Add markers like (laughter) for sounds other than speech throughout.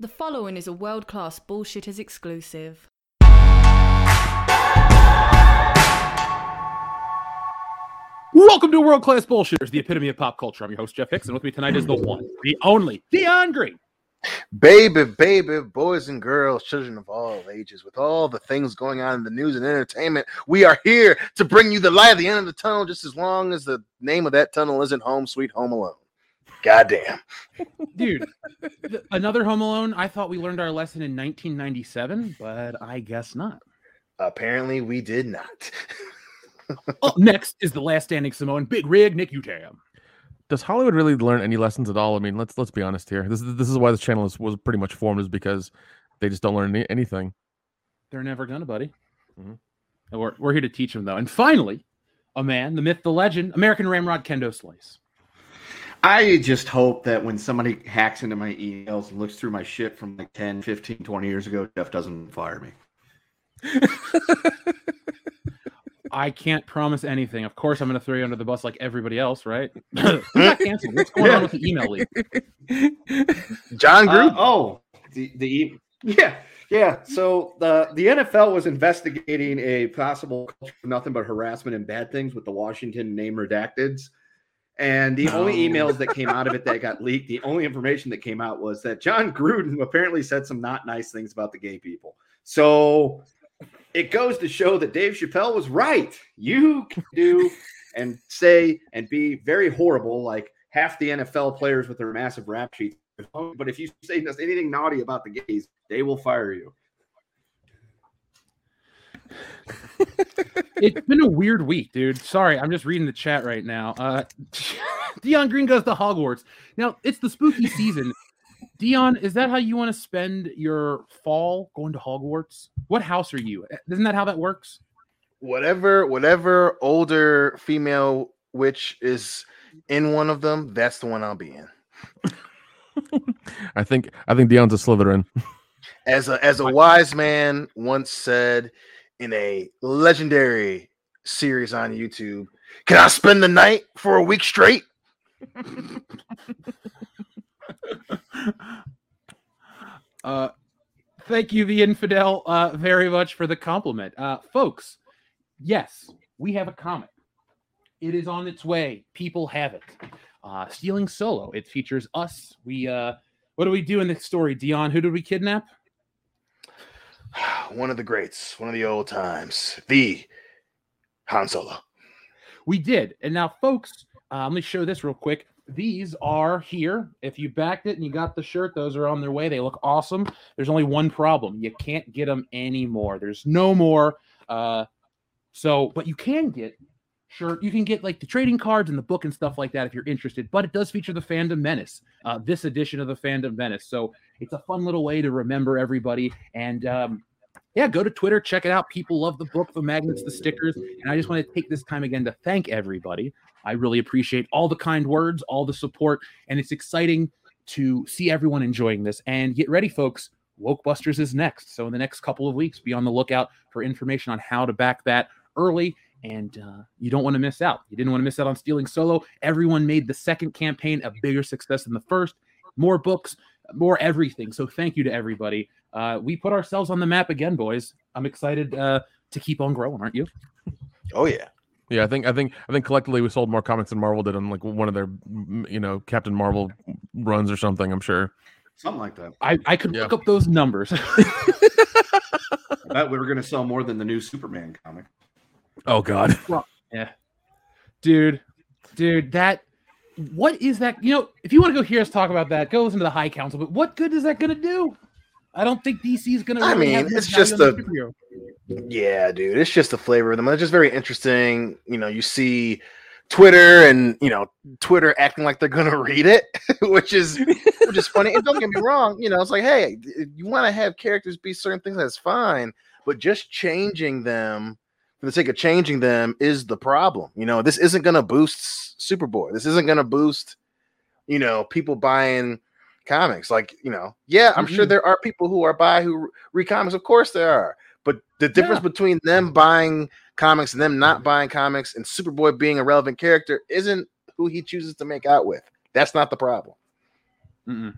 The following is a world class bullshitters exclusive. Welcome to World Class Bullshitters, the epitome of pop culture. I'm your host, Jeff Hicks, and with me tonight is the one, the only, Dion Green. Baby, baby, boys and girls, children of all ages, with all the things going on in the news and entertainment, we are here to bring you the light at the end of the tunnel, just as long as the name of that tunnel isn't Home Sweet Home Alone. Goddamn. Dude, another Home Alone. I thought we learned our lesson in 1997, but I guess not. Apparently, we did not. (laughs) Up next is the last standing Samoan Big Rig Nick Utam. Does Hollywood really learn any lessons at all? I mean, let's let's be honest here. This is this is why this channel is, was pretty much formed is because they just don't learn any, anything. They're never gonna, buddy. Mhm. We're, we're here to teach them, though. And finally, a man, the myth, the legend, American Ramrod Kendo Slice. I just hope that when somebody hacks into my emails and looks through my shit from like 10, 15, 20 years ago, Jeff doesn't fire me. (laughs) I can't promise anything. Of course, I'm going to throw you under the bus like everybody else, right? (laughs) Who got canceled? What's going on with the email leak? (laughs) John Uh, Group. oh, the, the e- yeah, yeah. So the the NFL was investigating a possible culture of nothing but harassment and bad things with the Washington name redacteds. And the only emails that came out of it that got leaked, the only information that came out was that Jon Gruden apparently said some not nice things about the gay people. So it goes to show that Dave Chappelle was right. You can do and say and be very horrible, like half the NFL players with their massive rap sheets. But if you say anything naughty about the gays, they will fire you. (laughs) It's been a weird week, dude. Sorry, I'm just reading the chat right now. Uh, (laughs) Dion Green goes to Hogwarts. Now it's the spooky season. Dion, is that how you want to spend your fall going to Hogwarts? What house are you? Isn't that how that works? Whatever, whatever older female witch is in one of them, that's the one I'll be in. (laughs) I think I think Dion's a Slytherin. As a as a wise man once said in a legendary series on YouTube, can I spend the night for a week straight? (laughs) Uh, thank you, the infidel, uh, very much for the compliment, uh, folks. Yes, we have a comic. It is on its way. People have it. Uh, Stealing Solo. It features us. We uh, what do we do in this story, Dion? Who did we kidnap? (sighs) One of the greats, one of the old times, the Han Solo. We did. And now, folks, uh, let me show this real quick. These are here. If you backed it and you got the shirt, those are on their way. They look awesome. There's only one problem. You can't get them anymore. There's no more. Uh, so, but you can get shirt. You can get like the trading cards and the book and stuff like that if you're interested. But it does feature the Fandom Menace, uh, this edition of the Fandom Menace. So it's a fun little way to remember everybody. And um, yeah, go to Twitter, check it out. People love the book, the magnets, the stickers. And I just want to take this time again to thank everybody. I really appreciate all the kind words, all the support, and it's exciting to see everyone enjoying this. And get ready, folks. Wokebusters is next. So in the next couple of weeks, be on the lookout for information on how to back that early. And uh, you don't want to miss out. You didn't want to miss out on Stealing Solo. Everyone made the second campaign a bigger success than the first. More books, more everything. So thank you to everybody. Uh, we put ourselves on the map again, boys. I'm excited uh, to keep on growing, aren't you? Oh yeah. Yeah, I think I think I think collectively we sold more comics than Marvel did on like one of their you know Captain Marvel runs or something. I'm sure. Something like that. I, I could Yeah. look up those numbers. (laughs) I bet we were going to sell more than the new Superman comic. Oh God. Well, Yeah. Dude, dude, that what is that? You know, if you want to go hear us talk about that, go listen to the High Council. But what good is that gonna do? I don't think DC is gonna. I mean, it's just a- the. Yeah, dude. It's just the flavor of them. It's just very interesting. You know, you see Twitter and you know, Twitter acting like they're gonna (laughs) read it, (laughs) which is which is funny. And don't get me wrong, you know, it's like, hey, you want to have characters be certain things, that's fine, but just changing them for the sake of changing them is the problem. You know, this isn't gonna boost Superboy. This isn't gonna boost, you know, people buying comics. Like, you know, yeah, I'm sure Mhm. there are people who are buy who read comics. Of course there are. But the difference Yeah. between them buying comics and them not buying comics and Superboy being a relevant character isn't who he chooses to make out with. That's not the problem. Mm-mm.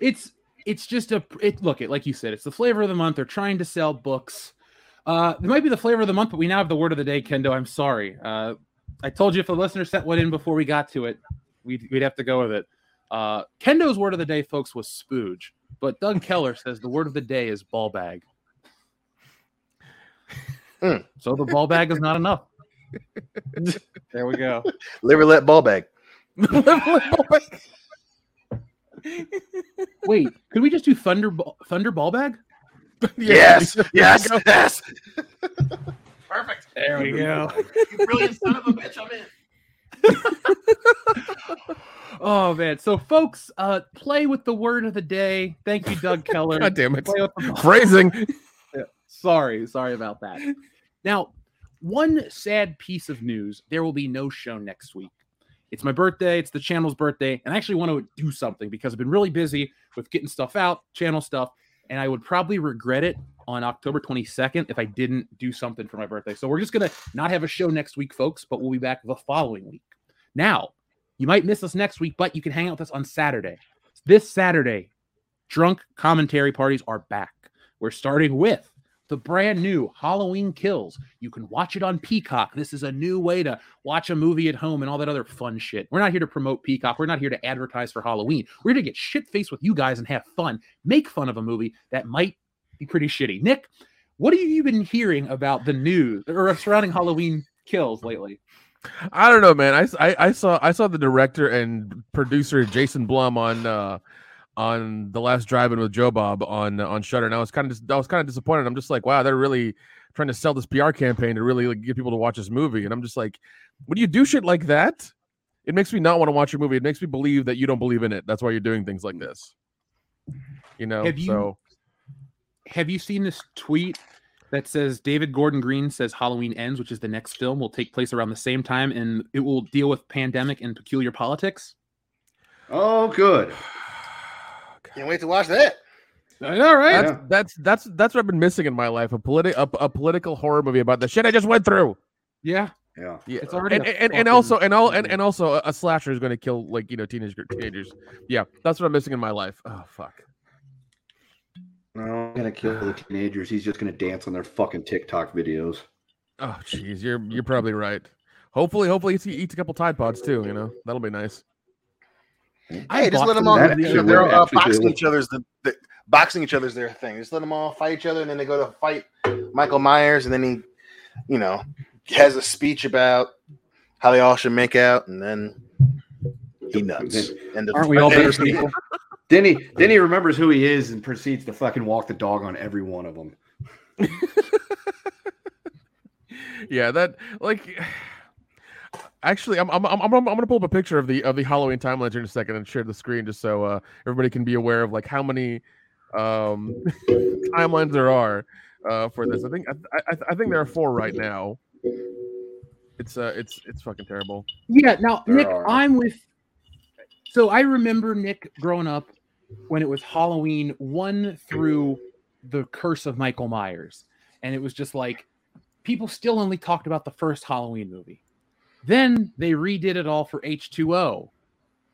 It's it's just a it look it like you said, it's the flavor of the month. They're trying to sell books. Uh, it might be the flavor of the month, but we now have the word of the day, Kendo. I'm sorry. Uh, I told you if the listener sent one in before we got to it, we'd, we'd have to go with it. Uh, Kendo's word of the day, folks, was spooge, but Doug (laughs) Keller says the word of the day is ball bag. Mm. So the ball bag is not enough. (laughs) there we go. Liver let ball bag. (laughs) Wait, could we just do thunder thunder ball bag? (laughs) Yes, yes, yes. (laughs) Perfect. There we go. (laughs) You brilliant son of a bitch. I'm in. Oh man. So folks, uh play with the word of the day. Thank you, Doug Keller. God damn it. The- Phrasing. sorry, sorry about that. Now, one sad piece of news, there will be no show next week. It's my birthday, it's the channel's birthday, and I actually want to do something because I've been really busy with getting stuff out, channel stuff, and I would probably regret it on October 22nd if I didn't do something for my birthday. So we're just going to not have a show next week, folks, but we'll be back the following week. Now, you might miss us next week, but you can hang out with us on Saturday. This Saturday, drunk commentary parties are back. We're starting with the brand new Halloween Kills. You can watch it on Peacock. This is a new way to watch a movie at home and all that other fun shit. We're not here to promote Peacock. We're not here to advertise for Halloween. We're here to get shit faced with you guys and have fun, make fun of a movie that might be pretty shitty. Nick, what have you been hearing about the news or surrounding Halloween Kills lately? I don't know, man. I, I- I saw I saw the director and producer Jason Blum on uh on the last drive-in with Joe Bob on uh, on Shudder, and I was kind of just I was kind of disappointed. I'm just like, wow, they're really trying to sell this PR campaign to really like, get people to watch this movie, and I'm just like, when you do shit like that, it makes me not want to watch your movie. It makes me believe that you don't believe in it. That's why you're doing things like this. You know, Have you- so Have you seen this tweet that says David Gordon Green says Halloween Ends, which is the next film, will take place around the same time and it will deal with pandemic and peculiar politics? Oh, good. Can't wait to watch that. I know, right? that's Yeah. that's that's that's what I've been missing in my life a politi- a, a political horror movie about the shit I just went through. Yeah. Yeah. Yeah, It's already and, and, and also and all and, and also a, a slasher is going to kill like you know teenage teenagers. Yeah, that's what I'm missing in my life. Oh fuck. No, I'm gonna kill the teenagers. He's just gonna dance on their fucking TikTok videos. Oh jeez, you're you're probably right. Hopefully, hopefully he eats a couple Tide Pods too. You know that'll be nice. I Hey, just let them all. That You know, actually they're would uh, boxing each other's the, the boxing each other's their thing. Just let them all fight each other, and then they go to fight Michael Myers, and then he, you know, has a speech about how they all should make out, and then he nuts. And Aren't we all better people? (laughs) Then he then he remembers who he is and proceeds to fucking walk the dog on every one of them. (laughs) Yeah, that like. Actually, I'm I'm, I'm I'm I'm gonna pull up a picture of the of the Halloween timeline in a second and share the screen just so uh, everybody can be aware of like how many um, (laughs) timelines there are uh, for this. I think I, I, I think there are four right now. It's uh it's it's fucking terrible. Yeah. Now, There Nick, are. I'm with. So I remember Nick growing up when it was Halloween one through the Curse of Michael Myers, and it was just like people still only talked about the first Halloween movie. Then they redid it all for H2O,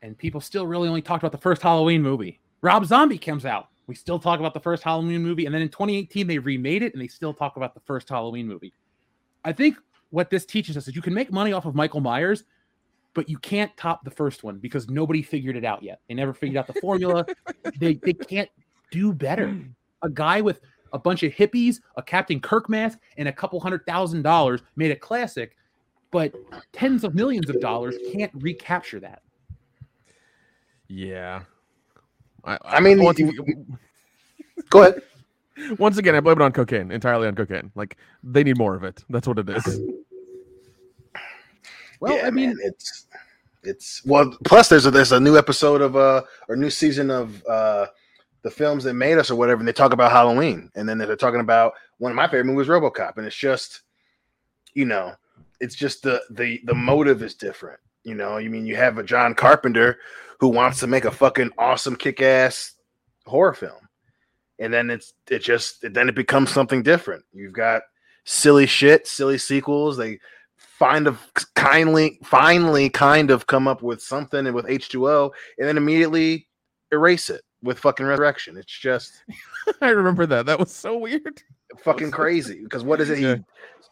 and people still really only talked about the first Halloween movie. Rob Zombie comes out. We still talk about the first Halloween movie, and then in 2018 they remade it and they still talk about the first Halloween movie. I think what this teaches us is you can make money off of Michael Myers, but you can't top the first one because nobody figured it out yet. They never figured out the formula. (laughs) they they can't do better. A guy with a bunch of hippies, a Captain Kirk mask, and a couple hundred thousand dollars made a classic, but tens of millions of dollars can't recapture that. Yeah. I, I mean, once, you- Go ahead. once again, I blame it on cocaine, entirely on cocaine. Like they need more of it. That's what it is. Well, Yeah, I mean, man, it's it's well. Plus, there's a there's a new episode of uh or new season of uh the films that made us or whatever, and they talk about Halloween, and then they're talking about one of my favorite movies, RoboCop, and it's just, you know, it's just the the the motive is different. You know, you mean you have a John Carpenter who wants to make a fucking awesome kick ass horror film, and then it's it just then it becomes something different. You've got silly shit, silly sequels. They find of kindly finally kind of come up with something and with H2O and then immediately erase it. with fucking resurrection. It's just (laughs) I remember that. That was so weird. fucking crazy. Because what is it? He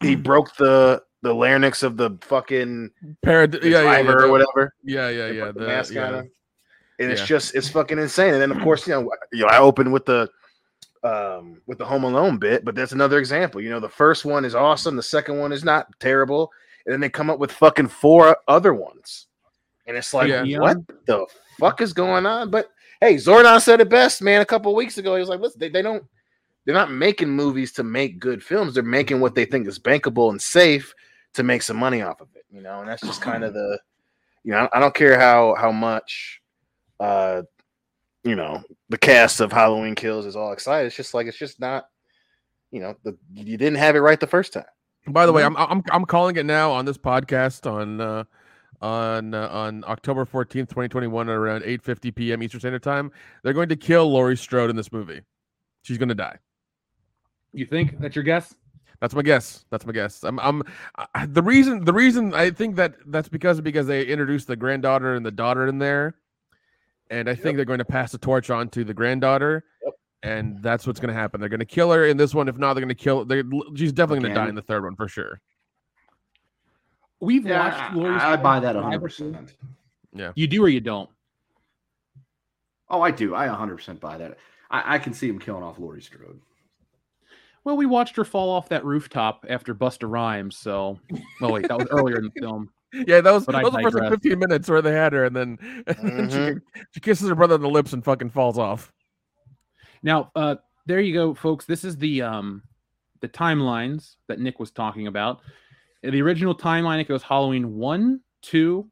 (laughs) he broke the the larynx of the fucking Parad- yeah, yeah, yeah, or whatever. yeah, yeah, yeah. the mask yeah. on him. And it's Yeah. just it's fucking insane. And then of course, you know, you know, I opened with the um with the Home Alone bit, but that's another example. You know, the first one is awesome, the second one is not terrible, and then they come up with fucking four other ones. And it's like, Yeah. what the fuck is going on? But hey, Zordon said it best, man, a couple weeks ago. He was like, listen, they, they don't they're not making movies to make good films, they're making what they think is bankable and safe to make some money off of it, you know, and that's just kind of the you know, I don't care how how much uh you know the cast of Halloween Kills is all excited. It's just like it's just not, you know, the you didn't have it right the first time. By the way. I'm I'm I'm calling it now on this podcast on uh, on uh, on October 14th, 2021 at around 8:50 p.m. Eastern Standard Time. They're going to kill Laurie Strode in this movie. She's going to die. You think that's your guess? That's my guess. That's my guess. I'm I'm I, the reason the reason I think that that's because because they introduced the granddaughter and the daughter in there. And I think they're going to pass the torch on to the granddaughter. Yep. And that's what's going to happen. They're going to kill her in this one. If not, they're going to kill. They're, she's definitely going to die in the third one for sure. We've Yeah, watched. I, Laurie I buy that Strode 100. five or so- percent You do or you don't. Oh, I do. I 100 percent buy that. I, I can see him killing off Laurie Strode. Well, we watched her fall off that rooftop after Busta Rhymes. So, well, wait, that was earlier in the (laughs) film. Yeah, that was But that was the first like 15 minutes where they had her, and then, and (laughs) then she, she kisses her brother on the lips and fucking falls off. Now, uh, there you go, folks. This is the um, the timelines that Nick was talking about. In the original timeline, it goes Halloween one, two,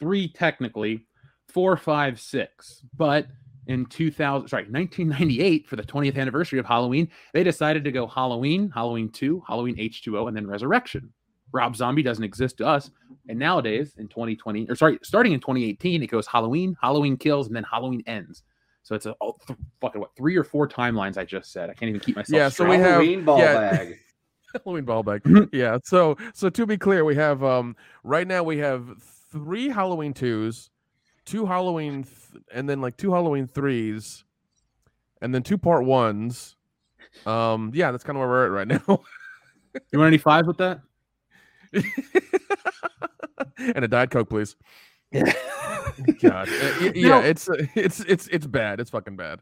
three, technically, four, five, six. But in 2000, sorry, 1998, for the 20th anniversary of Halloween, they decided to go Halloween, Halloween 2, Halloween H2O, and then Resurrection. Rob Zombie doesn't exist to us. And nowadays, in 2020, or sorry, starting in 2018, it goes Halloween, Halloween kills, and then Halloween ends. So it's a oh, th- fucking what three or four timelines I just said. I can't even keep myself. Yeah, so straight. we have- Halloween ball yeah. bag. (laughs) Halloween ball bag. Mhm. yeah. So so to be clear, we have um right now we have three Halloween twos, two Halloween, th- and then like two Halloween threes, and then two part ones. Um, yeah, that's kind of where we're at right now. (laughs) you want any fives with that? (laughs) and a diet coke, please. Yeah. (laughs) God, Uh, yeah, Now- it's uh, it's it's it's bad. It's fucking bad.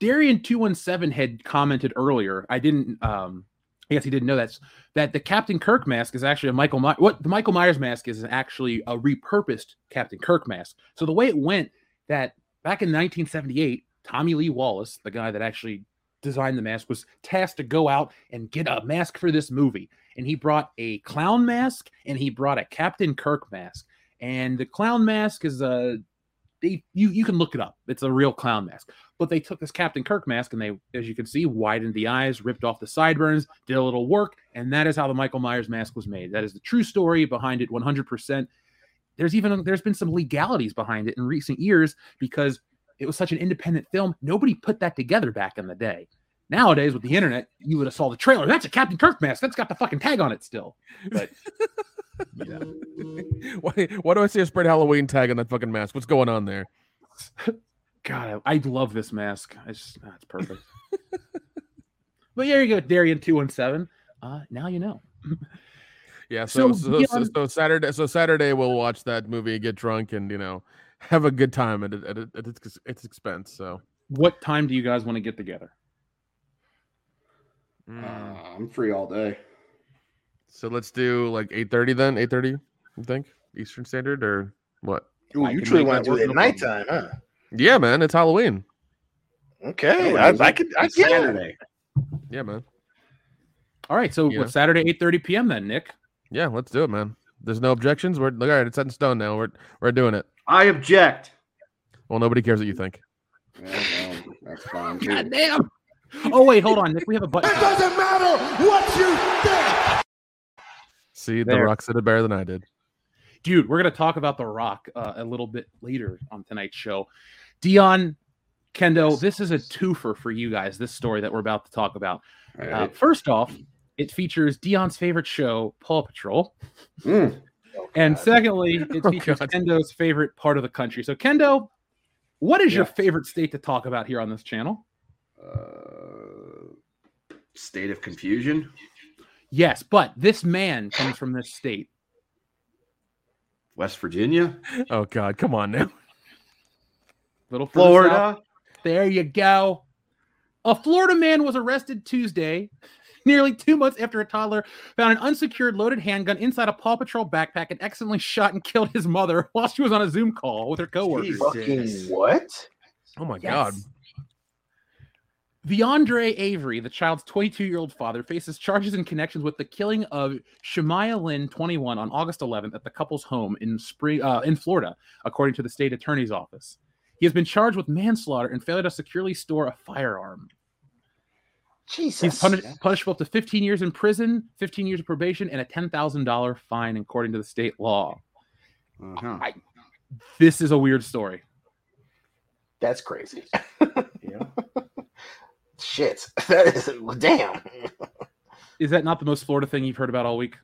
Darian two one seven had commented earlier. I didn't. Um, I guess he didn't know that that the Captain Kirk mask is actually a Michael. My- what the Michael Myers mask is, actually a repurposed Captain Kirk mask. So the way it went that back in 1978, Tommy Lee Wallace, the guy that actually designed the mask, was tasked to go out and get a mask for this movie, and he brought a clown mask and he brought a Captain Kirk mask. And the clown mask is a they you you can look it up. It's a real clown mask. But they took this Captain Kirk mask and they, as you can see, widened the eyes, ripped off the sideburns, did a little work, and that is how the Michael Myers mask was made. That is the true story behind it, 100%. There's even there's been some legalities behind it in recent years because it was such an independent film. Nobody put that together back in the day. Nowadays, with the internet, you would have saw the trailer. That's a Captain Kirk mask. That's got the fucking tag on it still. But (laughs) yeah. (laughs) why, why do I see a spread Halloween tag on that fucking mask? What's going on there? (laughs) God, I, I love this mask. It's, just that's perfect. (laughs) but there you go, Darian two one seven. Uh, now you know. Yeah, so So, so, so, so Saturday so Saturday we'll watch that movie, get drunk, and you know have a good time at it- at, at its, its expense. So What time do you guys want to get together? mm, Uh, I'm free all day. So let's do like eight thirty then. Eight thirty, you think Eastern Standard or what? Ooh, I you truly make want that to do work, it at nighttime, huh? Yeah, man, it's Halloween. Okay, I, is I it? could, I It's get it. Saturday. Yeah, man. All right, so Yeah. Saturday eight thirty p.m. then, Nick. Yeah, let's do it, man. There's no objections. We're all right. It's set in stone now. We're we're doing it. I object. Well, nobody cares what you think. Well, well, that's fine. too. God damn. Oh wait, hold on, Nick. We have a button. It doesn't matter what you think. See, The There. Rock said it better than I did. dude we're going to talk about the rock uh, a little bit later on tonight's show dion kendo this is a twofer for you guys this story that we're about to talk about All uh, first off it features dion's favorite show paw patrol Mm. (laughs) and secondly it (laughs) Oh, features God. kendo's favorite part of the country so kendo What is your favorite state to talk about here on this channel? Uh, state of confusion. Yes, but this man comes from this state. West Virginia. Oh God, come on now. Little further south. Florida. There you go. A Florida man was arrested Tuesday, (laughs) nearly two months after a toddler found an unsecured loaded handgun inside a Paw Patrol backpack and accidentally shot and (laughs) killed his mother while she was on a Zoom call with her coworkers. Jesus. What? Oh my Yes. God. Deandre Avery, the child's 22 year old father, faces charges in connections with the killing of Shamaya Lynn, 21, on August 11th at the couple's home in spring uh, in Florida, according to the state attorney's office. He has been charged with manslaughter and failure to securely store a firearm. Jesus. He's puni- punishable up to 15 years in prison, 15 years of probation, and a $10,000 fine, according to the state law. Uh-huh. This is a weird story. That's crazy. (laughs) Yeah. Shit. (laughs) That is damn. Is that not the most Florida thing you've heard about all week?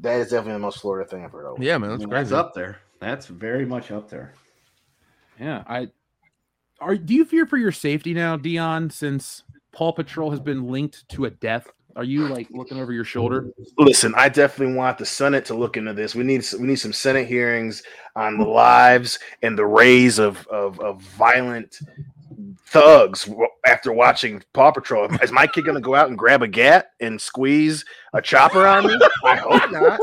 That is definitely the most Florida thing I've heard of. Yeah, man, I that's mean, crazy. that's up there. That's very much up there. Yeah, I are. Do you fear for your safety now, Dion? Since Paw Patrol has been linked to a death, are you like looking over your shoulder? Listen, I definitely want the Senate to look into this. We need we need some Senate hearings on the lives and the rays of of, of violent thugs after watching Paw Patrol. Is my kid going to go out and grab a gat and squeeze a chopper on me? I (laughs) hope not.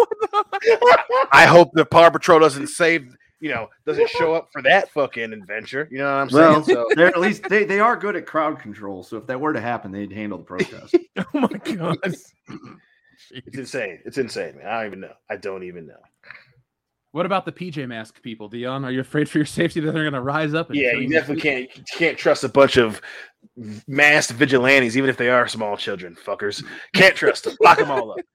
I hope the Paw Patrol doesn't save. You know, doesn't show up for that fucking adventure. You know what I'm saying? Well, so they're at least they, they are good at crowd control. So if that were to happen, they'd handle the protest. (laughs) Oh my God. it's insane. It's insane, man. I don't even know. I don't even know. What about the PJ Mask people, Dion? Are you afraid for your safety that they're going to rise up? And Yeah, you definitely can't you can't trust a bunch of masked vigilantes, even if they are small children. Fuckers can't trust them. Lock them all up. (laughs)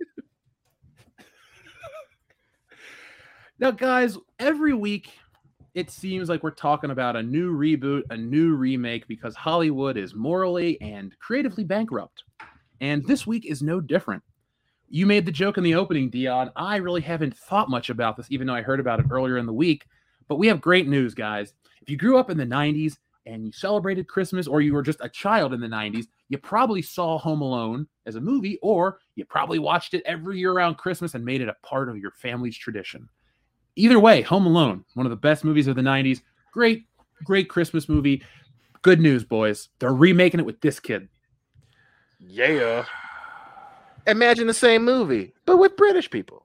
Now, guys, every week it seems like we're talking about a new reboot, a new remake, because Hollywood is morally and creatively bankrupt. And this week is no different. You made the joke in the opening, Dion. I really haven't thought much about this, even though I heard about it earlier in the week. But we have great news, guys. If you grew up in the 90s and you celebrated Christmas, or you were just a child in the 90s, you probably saw Home Alone as a movie, or you probably watched it every year around Christmas and made it a part of your family's tradition. Either way, Home Alone, one of the best movies of the 90s. Great, great Christmas movie. Good news, boys. They're remaking it with this kid. Yeah. Imagine the same movie, but with British people.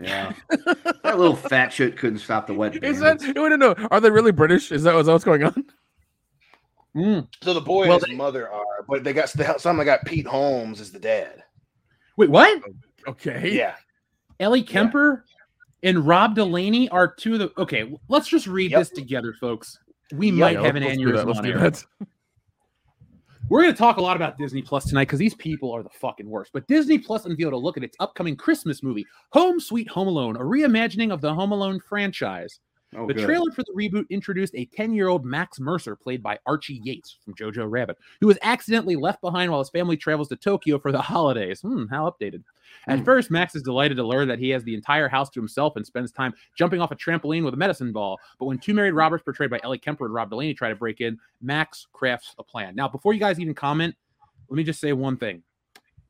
Yeah, (laughs) that little fat shit couldn't stop the wet. Is that? bandits. I don't. Are they really British? Is that, is that what's going on? Mm. So the boy Well, and his mother are, but they got some. They got Pete Holmes as the dad. Wait, what? Okay. Yeah, Ellie Kemper and Rob Delaney are two of the. Okay, let's just read Yep. this together, folks. We Yep. might Yeah, have an let's do that, aneurysm on air. We're going to talk a lot about Disney Plus tonight because these people are the fucking worst. But Disney Plus unveiled a look at its upcoming Christmas movie, Home Sweet Home Alone, a reimagining of the Home Alone franchise. Oh, the good. trailer for the reboot introduced a 10 year old Max Mercer, played by Archie Yates from Jojo Rabbit, who was accidentally left behind while his family travels to Tokyo for the holidays. Hmm, how updated. At Hmm. first, Max is delighted to learn that he has the entire house to himself and spends time jumping off a trampoline with a medicine ball. But when two married robbers, portrayed by Ellie Kemper and Rob Delaney, try to break in, Max crafts a plan. Now, before you guys even comment, let me just say one thing.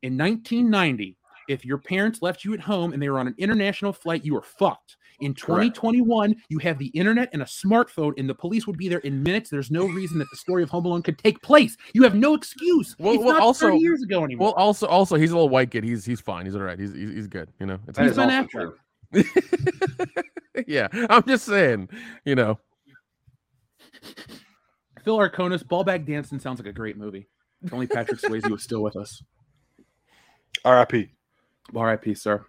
In 1990, if your parents left you at home and they were on an international flight, you were fucked. In 2021, you have the internet and a smartphone, and the police would be there in minutes. There's no reason that the story of Home Alone could take place. You have no excuse. Well- it's well, not also- 30 years ago anymore. Well, also, also, he's a little white kid. He's he's fine. He's all right. He's he's, he's good. You know. It's That He's is Ben also Affleck. true. (laughs) yeah, I'm just saying. You know. Phil Arconis, Ballbag Dancing sounds like a great movie. If only Patrick Swayze was still with us. R.I.P. RIP, sir.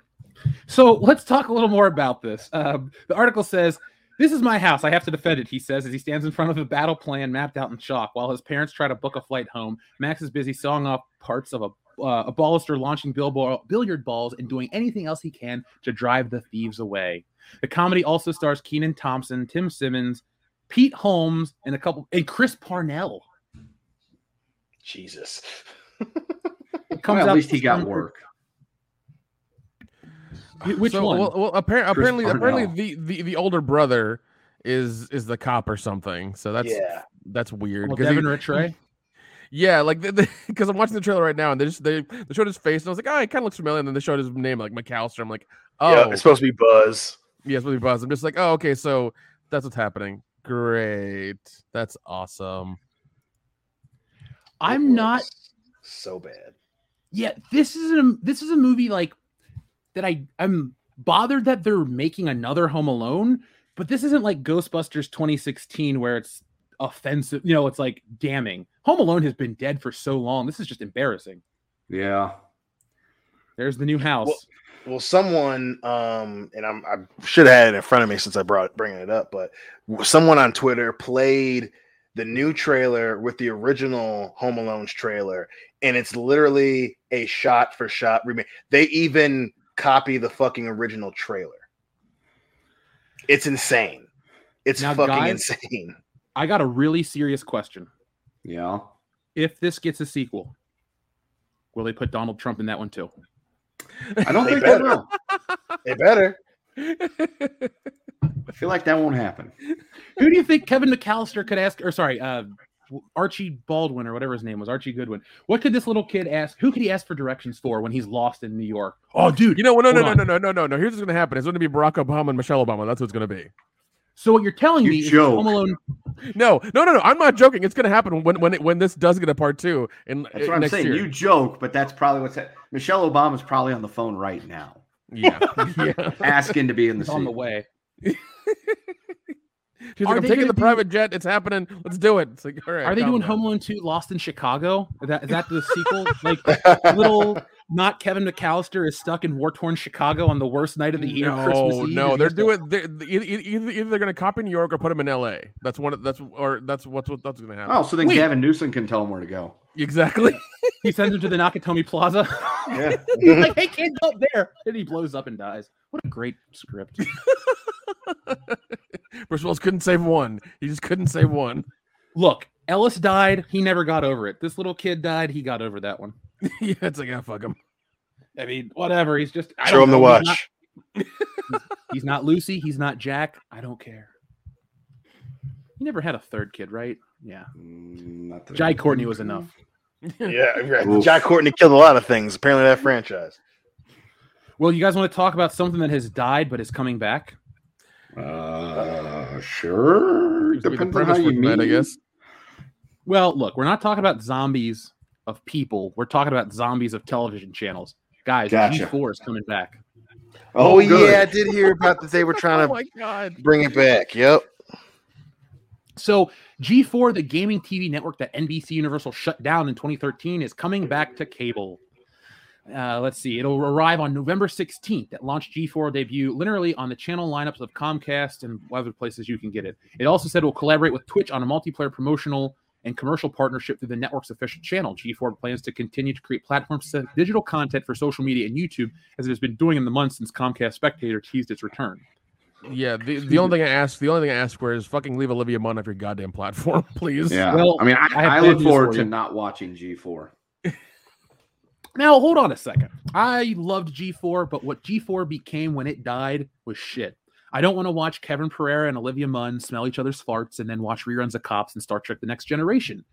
So let's talk a little more about this. Um, the article says, This is my house. I have to defend it, he says, as he stands in front of a battle plan mapped out in chalk. While his parents try to book a flight home, Max is busy sawing off parts of a uh, a ballister launching billiard balls and doing anything else he can to drive the thieves away. The comedy also stars Kenan Thompson, Tim Simons, Pete Holmes, and a couple, and Chris Parnell. Jesus. It comes Well, at least he got work. Which So, one? Well, well appar- apparently, Parnell. apparently, the, the the older brother is is the cop or something. So that's yeah. That's weird. Well, 'cause he- Devin Ratray. (laughs) yeah, like because I'm watching the trailer right now, and they just they, they showed his face, and I was like, oh, he kind of looks familiar. And then they showed his name, like McAllister. I'm like, oh, Yeah, it's supposed to be Buzz. yeah, it's really buzz. I'm just like, oh, okay, so that's what's happening. Great, that's awesome. I'm not. so bad. Yeah, this is a this is a movie like that. I I'm bothered that they're making another Home Alone, but this isn't like Ghostbusters 2016 where it's offensive. You know, it's like damning. Home Alone has been dead for so long. This is just embarrassing. Yeah. There's the new house. Well- Well, someone, um, and I'm, I should have had it in front of me since I brought bringing it up, but someone on Twitter played the new trailer with the original Home Alone's trailer, and it's literally a shot for shot remake. They even copy the fucking original trailer. It's insane. It's Now, fucking guys- insane. I got a really serious question. Yeah. If this gets a sequel, will they put Donald Trump in that one too? I don't They think they will. They better. I feel like that won't happen. Who do you think Kevin McAllister could ask? Or sorry, uh, Archie Baldwin or whatever his name was, Archie Goodwin. What could this little kid ask? Who could he ask for directions for when he's lost in New York? Oh, dude. You know, no, no, no, no, no, no, no, no. Here's what's gonna happen. It's gonna be Barack Obama and Michelle Obama. That's what it's gonna be. So what you're telling You me is. Home Alone? (laughs) No, no, no, no. I'm not joking. It's gonna happen when when it, when this does get a part two in That's what I'm saying. year. You joke, but that's probably what's that. Michelle Obama's probably on the phone right now, Yeah, (laughs) yeah. asking to be in the It's on the way. (laughs) She's Are like, I'm taking the do- private jet. It's happening. Let's do it. It's like, all right. Are they doing down. Home Alone 2 Lost in Chicago? Is that, is that the sequel? (laughs) like little not Kevin McAllister is stuck in war torn Chicago on the worst night of the year. Christmas No, Eve, no, they're has to- doing. They're, either, either, either they're gonna copy New York or put him in L.A. That's one. of- That's or that's what's what that's gonna happen. Oh, so then Wait. Gavin Newsom can tell him where to go. Exactly. (laughs) He sends him to the Nakatomi Plaza. Yeah. (laughs) He's like, hey, kid, go up there. And he blows up and dies. What a great script. (laughs) Bruce Willis couldn't save one. He just couldn't save one. Look, Ellis died. He never got over it. This little kid died. He got over that one. (laughs) yeah, it's like, ah, fuck him. I mean, whatever. He's just I Show don't him the know. He's watch. not- (laughs) He's not Lucy. He's not Jack. I don't care. He never had a third kid, right? Yeah. Mm, not that- Jai Courtney was enough. Yeah, right. Oof. Jack Courtney killed a lot of things. Apparently, that franchise. Well, you guys want to talk about something that has died but is coming back? Uh, sure. Seems the Depends on how you for that, I guess. Well, look, we're not talking about zombies of people. We're talking about zombies of television channels. Guys, Gotcha. G4 is coming back. Oh, good. yeah, I did hear about that. They were (laughs) Oh trying to my god. bring it back. Yep. So, G4, the gaming TV network that NBC Universal shut down in 2013, is coming back to cable. Uh, let's see, it'll arrive on November 16th. At launch, G4 debut literally on the channel lineups of Comcast and other places you can get it. It also said it will collaborate with Twitch on a multiplayer promotional and commercial partnership through the network's official channel. G4 plans to continue to create platforms to digital content for social media and YouTube, as it has been doing in the months since Comcast Spectacor teased its return. Yeah, the, the only thing I ask, the only thing I ask for is fucking leave Olivia Munn off your goddamn platform, (laughs) please. Yeah. Well, I mean, I, I I, look forward for to you. not watching G4. Now, hold on a second. I loved G4, but what G4 became when it died was shit. I don't want to watch Kevin Pereira and Olivia Munn smell each other's farts and then watch reruns of Cops and Star Trek The Next Generation.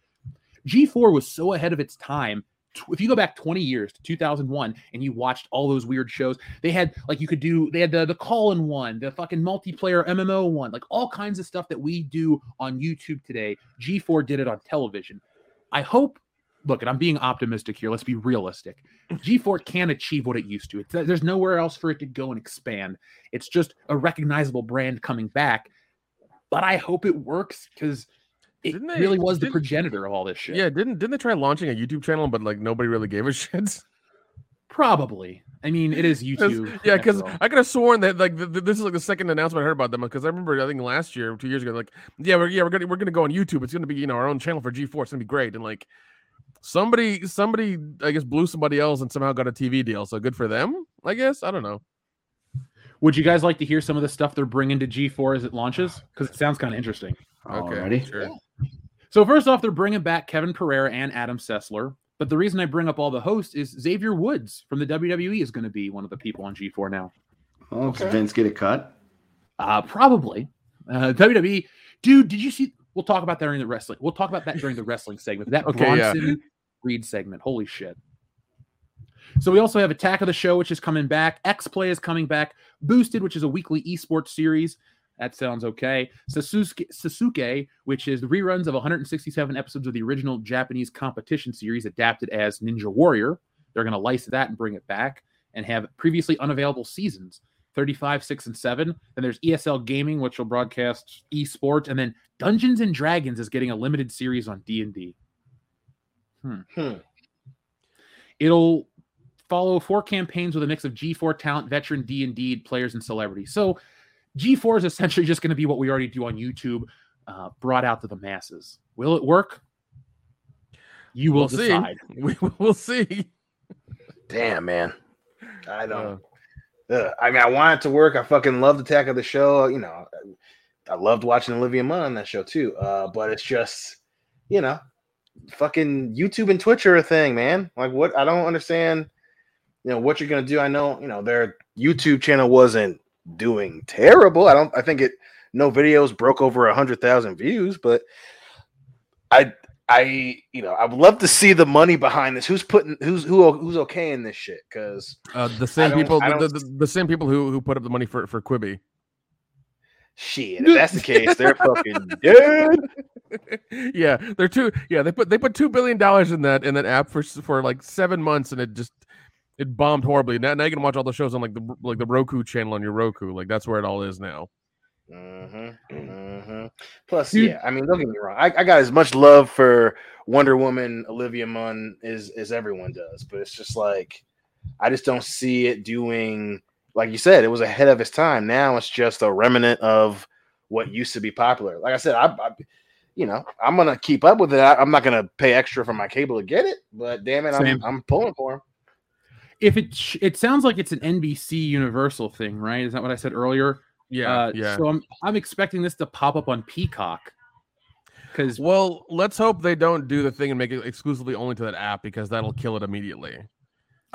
G4 was so ahead of its time. If you go back 20 years to 2001 and you watched all those weird shows, they had like you could do, they had the, the call in one, the fucking multiplayer MMO one, like all kinds of stuff that we do on YouTube today. G4 did it on television. I hope look, and I'm being optimistic here. Let's be realistic. (laughs) G4 can achieve what it used to. It's, uh, there's nowhere else for it to go and expand. It's just a recognizable brand coming back. But I hope it works because it Didn't they- really was the progenitor of all this shit. Yeah, didn't didn't they try launching a YouTube channel, but like nobody really gave a (laughs) shit? Probably. I mean, it is (laughs) YouTube. yeah, because. I could have sworn that like th- this is like the second announcement I heard about them. Because I remember I think last year, two years ago, like yeah, we're yeah we're gonna we're gonna go on YouTube. It's gonna be you know our own channel for G4. It's gonna be great. And like somebody somebody I guess blew somebody else and somehow got a TV deal. So good for them. I guess I don't know. would you guys like to hear some of the stuff they're bringing to G4 as it launches? (sighs) Because it sounds kind of interesting. Okay, Already? sure. So first off, they're bringing back Kevin Pereira and Adam Sessler. But the reason I bring up all the hosts is Xavier Woods from the WWE is going to be one of the people on G4 now. Oh, does Vince get a cut? Uh, probably. Uh, WWE, dude, did you see? We'll talk about that during the wrestling. We'll talk about that during the wrestling segment. That Okay, yeah. Reed segment. Holy shit. So we also have Attack of the Show, which is coming back. X Play is coming back. Boosted, which is a weekly esports series. That sounds okay. Sasuke, Sasuke, which is the reruns of 167 episodes of the original Japanese competition series adapted as Ninja Warrior. They're going to license that and bring it back and have previously unavailable seasons 35, 6, and 7. Then there's ESL Gaming, which will broadcast esports. And then Dungeons and Dragons is getting a limited series on D&D. Hmm. It'll follow four campaigns with a mix of G4 talent, veteran D&D players, and celebrities. So G4 is essentially (laughs) just going to be what we already do on YouTube, uh, brought out to the masses. Will it work? You will We'll see. decide. (laughs) We will see. Damn, man. I Uh, don't. Ugh. I mean, I want it to work. I fucking loved Attack of the Show. You know, I loved watching Olivia Munn on that show too. Uh, but it's just, you know, fucking YouTube and Twitch are a thing, man. Like, what? I don't understand. You know what you're gonna do. I know, you know, their YouTube channel wasn't doing terrible. I don't. I think it. No videos broke over a hundred thousand views, but I I you know I would love to see the money behind this. Who's putting who's who who's okay in this shit? Because Uh, the same people, the, the, the same people who who put up the money for for Quibi. shit, if that's the case, they're fucking dead. (laughs) yeah, they're two. Yeah, they put they put two billion dollars in that in that app for for like seven months, and it just it bombed horribly. Now, now you can watch all the shows on like the like the Roku channel on your Roku. Like that's where it all is now. Mm-hmm, mm-hmm. Plus, Dude. yeah, I mean, don't get me wrong. I, I got as much love for Wonder Woman, Olivia Munn, as as everyone does, but it's just like I just don't see it doing. Like you said, it was ahead of its time. Now it's just a remnant of what used to be popular. Like I said, I, I you know, I'm gonna keep up with it. I, I'm not gonna pay extra for my cable to get it, but damn it, I'm, I'm pulling for him. If it sh- it sounds like it's an NBC Universal thing, right? Is that what I said earlier? Yeah, Uh, yeah. So I'm I'm expecting this to pop up on Peacock because Well, let's hope they don't do the thing and make it exclusively only to that app because that'll kill it immediately.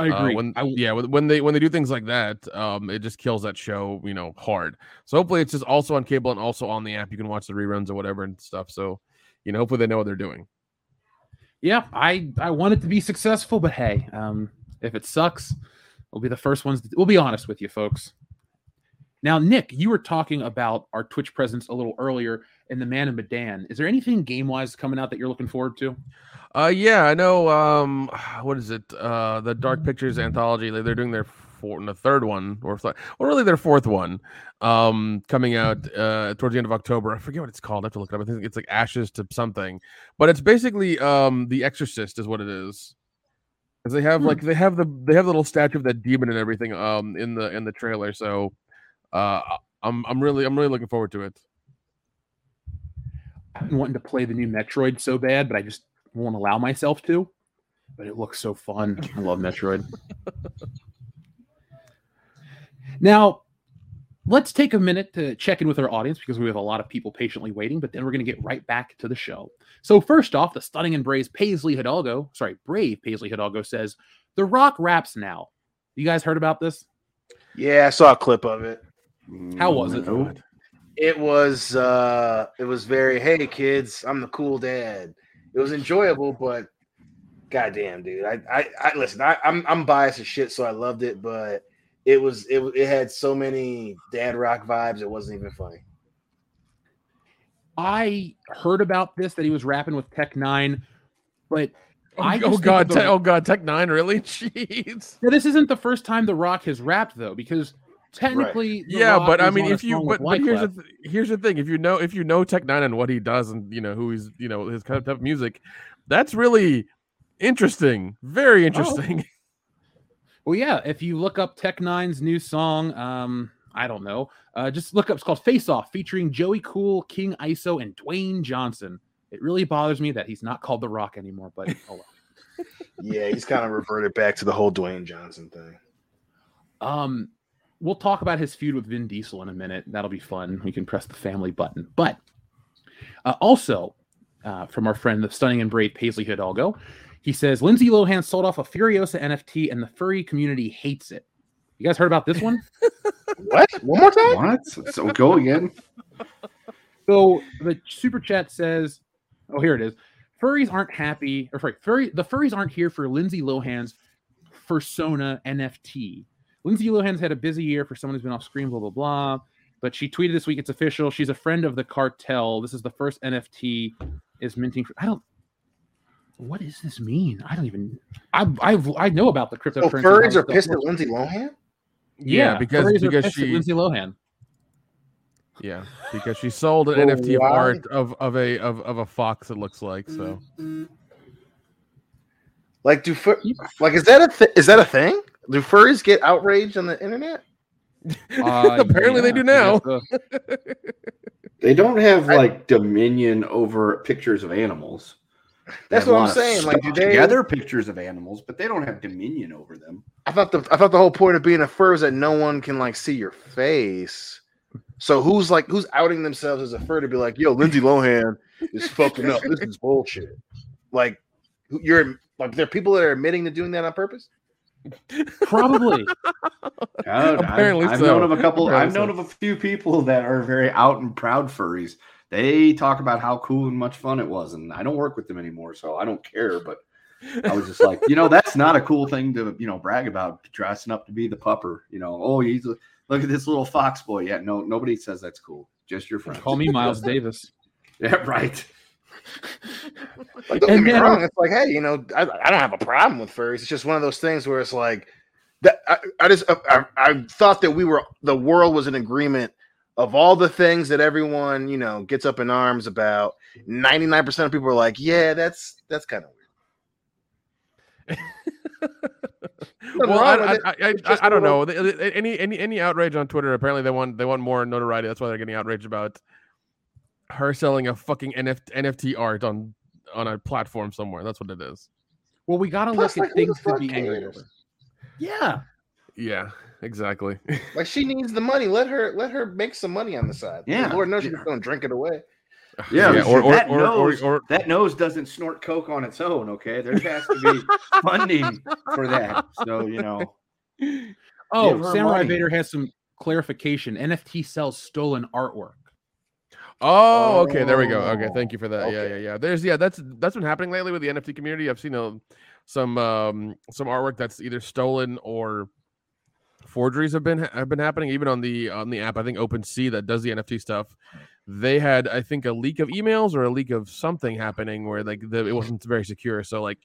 I Uh, agree. when I, yeah, when, when they when they do things like that, um, it just kills that show, you know, hard. So hopefully it's just also on cable and also on the app. You can watch the reruns or whatever and stuff. So, you know, hopefully they know what they're doing. yeah, I I want it to be successful, but hey, um, if it sucks, we'll be the first ones. we'll be honest with you, folks. Now, Nick, you were talking about our Twitch presence a little earlier in the Man of Medan. Is there anything game wise coming out that you're looking forward to? Uh, yeah, I know. Um, (sighs) what is it? Uh, the Dark Pictures anthology. They, they're doing their four, the third one, or th- well, really their fourth one, um, coming out uh towards the end of October. I forget what it's called. I have to look it up. I think it's like Ashes to something, but it's basically um The Exorcist is what it is. Because they have Hmm. like they have the they have the little statue of that demon and everything um in the in the trailer. So, uh, I'm I'm really I'm really looking forward to it. I've been wanting to play the new Metroid so bad, but I just won't allow myself to. But it looks so fun. I love Metroid. (laughs) now, let's take a minute to check in with our audience because we have a lot of people patiently waiting, but then we're going to get right back to the show. So, first off, the stunning and brave Paisley Hidalgo, sorry, brave Paisley Hidalgo says, The Rock raps now. You guys heard about this? Yeah, I saw a clip of it. How was it? Nope. It was uh it was very hey kids, I'm the cool dad. It was enjoyable, but goddamn dude. I I, I listen, I, I'm I'm biased as shit, so I loved it, but it was it it had so many dad rock vibes, it wasn't even funny. I heard about this that he was rapping with Tech N9ne, but Oh, I oh god, the- Te- oh god, Tech N9ne, really? (laughs) Jeez. Now, this isn't the first time The Rock has rapped, though, because technically, The yeah, Rock but I mean, if you but, but here's the th- here's the thing: if you know if you know Tech N9ne and what he does, and you know who he's you know his kind of type of music, that's really interesting. Oh, Very interesting. (laughs) well, yeah, if you look up Tech N9ne's new song, um, I don't know, uh, just look up. It's called Face Off, featuring Joey Cool, King ISO, and Dwayne Johnson. It really bothers me that he's not called The Rock anymore, but oh well. (laughs) Yeah, he's kind of reverted back to the whole Dwayne Johnson thing. Um, we'll talk about his feud with Vin Diesel in a minute. That'll be fun. We can press the family button. But uh, also, uh, from our friend, the stunning and brave Paisley Hidalgo, he says Lindsay Lohan sold off a fursona NFT and the furry community hates it. You guys heard about this one? (laughs) What? One more time? What? So go again. So the super chat says, "Oh, here it is. Furries aren't happy, or sorry, furry. The furries aren't here for Lindsay Lohan's persona NFT. Lindsay Lohan's had a busy year for someone who's been off screen, blah blah blah. But she tweeted this week. It's official. She's a friend of the cartel. This is the first NFT is minting. For, I don't. What does this mean? I don't even. I I I know about the Oh, cryptocurrency. furries are pissed at. Lindsay Lohan. Yeah, because furries because she Lindsay Lohan. yeah because she sold an Well, NFT of art of of a of, of a fox. It looks like so. Like, do fur- like is that a th- is that a thing? Do furries get outraged on the internet? (laughs) Uh, Apparently they do now. I (laughs) They don't have like dominion over pictures of animals. That's what I'm saying, like, do they- gather pictures of animals, but they don't have dominion over them. I thought the I thought the whole point of being a fur is that no one can like see your face. So who's like who's outing themselves as a fur to be like, yo, Lindsay Lohan is fucking up. This is bullshit. Like you're like there are people that are admitting to doing that on purpose. Probably. (laughs) Apparently I've, I've known of a couple. Apparently I've known so. of a few people that are very out and proud furries. They talk about how cool and much fun it was, and I don't work with them anymore, so I don't care. But I was just like, you know, that's not a cool thing to you know brag about dressing up to be the pupper. You know, oh, he's a, look at this little fox boy. Yeah, no, nobody says that's cool. Just your friends. Call me (laughs) Miles Davis. Yeah, right. Like, don't And get me wrong. It's like, hey, you know, I, I don't have a problem with furries. It's just one of those things where it's like that. I, I just I, I thought that we were the world was in agreement of all the things that everyone you know gets up in arms about. Ninety nine percent of people are like, yeah, that's that's kind of weird. (laughs) Well, I. I, I, I, just I a don't know. Any any any outrage on Twitter? Apparently, they want they want more notoriety. That's why they're getting outraged about her selling a fucking NFT, NFT art on on a platform somewhere. That's what it is. Well, we gotta Plus, look like, at things to be angry over. Yeah. Yeah, exactly. (laughs) Like she needs the money. Let her let her make some money on the side. Yeah. Lord knows she's going to drink it away. (sighs) Yeah, Yeah, or- or- that or- or- nose, or- that nose doesn't snort coke on its own. Okay, there has to be (laughs) funding for that. So you know, Oh, Give her Samurai money. Vader has some clarification. NFT sells stolen artwork. Oh, okay. There we go. Okay, Oh, thank you for that. Yeah, okay. yeah, yeah. There's yeah, that's that's been happening lately with the NFT community. I've seen uh, some um some artwork that's either stolen or forgeries have been have been happening. Even on the on the app, I think OpenSea that does the NFT stuff. They had I think a leak of emails or a leak of something happening where like the, it wasn't very secure. So like.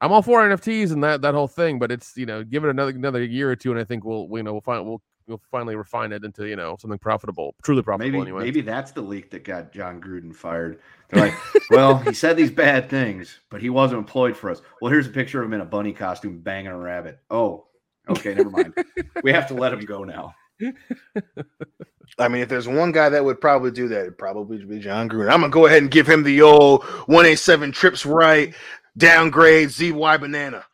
I'm all for NFTs and that that whole thing, but it's you know give it another another year or two, and I think we'll you know we'll find we'll we'll finally refine it into you know something profitable, truly profitable. maybe anyway. maybe that's the leak that got Jon Gruden fired. They're like, well, he (laughs) said these bad things, but he wasn't employed for us. Well, here's a picture of him in a bunny costume banging a rabbit. Oh, okay, never mind. we have to let him go now. I mean, if there's one guy that would probably do that, it'd probably be Jon Gruden. I'm gonna go ahead and give him the old 187 trips right, downgrade ZY banana.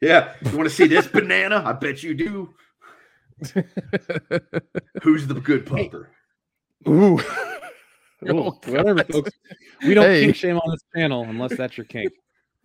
Yeah, you want to see this banana? I bet you do. (laughs) Who's the good pupper? Ooh. (laughs) Oh, Ooh, whatever, folks. We don't Hey. kink shame on this channel unless that's your kink.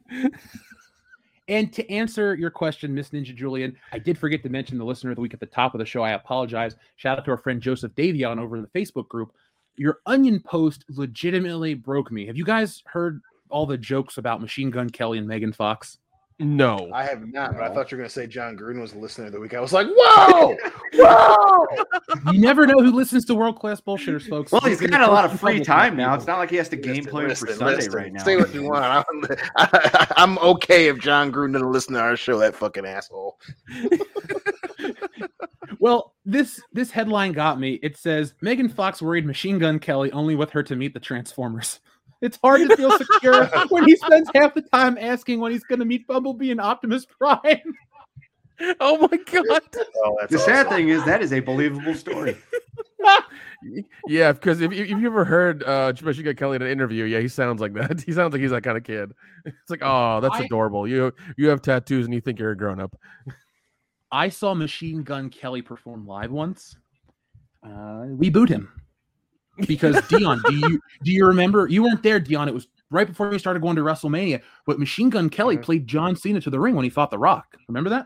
(laughs) and to answer your question, Miss Ninja Julian, I did forget to mention the listener of the week at the top of the show. I apologize. Shout out to our friend Joseph Davion over in the Facebook group. Your onion post legitimately broke me. Have you guys heard all the jokes about Machine Gun Kelly and Megan Fox? No. I have not, but I thought you were gonna say Jon Gruden was the listener of the week. I was like, whoa, (laughs) whoa. You never know who listens to world class bullshitters, folks. Well, he's Listen got a lot of free time now. people. It's not like he has to game Listen, plan for Sunday listen. right now. Say what you want. I'm, (laughs) I, am okay if Jon Gruden doesn't listen to our show. That fucking asshole. (laughs) Well, this this headline got me. It says Megan Fox worried Machine Gun Kelly only with her to meet the Transformers. It's hard to feel secure (laughs) when he spends half the time asking when he's going to meet Bumblebee and Optimus Prime. (laughs) Oh my god. Oh, that's The sad thing is that is a believable story. (laughs) Yeah, because if, if you've ever heard uh Machine Gun Kelly in an interview, yeah, he sounds like that. He sounds like he's that kind of kid. It's like, oh, that's I- adorable. You you have tattoos and you think you're a grown up. I saw Machine Gun Kelly perform live once. Uh, we booed him because Dion. do you do you remember? You weren't there, Dion. It was right before we started going to WrestleMania. But Machine Gun Kelly Mhm. played John Cena to the ring when he fought The Rock. Remember that?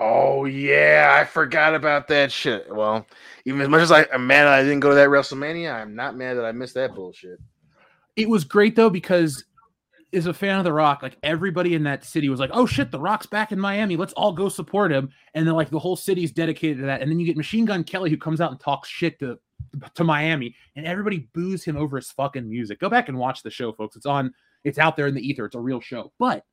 Oh yeah, I forgot about that shit. Well, even as much as I, am mad I didn't go to that WrestleMania, I'm not mad that I missed that bullshit. It was great though because as a fan of The Rock, like everybody in that city was like, "Oh shit, The Rock's back in Miami. Let's all go support him." And then like the whole city's dedicated to that. And then you get Machine Gun Kelly who comes out and talks shit to to Miami, and everybody boos him over his fucking music. Go back and watch the show, folks. It's on. It's out there in the ether. It's a real show. But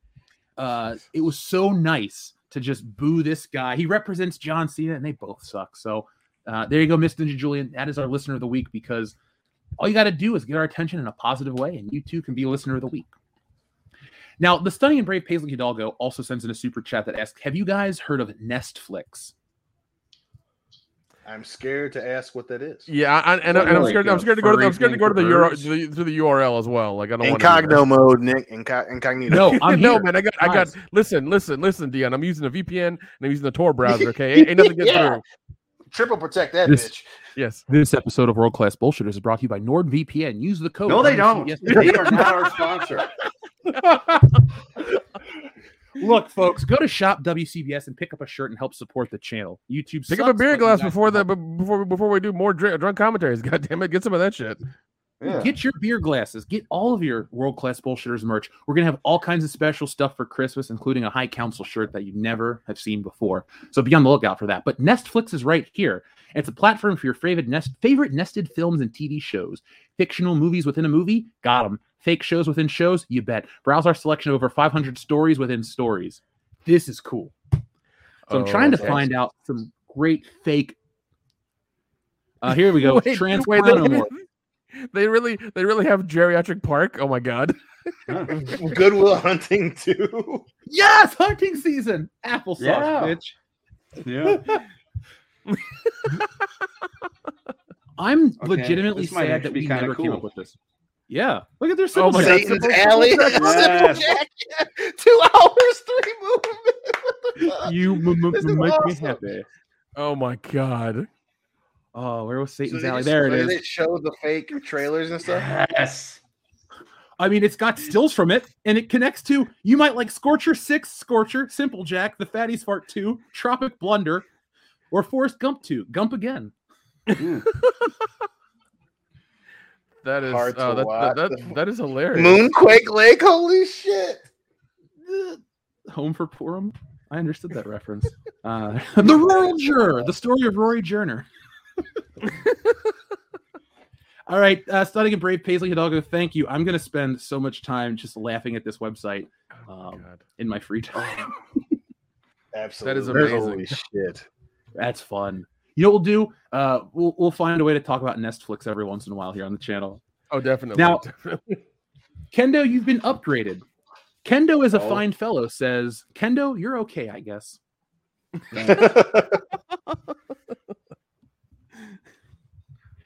uh, it was so nice to just boo this guy. He represents John Cena, and they both suck. So uh, there you go, Miss Ninja Julian. That is our listener of the week because all you got to do is get our attention in a positive way, and you too can be a listener of the week. Now, the stunning and brave Paisley Hidalgo also sends in a super chat that asks, "Have you guys heard of Nestflix?" I'm scared to ask what that is. Yeah, I, and, and, I'm scared. I'm uh, scared to go to. The, I'm scared to go to the URL to the, to the URL as well. Like I don't Incogno want mode, Nick. Inco- incognito. No, I'm (laughs) no man. I got. I got. Listen, listen, listen, Dion. I'm using a VPN and I'm using the Tor browser. Okay, (laughs) ain't, ain't nothing getting Yeah. through. Triple protect that This- bitch. Yes. This episode of World Class Bullshitters is brought to you by NordVPN. Use the code. No, they don't. WCBS. They are not our sponsor. (laughs) Look, folks, go to shop WCBS and pick up a shirt and help support the channel. YouTube. Pick up a beer glass before the before before we do more drink, drunk commentaries. (laughs) God damn it, get some of that shit. Yeah. Get your beer glasses. Get all of your world class bullshitters merch. We're gonna have all kinds of special stuff for Christmas, including a High Council shirt that you never have seen before. So be on the lookout for that. But Nestflix is right here. It's a platform for your favorite nest favorite nested films and TV shows. Fictional movies within a movie, got them. Fake shows within shows, you bet. Browse our selection of over 500 stories within stories. This is cool. So I'm Oh, trying to okay. find out some great fake. Uh, here we go. (laughs) Wait, Trans wait, they, they really they really have geriatric park. Oh my god. (laughs) Goodwill Hunting too. Yes, hunting season. Applesauce, Yeah. bitch. Yeah. (laughs) I'm Okay, legitimately sad that we kinda never came up with this. Yeah, look at their Oh simple my chat. Satan's Simple- Alley. simple Simple Yes. (laughs) Jack. Two hours, three movements. (laughs) You m- m- This is make me happy. Oh my god. Oh, where was Satan's they Alley? just- There it they didn't show the fake trailers and stuff. Yes. I mean, it's got stills from it, and it connects to you might like Scorcher Six, Scorcher, Simple Jack, The Fatties Fart Two, Tropic Blunder, or Forrest Gump Two, Gump again. Hmm. (laughs) That is Hard oh, to that, watch. that, that, that is hilarious. Moonquake Lake. Holy shit. (laughs) Home for Purim. I understood that reference. (laughs) Uh, (laughs) the Rural Juror, the story of Rory Jerner. All right, uh, Stunning and Brave Paisley Hidalgo, thank you. I'm going to spend so much time just laughing at this website Oh, um, God. in my free time. Absolutely. That is amazing. Holy shit. That's fun. You know what we'll do? Uh, we'll, we'll find a way to talk about Nestflix every once in a while here on the channel. Oh, definitely. Now- definitely. (laughs) Kendo, you've been upgraded. Kendo is a Oh. fine fellow, says, Kendo, you're okay, I guess. (laughs)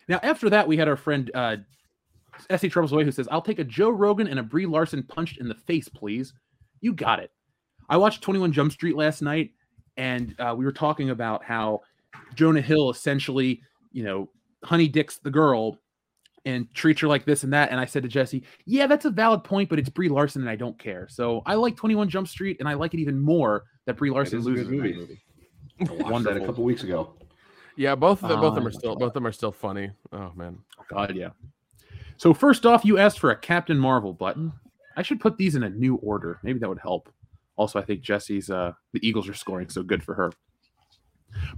Now, after that, we had our friend uh, S.A. Troubles Away who says, I'll take a Joe Rogan and a Brie Larson punched in the face, please. You got it. I watched 21 Jump Street last night, and uh, we were talking about how Jonah Hill essentially, you know, honey dicks the girl and treats her like this and that. And I said to Jesse, Yeah, that's a valid point, but it's Brie Larson and I don't care. So I like 21 Jump Street, and I like it even more that Brie Larson is a loses movie. movie. I watched that a couple weeks ago. yeah, both of them, both of them are still both of them are still funny. Oh man. God, yeah. So first off, you asked for a Captain Marvel button. I should put these in a new order. Maybe that would help. Also, I think Jesse's uh the Eagles are scoring, so good for her.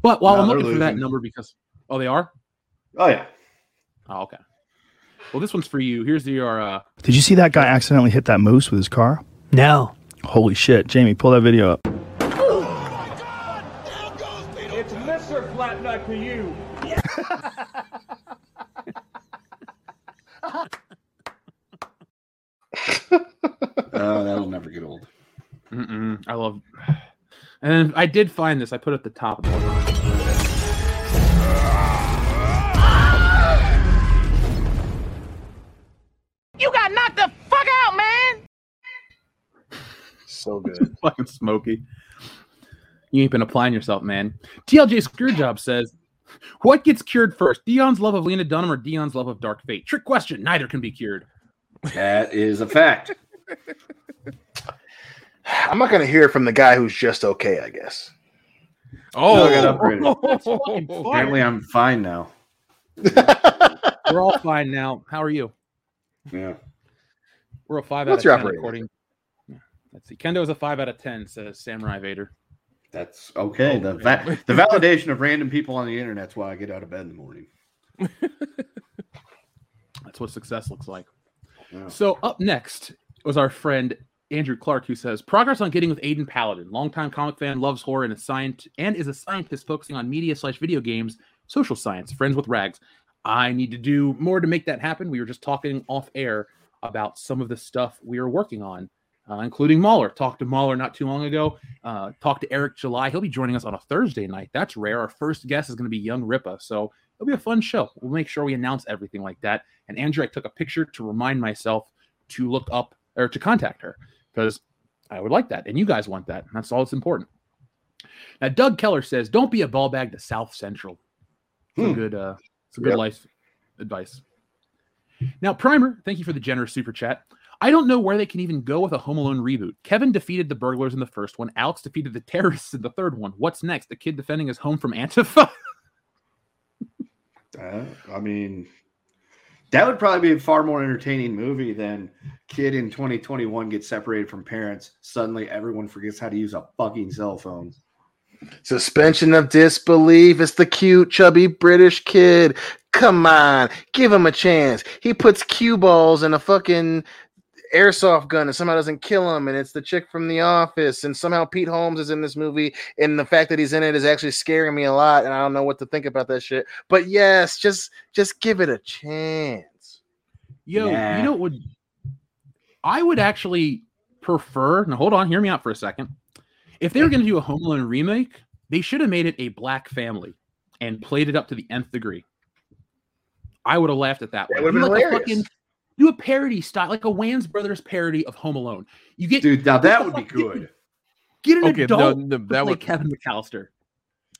But while No, I'm they're looking for that number because oh they are? Oh yeah. Oh, okay. Well, this one's for you. Here's your uh Did you see that guy accidentally hit that moose with his car? No. Holy shit. Jamie, pull that video up. (gasps) Oh my god! it's Mr. Flatnut to you. (laughs) Oh, that'll never get old. mm-mm, I love and then I did find this. I put it at the top of the order. So good. (laughs) fucking smoky. You ain't been applying yourself, man. TLJ Screwjob says, What gets cured first? Dion's love of Lena Dunham or Dion's love of Dark Fate? Trick question. Neither can be cured. That is a fact. (laughs) I'm not going to hear from the guy who's just okay, I guess. Oh, I got upgraded. That's. Apparently, I'm fine now. (laughs) We're all fine now. How are you? Yeah. We're a five What's out your of ten. operating? According, let's see. Kendo is a five out of ten. Says Samurai Vader. That's okay. Oh, the va- (laughs) the validation of random people on the internet's why I get out of bed in the morning. (laughs) That's what success looks like. Yeah. So up next was our friend Andrew Clark, who says progress on getting with Aiden Paladin, longtime comic fan, loves horror and a scient- and is a scientist focusing on media slash video games, social science, friends with rags. I need to do more to make that happen. We were just talking off air about some of the stuff we are working on, uh, including Mahler. Talked to Mahler not too long ago. Uh, talked to Eric July. He'll be joining us on a Thursday night. That's rare. Our first guest is going to be Young Ripa. So it'll be a fun show. We'll make sure we announce everything like that. And Andrew, I took a picture to remind myself to look up or to contact her because I would like that. And you guys want that. And that's all that's important. Now, Doug Keller says, don't be a ball bag to South Central. It's a Hmm. good, uh, it's a good Yep. life advice. Now, Primer, thank you for the generous super chat. I don't know where they can even go with a Home Alone reboot. Kevin defeated the burglars in the first one. Alex defeated the terrorists in the third one. What's next? The kid defending his home from Antifa? (laughs) Uh, I mean, that would probably be a far more entertaining movie than kid in 2021 gets separated from parents. Suddenly, everyone forgets how to use a fucking cell phone. Suspension of disbelief. It's the cute, chubby British kid. Come on, give him a chance. He puts cue balls in a fucking airsoft gun and somehow doesn't kill him. And it's the chick from The Office. And somehow Pete Holmes is in this movie. And the fact that he's in it is actually scaring me a lot. And I don't know what to think about that shit. But yes, just just give it a chance. Yo, Nah. you know what would I would actually prefer now hold on, hear me out for a second. If they were gonna do a Home Alone remake, they should have made it a black family and played it up to the nth degree. I would have laughed at that. That one. would've been like a hilarious. Do a parody style, like a Wayans Brothers parody of Home Alone. You get Dude, now that would be good. Get an Okay, adult no, to that play would- Kevin McAllister.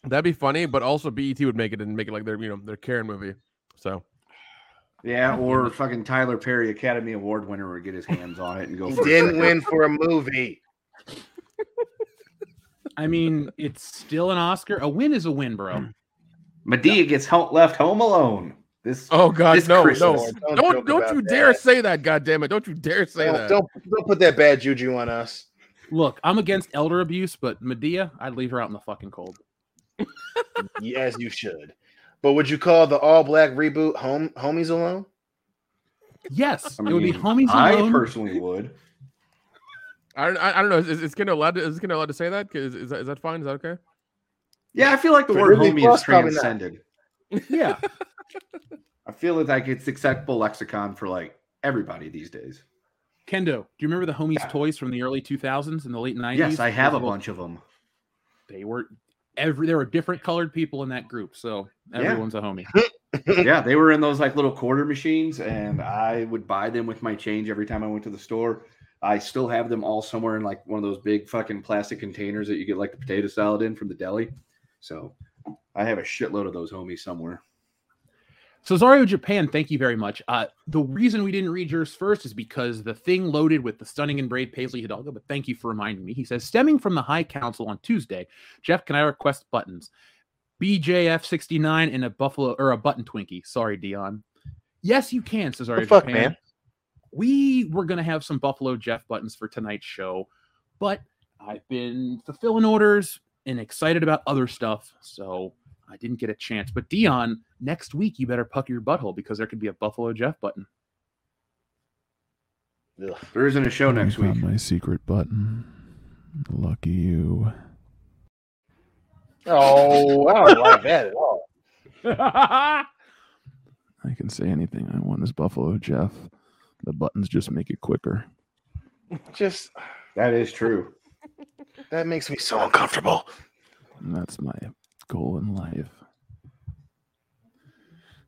that'd be funny, but also BET would make it and make it like their you know their Karen movie. So Yeah, or fucking Tyler Perry, Academy Award winner, would get his hands on it and go. He for didn't win for a movie. I mean, it's still an Oscar. A win is a win, bro. Madea gets home, left home alone. This oh god, This no, Christmas. no, Don't don't don't you that. dare say that, god damn it! Don't you dare say Don't, that. don't don't put that bad juju on us. Look, I'm against elder abuse, but Madea, I'd leave her out in the fucking cold. (laughs) As you should. But would you call the all black reboot home homies alone? Yes, I it would be homies I alone. I personally would. I, I, I don't know. Is, is Kendall allowed to is Kendall allowed to say that? Is, is that is that fine? Is that okay? Yeah, I feel like the For word Disney homie Plus, is transcended. Yeah, (laughs) I feel like it's acceptable lexicon for like everybody these days. Kendo, do you remember the homies Yeah. toys from the early 2000s and the late 90s? Yes, I have a bunch of them. They were every there were different colored people in that group, so Yeah. everyone's a homie. (laughs) (laughs) yeah, they were in those like little quarter machines, and I would buy them with my change every time I went to the store. I still have them all somewhere in like one of those big fucking plastic containers that you get like the potato salad in from the deli. So I have a shitload of those homies somewhere. So Zario Japan, thank you very much. Uh, the reason we didn't read yours first is because the thing loaded with the stunning and brave Paisley Hidalgo. But thank you for reminding me. He says, stemming from the High Council on Tuesday, Jeff, can I request buttons? BJF sixty nine and a buffalo or a button Twinkie. Sorry, Dion. Yes, you can. Says Zario The fuck, Japan. man? We were gonna have some Buffalo Jeff buttons for tonight's show, but I've been fulfilling orders and excited about other stuff, so I didn't get a chance. But Dion, next week you better pucker your butthole because there could be a Buffalo Jeff button. Ugh. There isn't a show next week. my secret button. Lucky you. Oh, I don't like that at all. (laughs) I can say anything I want as Buffalo Jeff. The buttons just make it quicker. Just That is true. That makes me so uncomfortable. And that's my goal in life.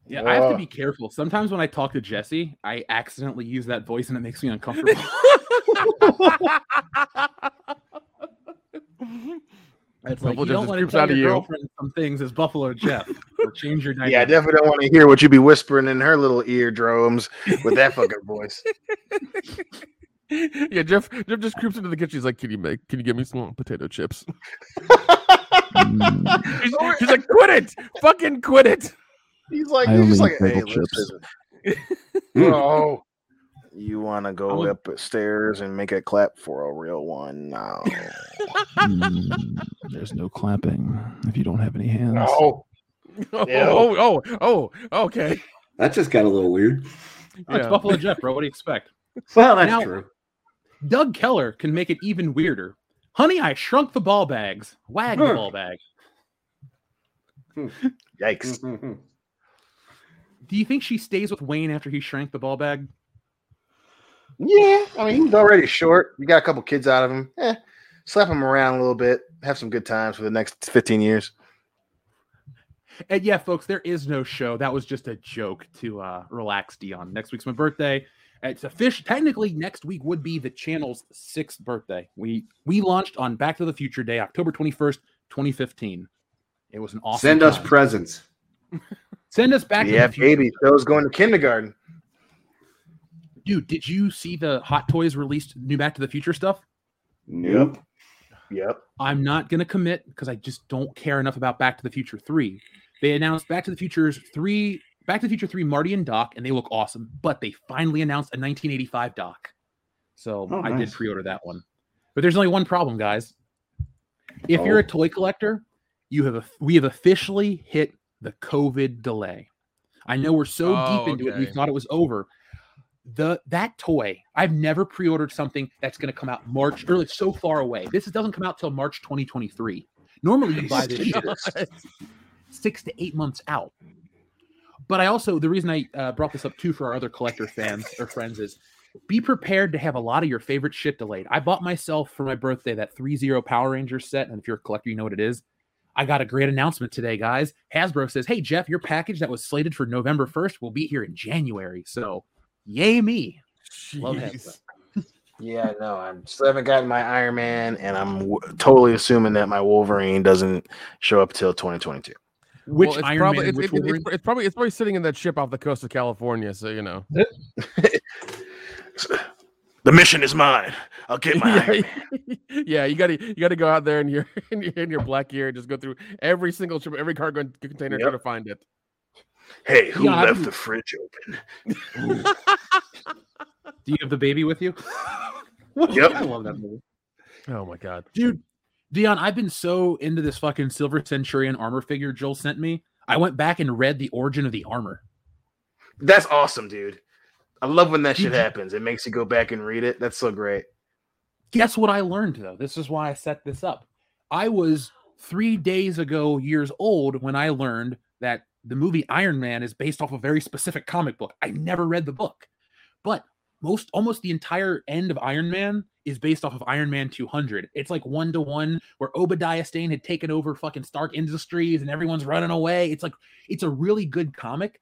Yeah, I have to uh. be careful. Sometimes when I talk to Jesse, I accidentally use that voice and it makes me uncomfortable. (laughs) (laughs) It's like you don't want to tell your you. girlfriend some things as Buffalo Jeff or change your (laughs) Yeah, I definitely don't want to hear what you'd be whispering in her little eardrums with that fucking voice. Yeah, Jeff. Jeff just creeps into the kitchen. He's like, "Can you make? Can you give me some potato chips?" (laughs) Mm, She's, she's like, quit it, fucking quit it. He's like, I he's just like, eat hey, chips." listen, (laughs) you want to I go would- upstairs and make a clap for a real one? No, mm, there's no clapping if you don't have any hands. no. Oh, (laughs) Ew. oh, oh, oh, okay. That just got a little weird. Oh, It's Yeah. Buffalo Jeff, bro. What do you expect? Well, that's Now- true. Doug Keller can make it even weirder. Honey, I shrunk the ball bags. Wag the ball bag. (laughs) Yikes! (laughs) Do you think she stays with Wayne after he shrank the ball bag? Yeah, I mean, he's already short. You got a couple kids out of him. Eh, slap him around a little bit. Have some good times for the next fifteen years. And yeah, folks, there is no show. That was just a joke to uh, relax Dion. Next week's my birthday. It's a fish. Technically, next week would be the channel's sixth birthday. We we launched on Back to the Future Day, October twenty first, twenty fifteen. It was an awesome. Send us time. presents. (laughs) Send us back. yeah, to the future. baby. Phil's going to kindergarten. dude. Did you see the Hot Toys released new Back to the Future stuff? Yep. Yep. I'm not going to commit because I just don't care enough about Back to the Future 3. They announced Back to the Future's 3 Back to the Future 3 Marty and Doc and they look awesome, but they finally announced a 1985 Doc. So Oh, I did pre-order that one. But there's only one problem, guys. If you're a Oh. toy collector, you have a, we have officially hit the COVID delay. I know we're so Oh, deep into it, we thought it was over. The that toy, I've never pre-ordered something that's going to come out March or like so far away. This doesn't come out till March 2023. Normally, you buy (laughs) this six to eight months out. But I also the reason I uh, brought this up too for our other collector fans or friends is be prepared to have a lot of your favorite shit delayed. I bought myself for my birthday that 3-0 Power Rangers set, and if you're a collector, you know what it is. I got a great announcement today, guys. Hasbro says, "Hey Jeff, your package that was slated for November 1st will be here in January." So, yay me! Love Hasbro. Yeah, know. I still haven't gotten my Iron Man, and I'm w- totally assuming that my Wolverine doesn't show up till 2022. Which Well, it's Iron probably, Man? it's, which it- it- it's, it's probably it's probably sitting in that ship off the coast of California. So you know. (laughs) The mission is mine. I'll get (laughs) my Iron yeah, Man. (laughs) yeah, you gotta you gotta go out there in your in your, in your black gear and just go through every single ship, every cargo container, try to find it. Hey, who Yeah, I left the fridge open? Do you have the baby with you? Yep. I love that movie. Oh my god. dude dion i've been so into this fucking silver centurion armor figure joel sent me i went back and read the origin of the armor That's awesome, dude. I love when that shit happens. It makes you go back and read it. That's so great. guess what i learned though this is why i set this up i was three days ago years old when i learned that the movie iron man is based off a very specific comic book i never read the book but most almost the entire end of iron man is based off of iron man 200 it's like one to one where obadiah stane had taken over fucking stark industries and everyone's running away it's like it's a really good comic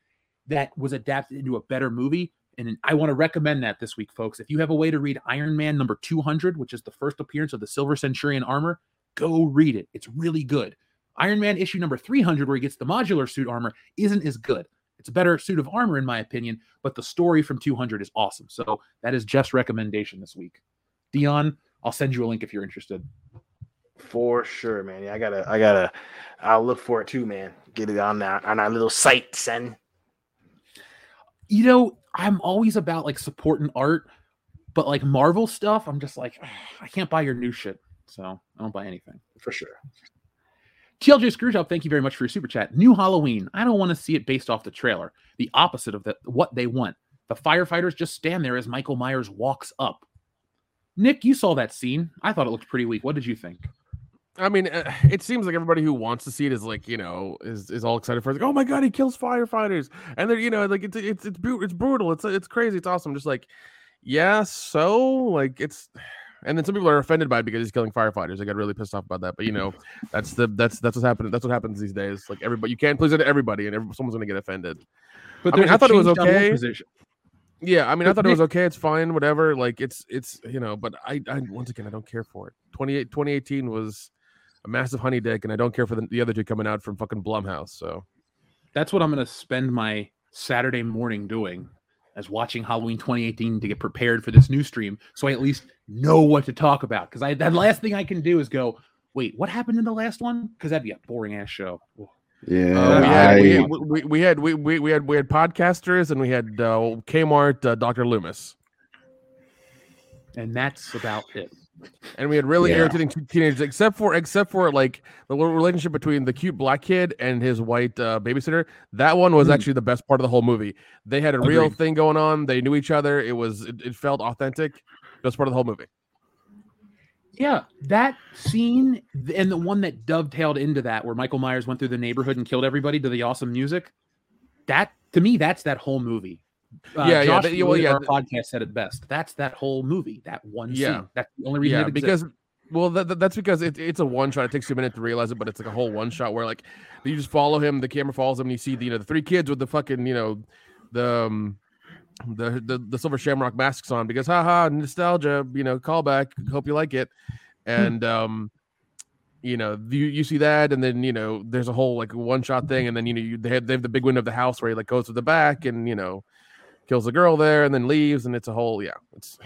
that was adapted into a better movie and I want to recommend that this week, folks. If you have a way to read Iron Man number 200, which is the first appearance of the Silver Centurion armor, go read it. It's really good. Iron Man issue number 300, where he gets the modular suit armor, isn't as good. It's a better suit of armor, in my opinion, but the story from 200 is awesome. So that is Jeff's recommendation this week. Dion, I'll send you a link if you're interested. For sure, man. Yeah, I gotta, I gotta, I'll look for it too, man. Get it on that on our little site, son. You know, I'm always about like supporting art, but like Marvel stuff, I'm just like, I can't buy your new shit. So I don't buy anything. For sure. TLJ Screwjob, thank you very much for your super chat. New Halloween. I don't want to see it based off the trailer. The opposite of the, what they want. The firefighters just stand there as Michael Myers walks up. Nick, you saw that scene. I thought it looked pretty weak. What did you think? I mean, uh, it seems like everybody who wants to see it is like, you know, is, is all excited for it. Like, oh my god, he kills firefighters, and they're, you know, like it's it's it's bru- it's brutal. It's it's crazy. It's awesome. Just like, yeah, so like it's, and then some people are offended by it because he's killing firefighters. They got really pissed off about that. But you know, that's the that's that's what's happening. That's what happens these days. Like everybody, you can't please everybody, and every, someone's gonna get offended. But I mean, there's I a thought it was change on one okay. position. Yeah, I mean, I thought it was okay. It's fine, whatever. Like it's it's you know, but I I once again I don't care for it. 28, 2018 was a massive honey dick, and I don't care for the, the other two coming out from fucking Blumhouse. So That's what I'm going to spend my Saturday morning doing as watching Halloween 2018 to get prepared for this new stream so I at least know what to talk about. Because I that last thing I can do is go, wait, what happened in the last one? Because that'd be a boring ass show. Yeah, Uh, we, had, I- we, we, we had we, we, we had we had podcasters and we had uh, Kmart, uh, Dr. Loomis, And that's about it. and we had really Yeah. irritating teenagers, except for except for like the relationship between the cute black kid and his white uh, babysitter. That one was Hmm. actually the best part of the whole movie. They had a real thing going on. They knew each other. It was it, it felt authentic. Best part of the whole movie. Yeah, that scene and the one that dovetailed into that, where Michael Myers went through the neighborhood and killed everybody to the awesome music. That to me, that's that whole movie. Uh, Yeah, yeah, Josh that- yeah, well, yeah, Our podcast said it best. That's that whole movie. That one Yeah. scene. That's the only reason. yeah, it because well, that, that- that's because it, it's a one shot. It takes you a minute to realize it, but it's like a whole one shot where like you just follow him. The camera follows him, and you see the you know the three kids with the fucking you know the um, the the, the silver shamrock masks on because haha nostalgia you know callback. Hope you like it, and um. You know, you, you see that, and then you know, there's a whole like one shot thing, and then you know, you, they have they have the big window of the house where he like goes to the back, and you know, kills the girl there, and then leaves, and it's a whole yeah, it's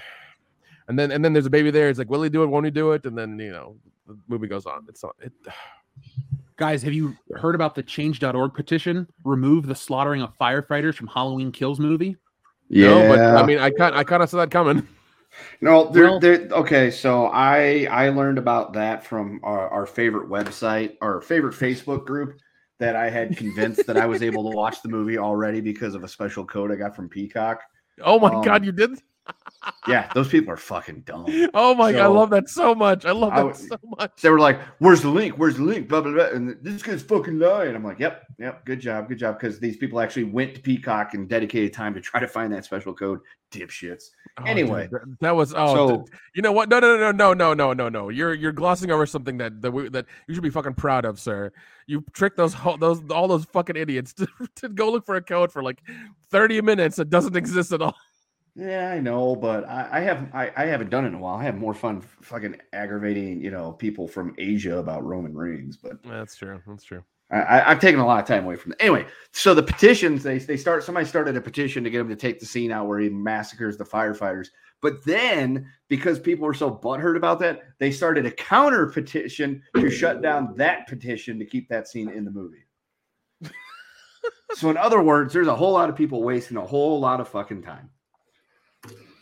and then and then there's a baby there. It's like, will he do it? Won't he do it? And then you know, the movie goes on. It's not. It, (sighs) guys, have you heard about the Change.org petition? Remove the slaughtering of firefighters from Halloween Kills movie. Yeah. No, but I mean, I kind I kind of saw that coming. No, there, Well- there. Okay, so I I learned about that from our, our favorite website, our favorite Facebook group that I had convinced that I was able to watch the movie already because of a special code I got from Peacock. Oh my Um, god, you did! Yeah, those people are fucking dumb. Oh my god, I love that so much. I love that w- so much. They were like, "Where's the link? Where's the link?" Blah blah blah. And this guy's fucking lying. I'm like, "Yep, yep, good job, good job." Because these people actually went to Peacock and dedicated time to try to find that special code. Dipshits. Oh, Anyway, dude, that, that was oh, so th- you know what? No, no, no, no, no, no, no, no. You're you're glossing over something that that we, that you should be fucking proud of, sir. You tricked those those all those fucking idiots (laughs) to, to go look for a code for like 30 minutes that doesn't exist at all. Yeah, I know, but I, I have I, I haven't done it in a while. I have more fun fucking aggravating, you know, people from Asia about Roman Reigns, but That's true. That's true. I, I've taken a lot of time away from it. Anyway, so the petitions they they start somebody started a petition to get him to take the scene out where he massacres the firefighters. But then because people were so butthurt about that, they started a counter petition to shut down that petition to keep that scene in the movie. (laughs) so in other words, there's a whole lot of people wasting a whole lot of fucking time.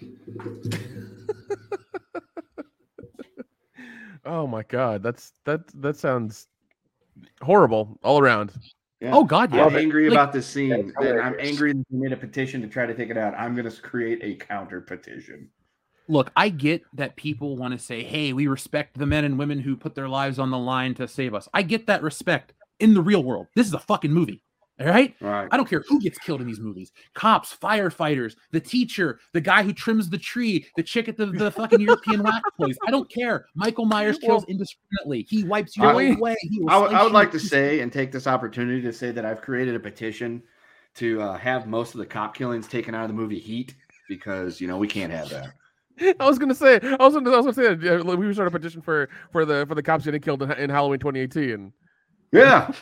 (laughs) Oh my god, that's that that sounds horrible all around. Yeah. Oh God, yeah. I'm angry Like- about this scene. That's I'm angry that they made a petition to try to take it out. I'm going to create a counter petition. look, I get that people want to say, hey, we respect the men and women who put their lives on the line to save us. I get that respect in the real world. This is a fucking movie. All right. Right. I don't care who gets killed in these movies cops, firefighters, the teacher, the guy who trims the tree, the chick at the, the fucking European (laughs) wax place. I don't care. Michael Myers kills Well- indiscriminately. He wipes you I- away. He I would- I would like to say and take this opportunity to say that I've created a petition to uh, have most of the cop killings taken out of the movie Heat because you know we can't have that. (laughs) I was gonna say, I was gonna, I was gonna say we would start a petition for for the for the cops getting killed in, in Halloween 2018. Yeah. (laughs)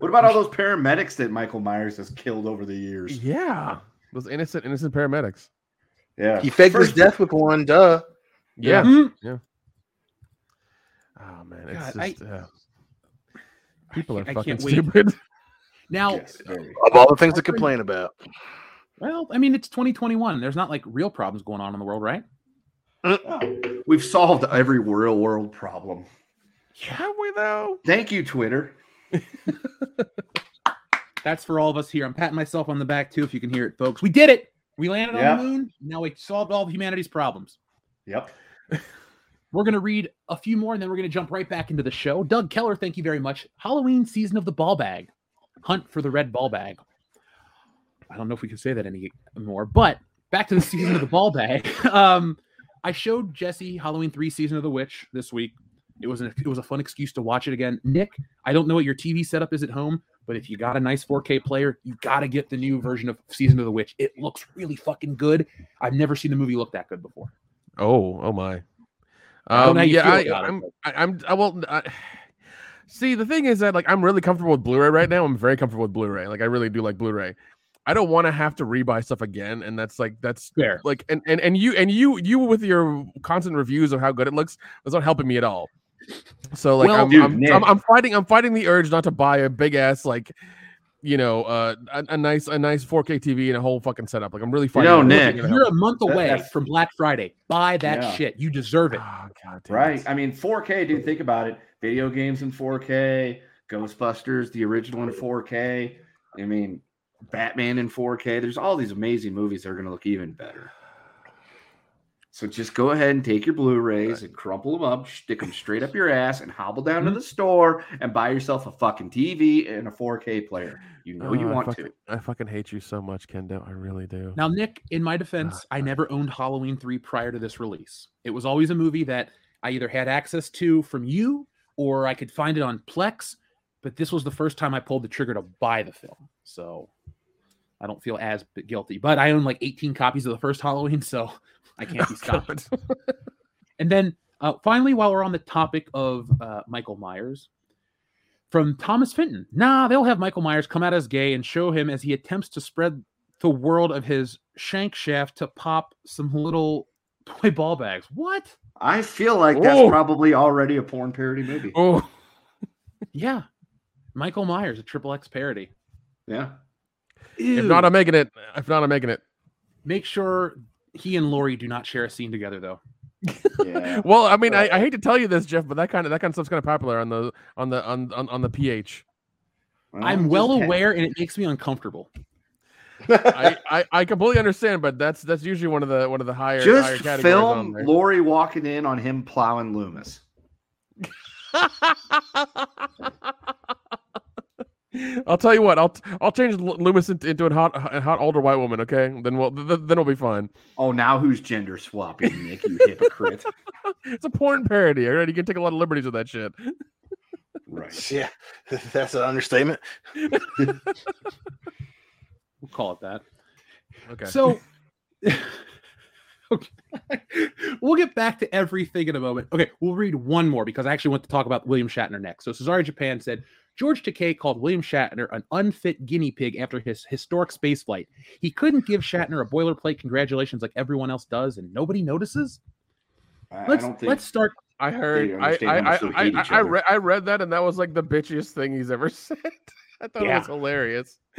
what about all (laughs) those paramedics that Michael Myers has killed over the years? Yeah, those innocent innocent paramedics. Yeah. He faked his death with one, duh. Yeah. Mhm. Oh man, it's God, I- just uh, people are I fucking can't wait. stupid. (laughs) Now, Yes. Of all the things to complain about. well, I mean, it's 2021. There's not like real problems going on in the world, right? We've solved every real world problem. Have we though? Thank you, Twitter. (laughs) That's for all of us here. I'm patting myself on the back too, if you can hear it, folks. We did it. We landed Yeah. on the moon. Now we solved all of humanity's problems. Yep. (laughs) We're going to read a few more and then we're going to jump right back into the show. Doug Keller, thank you very much. Halloween season of the ball bag. Hunt for the red ball bag. I don't know if we can say that anymore, but back to the season of the ball bag. (laughs) Um, I showed Jesse Halloween 3 season of the witch this week. It was an, it was a fun excuse to watch it again. Nick, I don't know what your TV setup is at home, but if you got a nice 4K player, you got to get the new version of Season of the Witch. It looks really fucking good. I've never seen a movie look that good before. Oh, oh my. I Um, you yeah, I, about I'm, but- I, I'm, I will. I, see, the thing is that like I'm really comfortable with Blu-ray right now. I'm very comfortable with Blu-ray. Like I really do like Blu-ray. I don't want to have to rebuy stuff again, and that's like that's Fair. like and and and you and you you with your constant reviews of how good it looks that's not helping me at all. So like Well, I'm, dude, I'm, I'm I'm fighting I'm fighting the urge not to buy a big ass like you know uh a, a nice a nice 4K TV and a whole fucking setup. Like I'm really fighting. know. Nick, You know? You're a month away that's- from Black Friday. Buy that Yeah. shit. You deserve it. Oh, God damn Right. it. I mean, 4K, dude, think about it. Video games in 4K, Ghostbusters, the original in 4K. I mean, Batman in 4K. There's all these amazing movies that are going to look even better. So just go ahead and take your Blu-rays and crumple them up, stick them straight up your ass, and hobble down Mm-hmm. to the store and buy yourself a fucking TV and a 4K player. You know you Oh, I want fucking, to. I fucking hate you so much, Kendo. I really do. Now, Nick, in my defense, I never owned Halloween 3 prior to this release. It was always a movie that I either had access to from you or I could find it on Plex, but this was the first time I pulled the trigger to buy the film. So I don't feel as guilty. But I own like 18 copies of the first Halloween, (laughs) so I can't be (laughs) stopped. (laughs) And then uh, finally, while we're on the topic of uh, Michael Myers, from Thomas Fenton, nah, they'll have Michael Myers come out as gay and show him as he attempts to spread the world of his shank shaft to pop some little (laughs) toy ball bags. What? I feel like that's Oh. probably already a porn parody movie. Oh, Yeah. Michael Myers, a triple X parody. Yeah. if not, I'm making it. If not, I'm making it. Make sure he and Laurie do not share a scene together, though. Yeah. (laughs) Well, I mean, I, I hate to tell you this, Jeff, but that kind of that kind of stuff's kind of popular on the on the on on, on the PH. I'm well aware, and it makes me uncomfortable. I, I I completely understand, but that's that's usually one of the one of the higher higher Just categories on film there. Laurie walking in on him plowing Loomis. (laughs) I'll tell you what. I'll I'll change Lu- Loomis into, into a hot a hot older white woman. Okay, then we'll then we'll be fine. Oh, now who's gender swapping, Nick? You hypocrite. (laughs) It's a porn parody. All right, you can take a lot of liberties with that shit. right. (laughs) Yeah, (laughs) that's an understatement. We'll call it that. Okay. So, okay. we'll get back to everything in a moment. Okay, we'll read one more because I actually want to talk about William Shatner next. So, Cesare Japan said George Takei called William Shatner an unfit guinea pig after his historic space flight. He couldn't give Shatner a boilerplate congratulations like everyone else does, and nobody notices. I, I Let's don't think let's start. I heard. They I I I, I, hate I, I, other. read, I read that, and that was like the bitchiest thing he's ever (laughs) said. I thought it was hilarious. (laughs)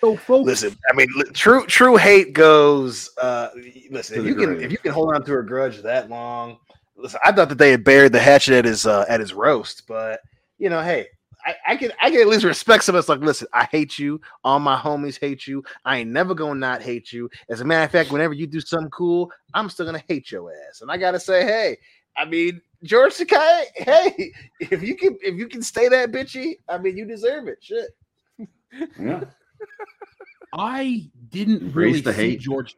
So, folks, Listen, I mean, li- true true hate goes. uh Listen, if the you can if you can hold on to a grudge that long, listen. I thought that they had buried the hatchet at his uh, at his roast, but you know, hey, I, I can I can at least respect some of us. Like, listen, I hate you. All my homies hate you. I ain't never gonna not hate you. As a matter of fact, whenever you do something cool, I'm still gonna hate your ass. And I gotta say, hey, I mean, George Takei, hey, (laughs) if you can if you can stay that bitchy, I mean, you deserve it. Shit. yeah. (laughs) I didn't Embrace really the see hate. George.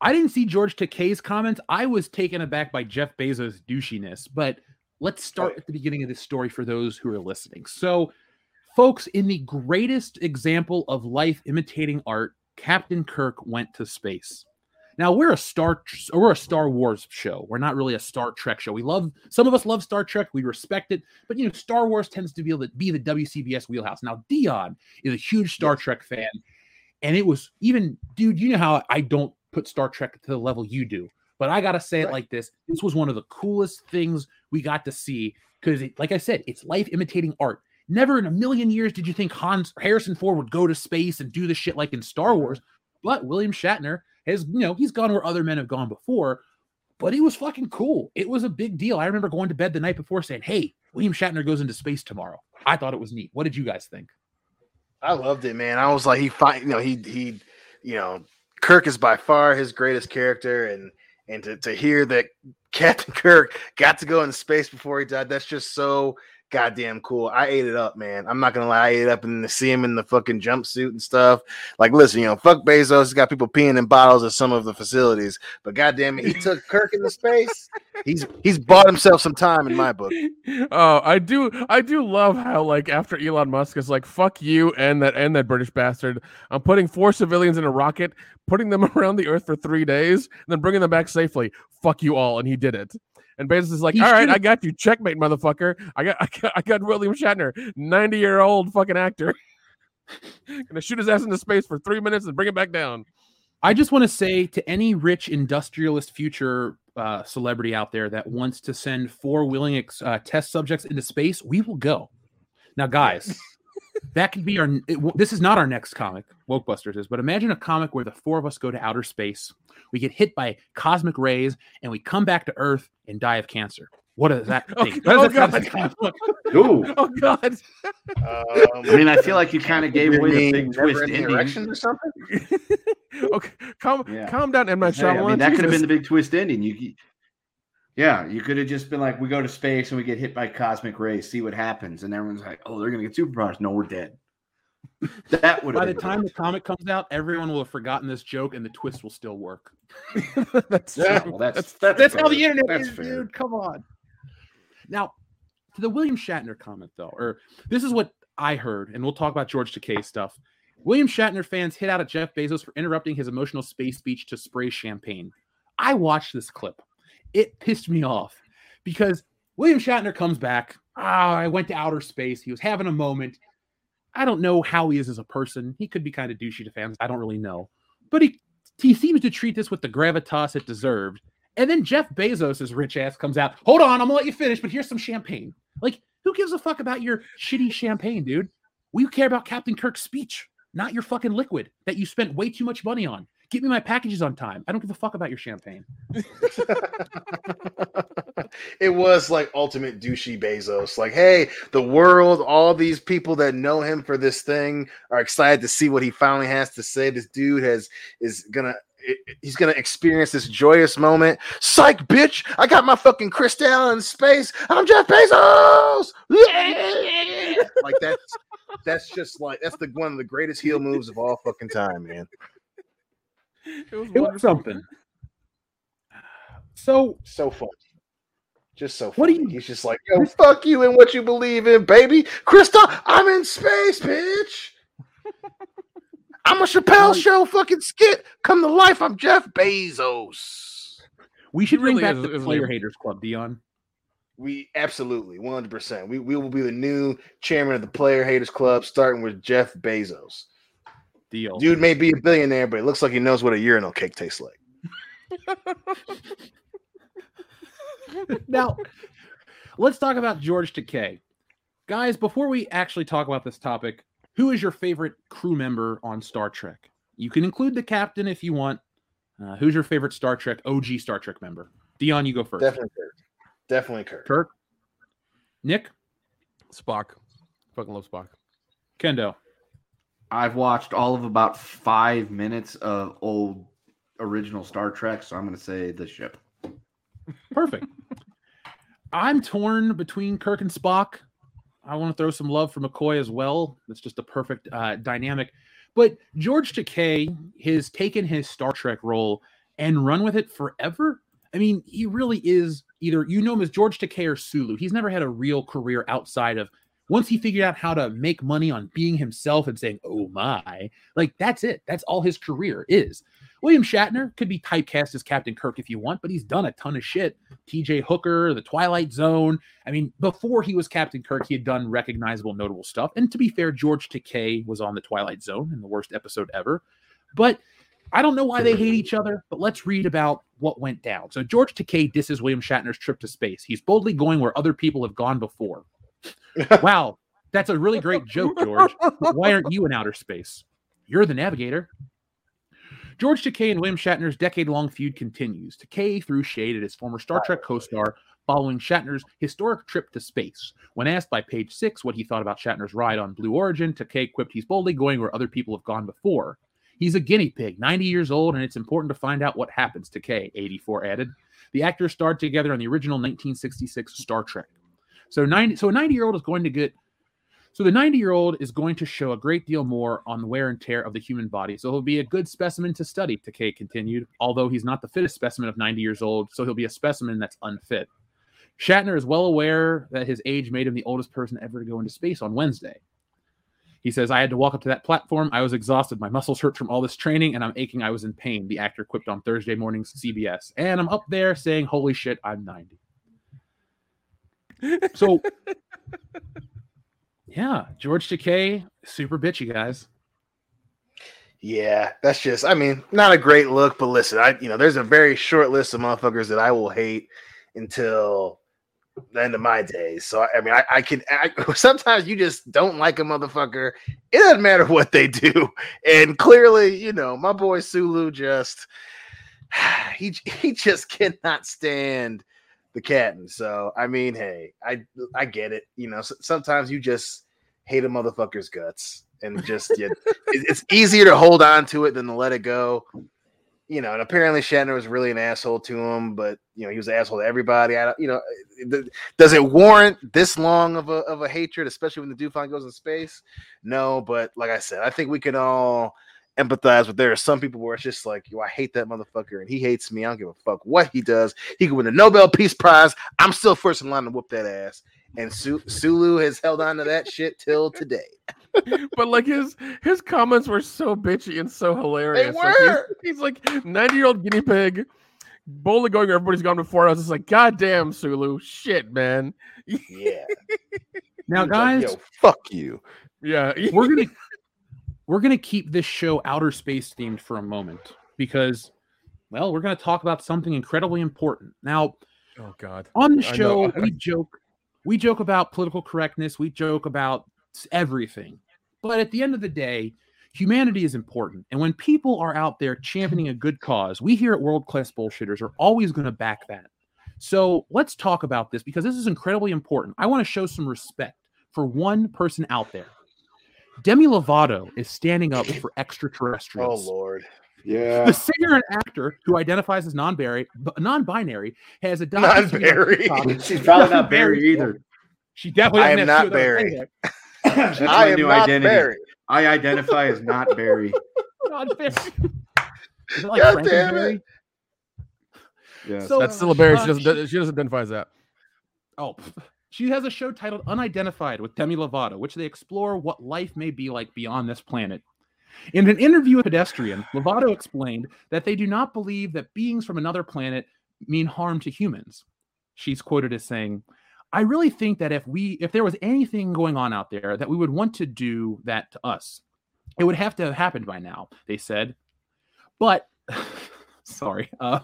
I didn't see George Takei's comments. I was taken aback by Jeff Bezos' douchiness. But let's start at the beginning of this story for those who are listening. So, folks, in the greatest example of life imitating art, Captain Kirk went to space. Now we're a Star we're a Star Wars show. We're not really a Star Trek show. We love some of us love Star Trek. We respect it, but you know Star Wars tends to be the, be the WCBS wheelhouse. Now Dion is a huge Star Trek fan, and it was even dude. You know how I don't put Star Trek to the level you do, but I gotta say it like this: this was one of the coolest things we got to see because, like I said, it's life imitating art. Never in a million years did you think Hans Harrison Ford would go to space and do the shit like in Star Wars, but William Shatner has, you know, he's gone where other men have gone before, but he was fucking cool. It was a big deal. I remember going to bed the night before saying, Hey, William Shatner goes into space tomorrow. I thought it was neat. What did you guys think? I loved it, man. I was like, he find, you know, he he, you know, Kirk is by far his greatest character, and and to, to hear that (laughs) Captain Kirk got to go into space before he died, that's just so goddamn cool. I ate it up, man. I'm not gonna lie, I ate it up and see him in the fucking jumpsuit and stuff. Like, listen, you know, fuck Bezos, he's got people peeing in bottles at some of the facilities, but goddamn it, he took Kirk into space. He's he's bought himself some time in my book. Oh, I do I do love how like after Elon Musk is like fuck you and that and that British bastard. I'm putting four civilians in a rocket, putting them (laughs) around the earth for 3 days, and then bringing them back safely. Fuck you all and he did it. And Bezos is like, He "All right, I got you. Checkmate, motherfucker. I got (laughs) I got, I got William Shatner, 90-year-old fucking actor. (laughs) Gonna shoot his ass into space for 3 minutes and bring it back down." I just want to say to any rich industrialist future uh, celebrity out there that wants to send four willing ex- uh, test subjects into space, we will go. Now, guys, (laughs) that could be our. It, w- this is not our next comic, Wokebusters is, but imagine a comic where the four of us go to outer space, we get hit by cosmic rays, and we come back to Earth and die of cancer. What does that (laughs) Oh, think? oh, What does that God. kind (laughs) of? Ooh. Oh God! Um, I mean, I feel like you kind of gave away the big twist ending ending. erections or something? (laughs) okay, calm, Yeah. calm down, M Night Hey, I mean, that could have been the big twist ending. You, you- yeah, you could have just been like, we go to space and we get hit by cosmic rays, see what happens, and everyone's like, oh, they're gonna get superpowers. No, we're dead. That would By have the time the comic comes out, everyone will have forgotten this joke, and the twist will still work. (laughs) that's Yeah, well, that's That's- that's, That's how the internet That's is, fair. dude. Come on. Now, to the William Shatner comment, though, or this is what I heard, and we'll talk about George Takei stuff. William Shatner fans hit out at Jeff Bezos for interrupting his emotional space speech to spray champagne. I watched this clip. It pissed me off because William Shatner comes back. Ah, I went to outer space. He was having a moment. I don't know how he is as a person. He could be kind of douchey to fans. I don't really know. But he he seems to treat this with the gravitas it deserved. And then Jeff Bezos' rich ass comes out. Hold on, I'm gonna let you finish, but here's some champagne. Like, who gives a fuck about your shitty champagne, dude? We care about Captain Kirk's speech, not your fucking liquid that you spent way too much money on. Get me my packages on time. I don't give a fuck about your champagne. (laughs) it was like ultimate douchey Bezos. Like, hey, the world, all these people that know him for this thing are excited to see what he finally has to say. This dude has is gonna he's gonna experience this joyous moment. Psych, bitch! I got my fucking crystal in space. I'm Jeff Bezos. like that's that's just like that's the one of the greatest heel moves of all fucking time, man. It was It was something. So So funny. Just so What do funny. you- He's just like, yo, fuck you and what you believe in, baby. Krista, I'm in space, bitch. (laughs) I'm a Chappelle show fucking skit. Come to life. I'm Jeff Bezos. we should bring really back is- the is Player like- Haters Club, Dion. We absolutely 100%. We, we will be the new chairman of the Player Haters Club, starting with Jeff Bezos. Deal. Dude may be a billionaire, but it looks like he knows what a urinal cake tastes like. (laughs) now, let's talk about George Takei. Guys, before we actually talk about this topic, who is your favorite crew member on Star Trek? You can include the captain if you want. Uh, who's your favorite Star Trek, OG Star Trek member? Dion, you go first. Definitely Kirk. Definitely Kirk. Kirk? Nick? Spock. Fucking love Spock. Kendo? I've watched all of about five minutes of old original Star Trek, so I'm going to say the ship. Perfect. I'm torn between Kirk and Spock. I want to throw some love for McCoy as well. That's just a perfect uh, dynamic. But George Takei has taken his Star Trek role and run with it forever. I mean, he really is either you know him as George Takei or Sulu. He's never had a real career outside of once he figured out how to make money on being himself and saying, "Oh my," like that's it. That's all his career is. William Shatner could be typecast as Captain Kirk if you want, but he's done a ton of shit. TJ Hooker, The Twilight Zone. I mean, before he was Captain Kirk, he had done recognizable, notable stuff. And to be fair, George Takei was on The Twilight Zone in the worst episode ever. But I don't know why they hate each other, but let's read about what went down. So George Takei disses William Shatner's trip to space. He's boldly going where other people have gone before. (laughs) wow, that's a really great joke, George. Why aren't you in outer space? You're the navigator. George Takei and William Shatner's decade-long feud continues. Takei threw shade at his former Star Trek co-star following Shatner's historic trip to space. When asked by Page Six what he thought about Shatner's ride on Blue Origin, Takei quipped he's boldly going where other people have gone before. He's a guinea pig, 90 years old, and it's important to find out what happens, Takei, 84 added. The actors starred together on the original 1966 Star Trek. So 90 so a 90-year-old is going to get so the 90-year-old is going to show a great deal more on the wear and tear of the human body. So he'll be a good specimen to study, Takei continued, although he's not the fittest specimen of 90 years old, so he'll be a specimen that's unfit. Shatner is well aware that his age made him the oldest person ever to go into space on Wednesday. He says, I had to walk up to that platform. I was exhausted. My muscles hurt from all this training, and I'm aching. I was in pain. The actor quipped on Thursday morning's CBS. And I'm up there saying, Holy shit, I'm 90. So, (laughs) yeah, George Takei, super bitchy, guys. Yeah, that's just. I mean, not a great look, but listen, I you know, there's a very short list of motherfuckers that I will hate until the end of my days. So I mean, I, I can. I, (laughs) sometimes you just don't like a motherfucker. It doesn't matter what they do, and clearly, you know, my boy Sulu just (sighs) he he just cannot stand the captain. So I mean, hey, I I get it. You know, sometimes you just hate a motherfucker's guts, and just you, (laughs) it's easier to hold on to it than to let it go. You know, and apparently Shatner was really an asshole to him, but you know he was an asshole to everybody. I don't, you know, eh, does it warrant this long of a of a hatred, especially when the dude goes in space? No, but like I said, I think we can all empathize with there are some people where it's just like, yo, I hate that motherfucker and he hates me. I don't give a fuck what he does. He could win the Nobel Peace Prize. I'm still first in line to whoop that ass. And Su- Sulu has held on to that shit till today. (laughs) but like his his comments were so bitchy and so hilarious. Like, were. he's, he's like 90 year old guinea pig, boldly going where everybody's gone before. I was just like, God damn, Sulu, shit, man. Yeah. Now, (laughs) He's like, guys, yo, fuck you. Yeah, we're gonna (laughs) we're gonna keep this show outer space themed for a moment because, well, we're gonna talk about something incredibly important. Now, oh god, on the show, we joke we joke about political correctness, we joke about everything, but at the end of the day. Humanity is important. And when people are out there championing a good cause, we here at World Class Bullshitters are always going to back that. So let's talk about this because this is incredibly important. I want to show some respect for one person out there. Demi Lovato is standing up for extraterrestrials. Oh. Lord. Yeah. The singer and actor who identifies as non-binary, non-binary has adopted Non-Barry. (laughs) She's probably not Barry either. She definitely I doesn't am not two Barry. things. That's I my am new not identity. Barry. I identify as not Barry. (laughs) Non-Barry. Is like God damn Frankenberry? it. Yes. So- that's still a Barry. She Uh, doesn't she doesn't identify as that. Oh, she has a show titled Unidentified with Demi Lovato, which they explore what life may be like beyond this planet. In an interview with Pedestrian, Lovato explained that they do not believe that beings from another planet mean harm to humans. She's quoted as saying, I really think that if we if there was anything going on out there that we would want to do that to us, it would have to have happened by now, they said. But (laughs) sorry, uh,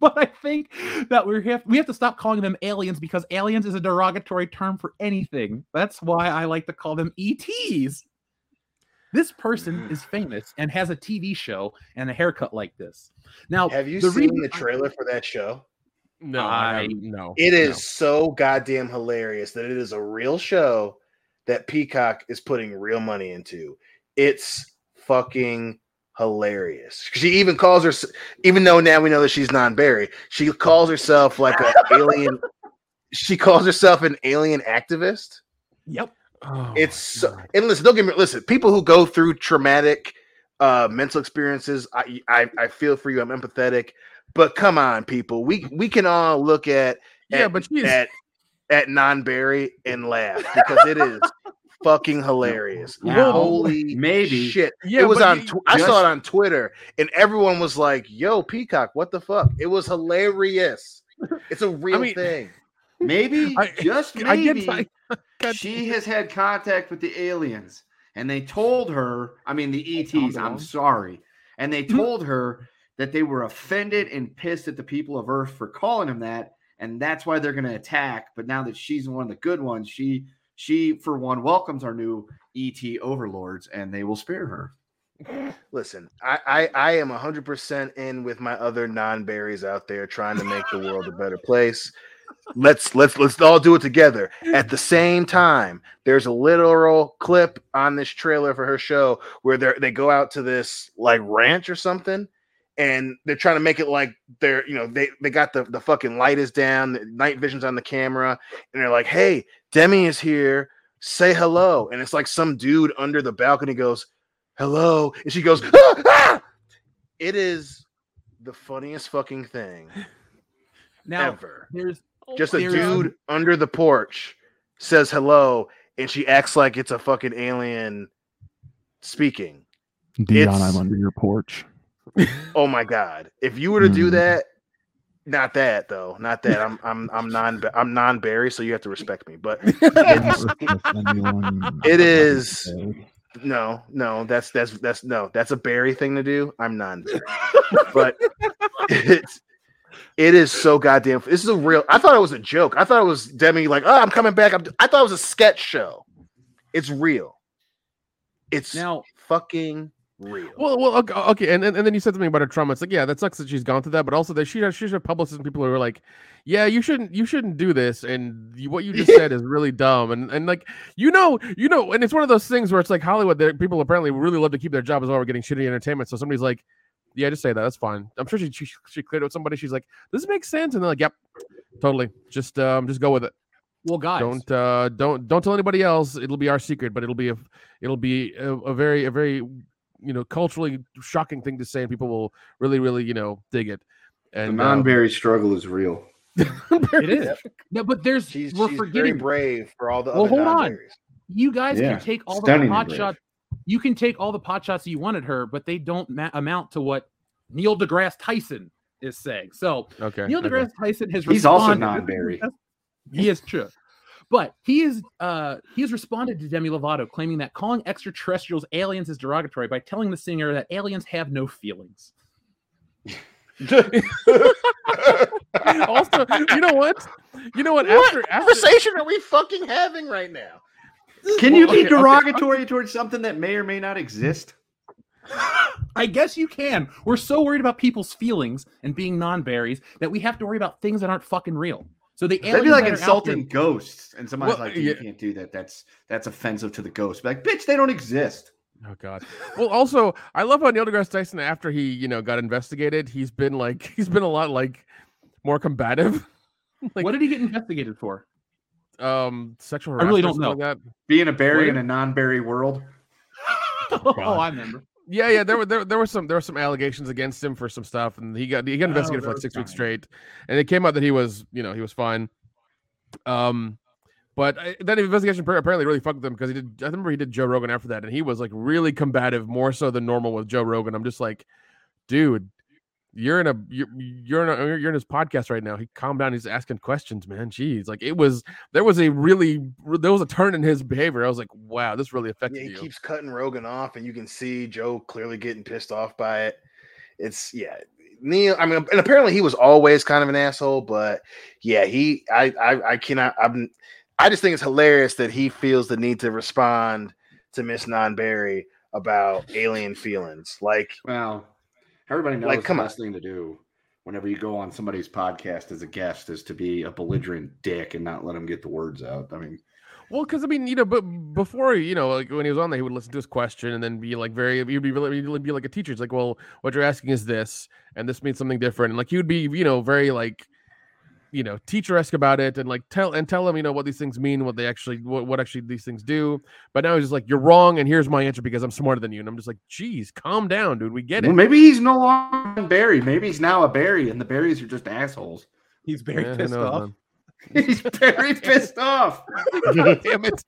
(laughs) but I think that we have we have to stop calling them aliens because aliens is a derogatory term for anything. That's why I like to call them ETs. This person (sighs) is famous and has a TV show and a haircut like this. Now, Have you the seen reason the trailer for that show? No, I- I, no. It no. so goddamn hilarious that it is a real show that Peacock is putting real money into. It's fucking hilarious. She even calls her, even though now we know that she's non-Barry, she calls herself like an (laughs) alien. She calls herself an alien activist. Yep. Oh, It's so, and listen, don't get me listen. People who go through traumatic uh mental experiences, I, I I feel for you. I'm empathetic, but come on, people. We we can all look at yeah, at- but she's at at non-Barry and laugh because it is (laughs) fucking hilarious. Wow. Holy Maybe. shit! yeah, it was on. Tw- I saw it on Twitter, and everyone was like, "Yo, Peacock, what the fuck?" It was hilarious. It's a real mean, thing. (laughs) Maybe, I- just I maybe, get (laughs) she has had contact with the aliens, and they told her. I mean, the ETs. I'm sorry, and they Mhm. told her that they were offended and pissed at the people of Earth for calling them that, and that's why they're going to attack. But now that she's one of the good ones, she she for one welcomes our new ET overlords, and they will spare her. Listen, I, I I am hundred percent in with my other non-berries out there trying to make the world a better place. Let's let's let's all do it together. At the same time, there's a literal clip on this trailer for her show where they they go out to this like ranch or something, and they're trying to make it like they're you know they they got the the fucking light is down, the night vision's on the camera, and they're like, "Hey, Demi is here. Say hello." And it's like some dude under the balcony goes, hello and she goes "Ah, ah!" it is the funniest fucking thing (laughs) Now, ever there's just a there's- dude under the porch says hello and she acts like it's a fucking alien speaking Dion, It's- I'm under your porch. Oh my god if you were to do Mm. that not that though not that i'm i'm i'm non i'm non-barry so you have to respect me but (laughs) I don't respect anyone. It is- No, no, that's that's that's no, that's a Barry thing to do. I'm non (laughs) but it's it is so goddamn. This is a real. I thought it was a joke. I thought it was Demi like, oh, I'm coming back. I'm, I thought it was a sketch show. It's real. It's Now, fucking real. Well, well, okay, okay. And, and and then you said something about her trauma. It's like, yeah, that sucks that she's gone through that, but also that she has she's a publicist and people who are like, yeah, you shouldn't you shouldn't do this, and you, what you just (laughs) said is really dumb, and and like you know you know, and it's one of those things where it's like Hollywood. there- People apparently really love to keep their job as well. We're getting shitty entertainment, so somebody's like, yeah, just say that. That's fine. I'm sure she she, she cleared it with somebody. She's like, this makes sense, and they're like, yep, totally. Just um, just go with it. well, guys, Don't uh, don't don't tell anybody else. It'll be our secret, but it'll be a it'll be a, a very a very you know culturally shocking thing to say, and people will really really you know dig it. The And non um, Barry struggle is real. (laughs) it is. No, but there's She's, we're she's very forgetting. brave for all the Well, other hold on. non-Barrys. You guys Yeah, can take all the pot brave. shots. You can take all the pot shots you wanted her, but they don't ma- amount to what Neil deGrasse Tyson is saying. So okay, Neil okay. deGrasse Tyson has He's also responded- non-Barry. He is true. But he is uh he has responded to Demi Lovato claiming that calling extraterrestrials aliens is derogatory by telling the singer that aliens have no feelings. (laughs) also, you know what? You know what? What After after conversation are we fucking having right now? Can you Well, be okay, okay. derogatory towards something that may or may not exist? I guess you can. We're so worried about people's feelings and being non-berries that we have to worry about things that aren't fucking real. So the That'd be like that are out insulting there- ghosts, and somebody's Well, like, "You yeah. can't do that. That's that's offensive to the ghost." Be like, bitch, they don't exist. Oh God. Well, also, I love how Neil deGrasse Tyson, after he, you know, got investigated, he's been like, (laughs) he's been a lot like more combative. (laughs) like, what did he get investigated for? um, sexual I really don't know. Like that. Being a berry What? in a non-berry world. (laughs) oh, I remember. Yeah, yeah. There were there, there were some there were some allegations against him for some stuff, and he got he got Oh, investigated for like six weeks straight, and it came out that he was you know he was fine. Um, but I, that investigation apparently really fucked with him because he did. I remember he did Joe Rogan after that, and he was like really combative, more so than normal with Joe Rogan. I'm just like, dude, you're in a you're you're in a, you're in his podcast right now. He calmed down. He's asking questions, man. Jeez, like it was there was a really there was a turn in his behavior. I was like, wow, this really Yeah, affected he you. keeps cutting Rogan off, and you can see Joe clearly getting pissed off by it. It's yeah, Neil. I mean, and apparently he was always kind of an asshole, but yeah, he. I I, I cannot. I'm. I just think it's hilarious that he feels the need to respond to Miss Non-Berry about alien feelings. Like, Well, everybody knows Like, come the on. best thing to do whenever you go on somebody's podcast as a guest is to be a belligerent dick and not let them get the words out. I mean, Well, because I mean, you know, but before, you know, like when he was on there, he would listen to his question and then be like, very, he'd be really, he'd be like a teacher. It's like, well, what you're asking is this, and this means something different. And like, he would be, you know, very like, you know, teacher esque about it, and like tell and tell him, you know, what these things mean, what they actually, what, what actually these things do. But now he's just like, you're wrong, and here's my answer because I'm smarter than you. And I'm just like, geez, calm down, dude. We get it. well, maybe he's no longer a Barry. Maybe he's now a Barry, and the Berries are just assholes. He's very Yeah, pissed knows, off. man. (laughs) he's very pissed off. (laughs) Damn it.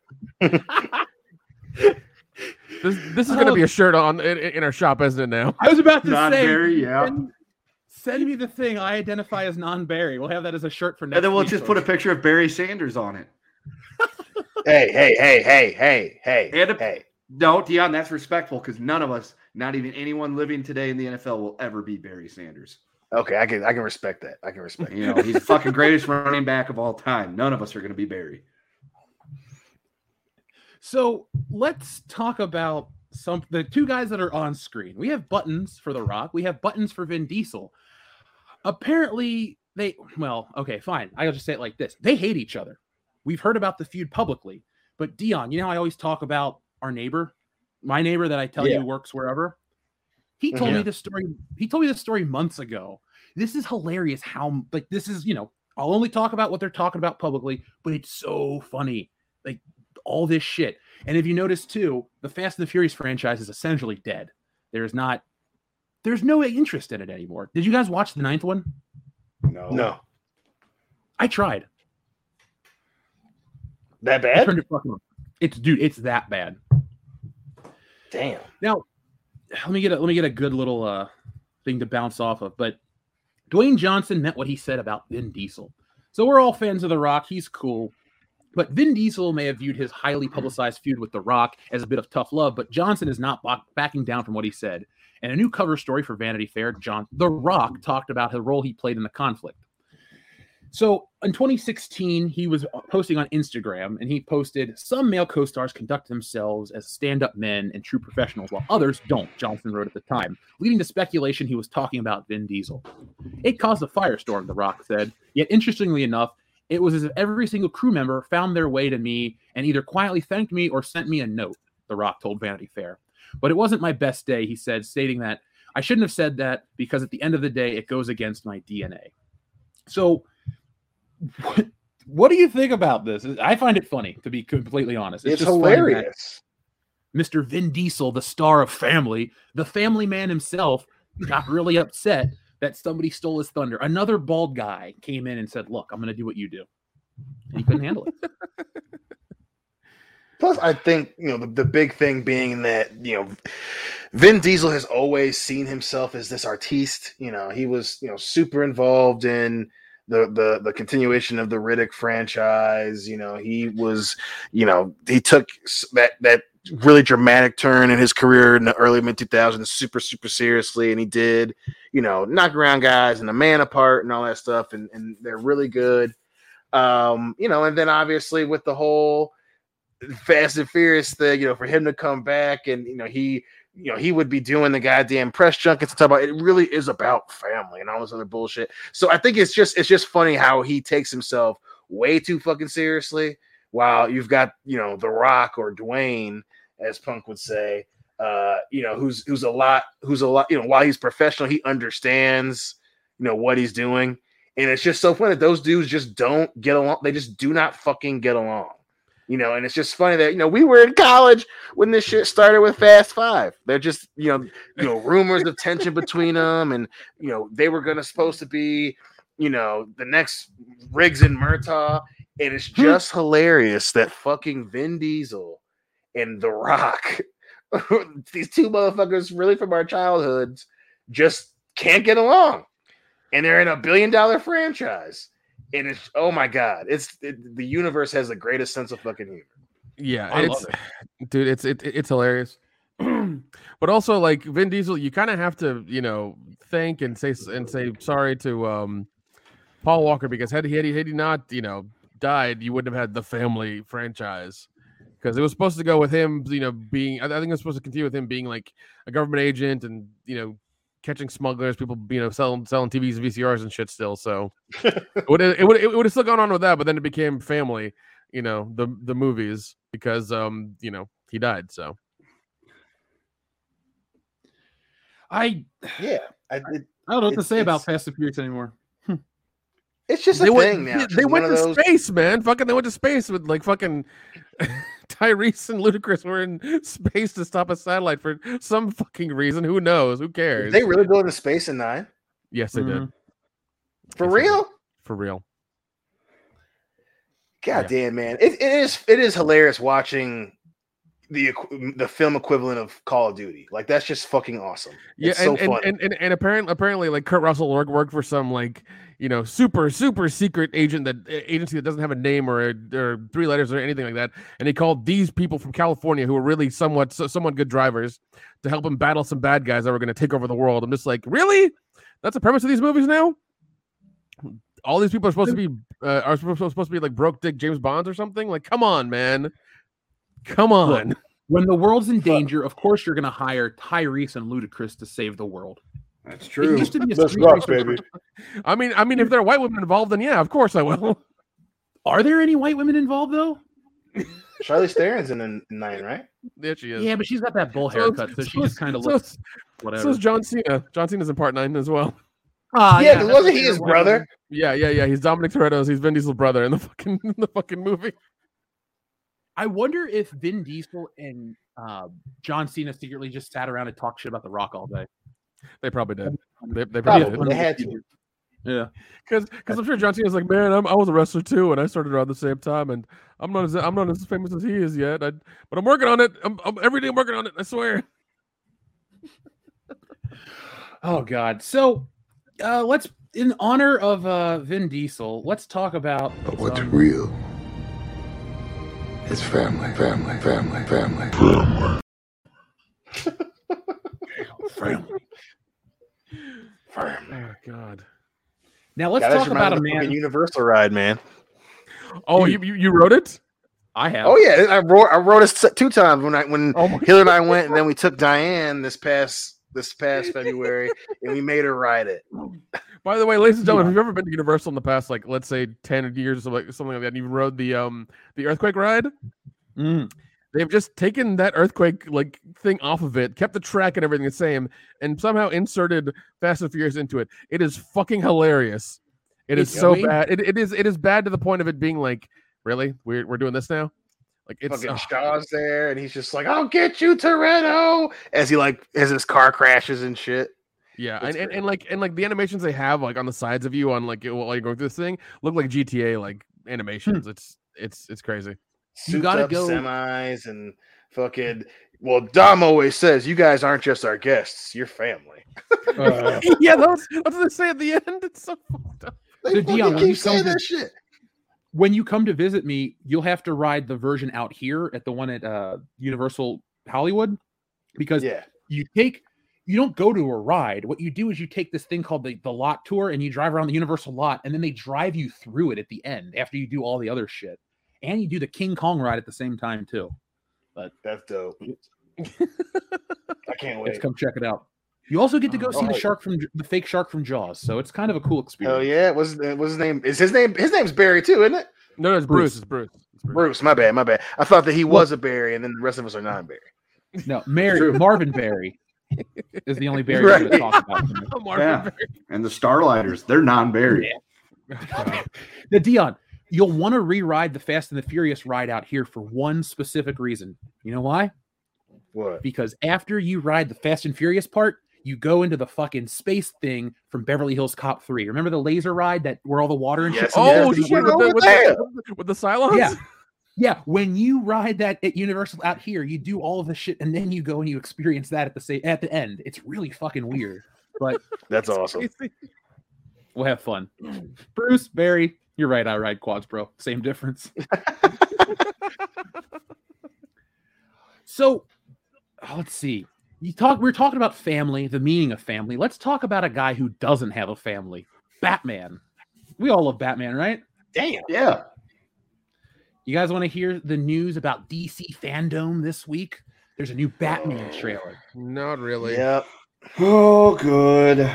this this is gonna be oh. a shirt on in, in our shop, isn't it? Now. I was about to Non say, Barry, yeah. send, send me the thing I identify as non-Barry. We'll have that as a shirt for next. And then we'll week, just put a picture of Barry Sanders on it. (laughs) hey, hey, hey, hey, hey, hey, And a- hey. No, Dion, that's respectful because none of us, not even anyone living today in the NFL, will ever be Barry Sanders. Okay, I can I can respect that. I can respect. You know, he's the fucking greatest (laughs) running back of all time. None of us are going to be Barry. So let's talk about some the two guys that are on screen. We have buttons for The Rock. We have buttons for Vin Diesel. Apparently, they well, okay, fine. I'll just say it like this: they hate each other. We've heard about the feud publicly, but Dion, you know I always talk about our neighbor, my neighbor that I tell Yeah. you works wherever. He told mm-hmm. me Yeah. this story. He told me this story months ago. This is hilarious. How like this is you know I'll only talk about what they're talking about publicly, but it's so funny. Like all this shit. And if you notice too, the Fast and the Furious franchise is essentially dead. There's not, there's no interest in it anymore. Did you guys watch the ninth one? No. No, I tried. that bad. turned it fucking. It's dude, it's that bad. Damn. Now, let me get a let me get a good little uh thing to bounce off of. But Dwayne Johnson meant what he said about Vin Diesel. So we're all fans of The Rock. He's cool. But Vin Diesel may have viewed his highly publicized feud with The Rock as a bit of tough love, but Johnson is not back- backing down from what he said. In a new cover story for Vanity Fair, John The Rock talked about the role he played in the conflict. So in 2016, he was posting on Instagram and he posted some male co stars conduct themselves as stand up men and true professionals, while others don't, Johnson wrote at the time, leading to speculation he was talking about Vin Diesel. It caused a firestorm, The Rock said. Yet, interestingly enough, it was as if every single crew member found their way to me and either quietly thanked me or sent me a note, The Rock told Vanity Fair. But it wasn't my best day, he said, stating that I shouldn't have said that because at the end of the day, it goes against my DNA. So, what, what do you think about this? I find it funny, to be completely honest. It's, just hilarious. Mr. Vin Diesel, the star of Family, the family man himself, got really upset that somebody stole his thunder. Another bald guy came in and said, Look, I'm going to do what you do. And he couldn't handle it. (laughs) Plus, I think you know the, the big thing being that you know Vin Diesel has always seen himself as this artiste. You know, he was you know super involved in the the the continuation of the Riddick franchise. You know, he was you know he took that that really dramatic turn in his career in the early mid 2000s super super seriously and he did you know knock around guys and a man apart and all that stuff and and they're really good um you know and then obviously with the whole Fast and Furious thing, you know, for him to come back and you know he, you know, he would be doing the goddamn press junkets and talk about it. Really is about family and all this other bullshit. So I think it's just it's just funny how he takes himself way too fucking seriously, while you've got you know The Rock or Dwayne, as Punk would say, uh, you know, who's who's a lot who's a lot you know while he's professional, he understands you know what he's doing, and it's just so funny that those dudes just don't get along. They just do not fucking get along you know, and it's just funny that you know we were in college when this shit started with Fast Five. They're just you know, you know, rumors of tension between them, and you know they were gonna supposed to be, you know, the next Riggs and Murtaugh, and it's hmm. just hilarious that fucking Vin Diesel and The Rock, (laughs) these two motherfuckers, really from our childhoods, just can't get along, and they're in a billion dollar franchise and it's oh my god, it's it, the universe has the greatest sense of fucking humor. Yeah, I it's love dude, it's it, it's hilarious. (clears throat) but also like Vin Diesel, you kind of have to, you know, thank and say and say sorry to um Paul Walker because had he had he, had he not, you know, died, you wouldn't have had the family franchise. Because it was supposed to go with him, you know, being I I think it was supposed to continue with him being like a government agent and you know catching smugglers, people you know selling selling TVs and VCRs and shit still. So (laughs) it would it would it would have still gone on with that, but then it became family, you know, the the movies because um you know he died. So I, Yeah, I, it, I don't know what to say about it's- Fast and Furious anymore. it's just a they thing went now. they It's went to those- space, man. Fucking they went to space with like fucking (laughs) Tyrese and Ludacris were in space to stop a satellite for some fucking reason. Who knows? Who Did cares? they really go into space in nine yes, they did Mhm. for Yes, they did. real? for real. God damn, man, it, it is it is hilarious watching the the film equivalent of Call of Duty. Like that's just fucking awesome. Yeah, It's and, so and, funny. and, and and apparently apparently like Kurt Russell worked worked for some like you know super super secret agent that agency that doesn't have a name or a, or three letters or anything like that, and he called these people from California who were really somewhat so- somewhat good drivers to help him battle some bad guys that were going to take over the world. I'm just like, really? That's the premise of these movies now. All these people are supposed to be uh, are supposed supposed to be like broke dick James Bonds or something. Like, come on, man, come on. When the world's in danger, of course you're going to hire Tyrese and Ludacris to save the world. That's It true. used to be a Let's street baby. I mean, I mean, if there are white women involved, then yeah, of course I will. (laughs) Are there any white women involved though? Charlize Theron's in the nine, right? there she is. Yeah, but she's got that bull So- haircut, so she just kind of so looks it's- whatever. So is John Cena. John Cena's in part nine as well. Ah, yeah, 'cause that's wasn't he they're his white brother? women. Yeah, yeah, yeah. He's Dominic Toretto's. He's Vin Diesel's brother in the (laughs) fucking in the fucking movie. I wonder if Vin Diesel and uh, John Cena secretly just sat around and talked shit about The Rock all day. They probably did. They, they probably Probably. did. They had to. Yeah. Because because I'm sure John Cena's like, man, I'm, I was a wrestler too, and I started around the same time, and I'm not as I'm not as famous as he is yet. I, but I'm working on it. I'm, I'm every day I'm working on it. I swear. (laughs) Oh God. So uh, let's, in honor of uh, Vin Diesel, let's talk about. But What's some- real? It's family, family, family, family, (laughs) family. Family. Oh God. Now let's God, talk about a me of the man. Universal ride, man. Oh, you, you you rode it? I have. Oh yeah, I rode I rode it two times when I when Oh Hillary and I went, and then we took Diane this past this past February, and we made her ride it. (laughs) By the way, ladies and gentlemen, if you've ever been to Universal in the past, like let's say ten years or something like, something like that, and you rode the um the earthquake ride, Mm. They've just taken that earthquake like thing off of it, kept the track and everything the same, and somehow inserted Fast and Furious into it. It is fucking hilarious. It is It's so bad. It, it is it is bad to the point of it being like, really, we're we're doing this now. Like it's Fucking. Shaw's there, and he's just like, "I'll get you, Toretto," as he like as his car crashes and shit. Yeah, and, and, and like and like the animations they have like on the sides of you on like while you're going through this thing look like GTA like animations. Hmm. It's it's it's crazy. You Souped gotta up go- semis and fucking. Well, Dom always says, "You guys aren't just our guests; you're family." Uh, (laughs) yeah, that's that's what they say at the end. It's so fucked up. They So, Dion, when keep you come saying to- that shit. when you come to visit me, you'll have to ride the version out here at the one at uh, Universal Hollywood because Yeah, you take you don't go to a ride. What you do is you take this thing called the, the lot tour and you drive around the Universal lot and then they drive you through it at the end after you do all the other shit. And you do the King Kong ride at the same time too. But that's dope. (laughs) I can't Let's come check it out. You also get to go Oh, see the shark from the fake shark from Jaws, so it's kind of a cool experience. Hell yeah! What's his, what's his name? Is his name? His name's Barry too, isn't it? No, no, it's Bruce. Bruce. It's Bruce. It's Bruce. Bruce. My bad. My bad. I thought that he was a Barry, and then the rest of us are non-Barry. No, Mary Marvin Barry is the only Barry we're to Right. talk about. (laughs) Marvin Yeah. Berry. And the Starlighters, they're non-buried. (laughs) The Dion, you'll want to re-ride the Fast and the Furious ride out here for one specific reason. You know why? What? Because after you ride the Fast and Furious part, you go into the fucking space thing from Beverly Hills Cop 3. Remember the laser ride that where all the water and shit Yes, comes? Oh shit! went With the, over with, the, with the Cylons? Yeah. (laughs) Yeah, when you ride that at Universal out here, you do all of the shit, and then you go and you experience that at the same at the end. It's really fucking weird, but (laughs) That's awesome. we'll have fun. Bruce Barry, you're right. I ride quads, bro. Same difference. (laughs) so, oh, let's see. You talk. We are talking about family, the meaning of family. Let's talk about a guy who doesn't have a family. Batman. We all love Batman, right? Damn. Yeah. You guys want to hear the news about DC FanDome this week? There's a new Batman oh, trailer. Not really. Yep. Oh, good.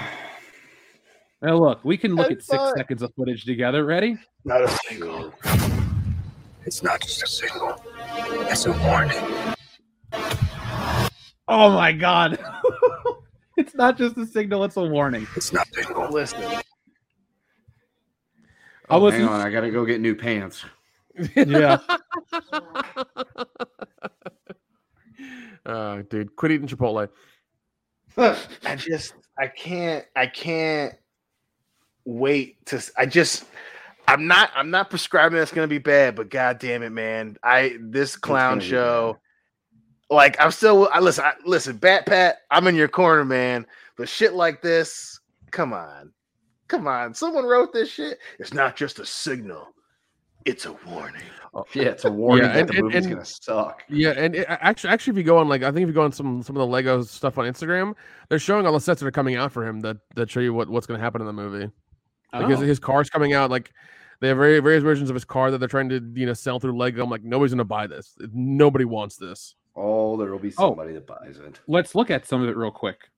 Now, look, we can look I at six thought- seconds of footage together. Ready? Not a single. It's not just a signal. It's a warning. Oh my god. (laughs) it's not just a signal, it's a warning. It's not a signal. Listen. I Oh, was hang on, I gotta go get new pants. (laughs) yeah. (laughs) Uh, dude, quit eating Chipotle. I just I can't I can't wait to I just I'm not I'm not prescribing that's gonna be bad, but god damn it, man. I this clown show. Like I'm still I listen, I, listen, Bat Pat, I'm in your corner, man. But shit like this, come on. Come on. Someone wrote this shit. It's not just a signal, it's a warning. Oh, yeah, it's a (laughs) warning Yeah, that the and- movie's and- gonna suck. Yeah, and it, actually, actually, if you go on like I think if you go on some some of the Lego stuff on Instagram, they're showing all the sets that are coming out for him that that show you what, what's going to happen in the movie. Like his, Oh. his car's coming out. Like they have very various versions of his car that they're trying to you know sell through Lego. I'm like nobody's going to buy this. Nobody wants this. Oh, there will be Oh. somebody that buys it. Let's look at some of it real quick.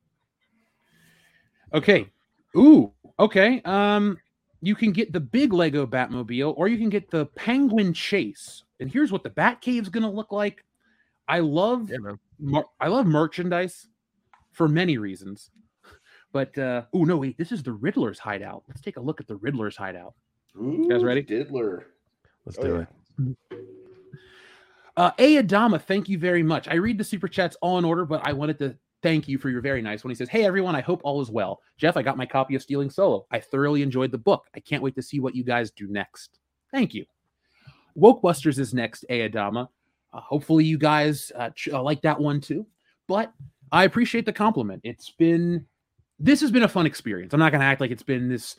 Okay. Ooh, okay. Um, you can get the big Lego Batmobile, or you can get the Penguin Chase. And here's what the Batcave's gonna look like. I love Yeah, mer- I love merchandise for many reasons. But uh oh no, wait, this is the Riddler's hideout. Let's take a look at the Riddler's hideout. guys ready? Diddler. Let's Oh, do yeah. it. Uh A Adama, thank you very much. I read the super chats all in order, but I wanted to thank you for your very nice one. He says, Hey everyone, I hope all is well. Jeff, I got my copy of Stealing Solo. I thoroughly enjoyed the book. I can't wait to see what you guys do next. Thank you. Wokebusters is next, A Adama. Uh, hopefully you guys uh, ch- uh, like that one too. But I appreciate the compliment. It's been this has been a fun experience. I'm not gonna act like it's been this,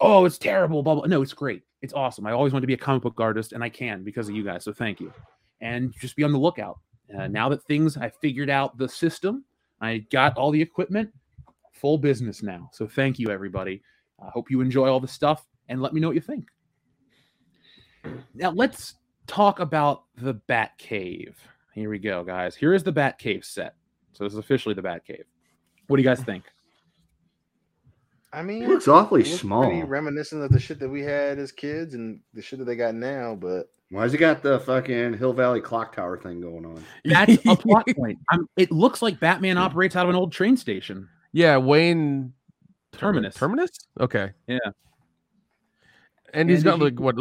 oh, it's terrible, blah. No, it's great. It's awesome. I always wanted to be a comic book artist, and I can because of you guys. So thank you. and just be on the lookout. Uh, now that things, I figured out the system, I got all the equipment, full business now. So thank you, everybody. I hope you enjoy all the stuff and let me know what you think. Now let's talk about the Bat Cave. Here we go, guys. Here is the Bat Cave set. So this is officially the Bat Cave. What do you guys think? I mean, It looks awfully it looks small. Reminiscent of the shit that we had as kids and the shit that they got now. But Why's he got the fucking Hill Valley clock tower thing going on? That's a (laughs) plot point. I'm, it looks like Batman operates out of an old train station. Yeah, Wayne Terminus. Terminus? Okay. Yeah. And he's got he- like what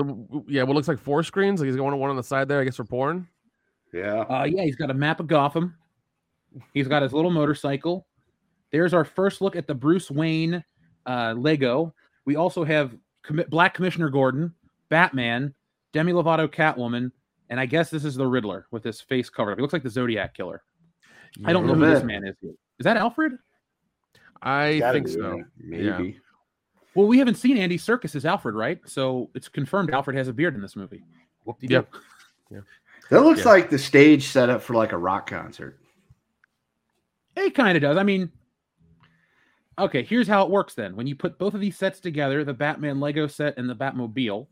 yeah, what looks like four screens. Like he's got one, one on the side there, I guess for porn. Yeah. Uh, yeah, he's got a map of Gotham. He's got his little motorcycle. There's our first look at the Bruce Wayne uh, Lego. We also have commi- Black Commissioner Gordon, Batman, Demi Lovato Catwoman, and I guess this is the Riddler with his face covered up. He looks like the Zodiac Killer. I don't know who little this man is. Is that Alfred? I think be, so. Maybe. Yeah. Well, we haven't seen Andy Serkis as Alfred, right? So it's confirmed Alfred has a beard in this movie. Whoop-de-doo. Yeah. That looks Yeah. like the stage setup for like a rock concert. It kind of does. I mean, okay, here's how it works then. When you put both of these sets together, the Batman Lego set and the Batmobile,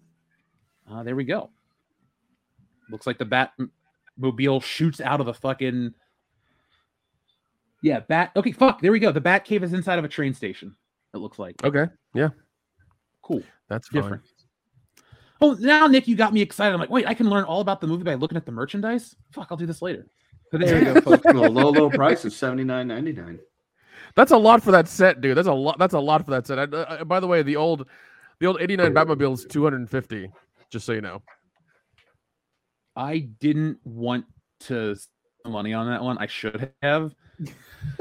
uh, there we go. Looks like the Batmobile shoots out of the fucking. Yeah, Bat. Okay, fuck. There we go. The Bat Cave is inside of a train station. It looks like. Okay. Yeah. Cool. That's fine. Different. Oh, now Nick, you got me excited. I'm like, wait, I can learn all about the movie by looking at the merchandise. Fuck, I'll do this later. So there you go, folks. Well, low, low price is seventy nine ninety nine. That's a lot for that set, dude. That's a lot. That's a lot for that set. I, I, by the way, the old, the old '89 Batmobile is 250. Just so you know. I didn't want to spend money on that one. I should have,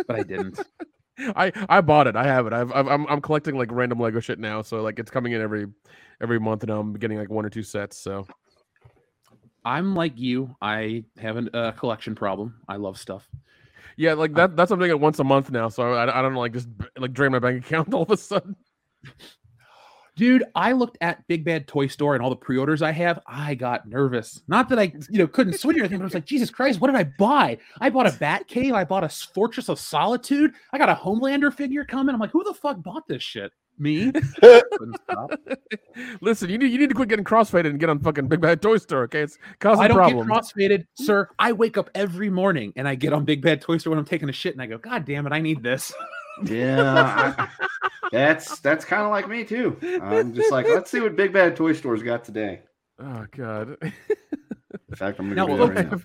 but I didn't. (laughs) I I bought it. I have it. I've, I've I'm I'm collecting like random Lego shit now. So like it's coming in every every month, and I'm getting like one or two sets. So I'm like you. I have a uh, collection problem. I love stuff. Yeah, like that. That's something at once a month now. So I I don't like just like drain my bank account (laughs) all of a sudden. Dude, I looked at Big Bad Toy Store and all the pre-orders I have. I got nervous. Not that I, you know, couldn't switch or anything, but I was like, Jesus Christ, what did I buy? I bought a Bat Cave. I bought a Fortress of Solitude. I got a Homelander figure coming. I'm like, who the fuck bought this shit? Me? (laughs) Listen, you need you need to quit getting crossfaded and get on fucking Big Bad Toy Store. Okay, it's causing I don't problems. get crossfaded, sir. I wake up every morning and I get on Big Bad Toy Store when I'm taking a shit and I go, God damn it, I need this. Yeah, I- that's that's kind of like me too. I'm just like, let's see what Big Bad Toy Store's got today. oh god. In fact, I'm Now, gonna go look, right now.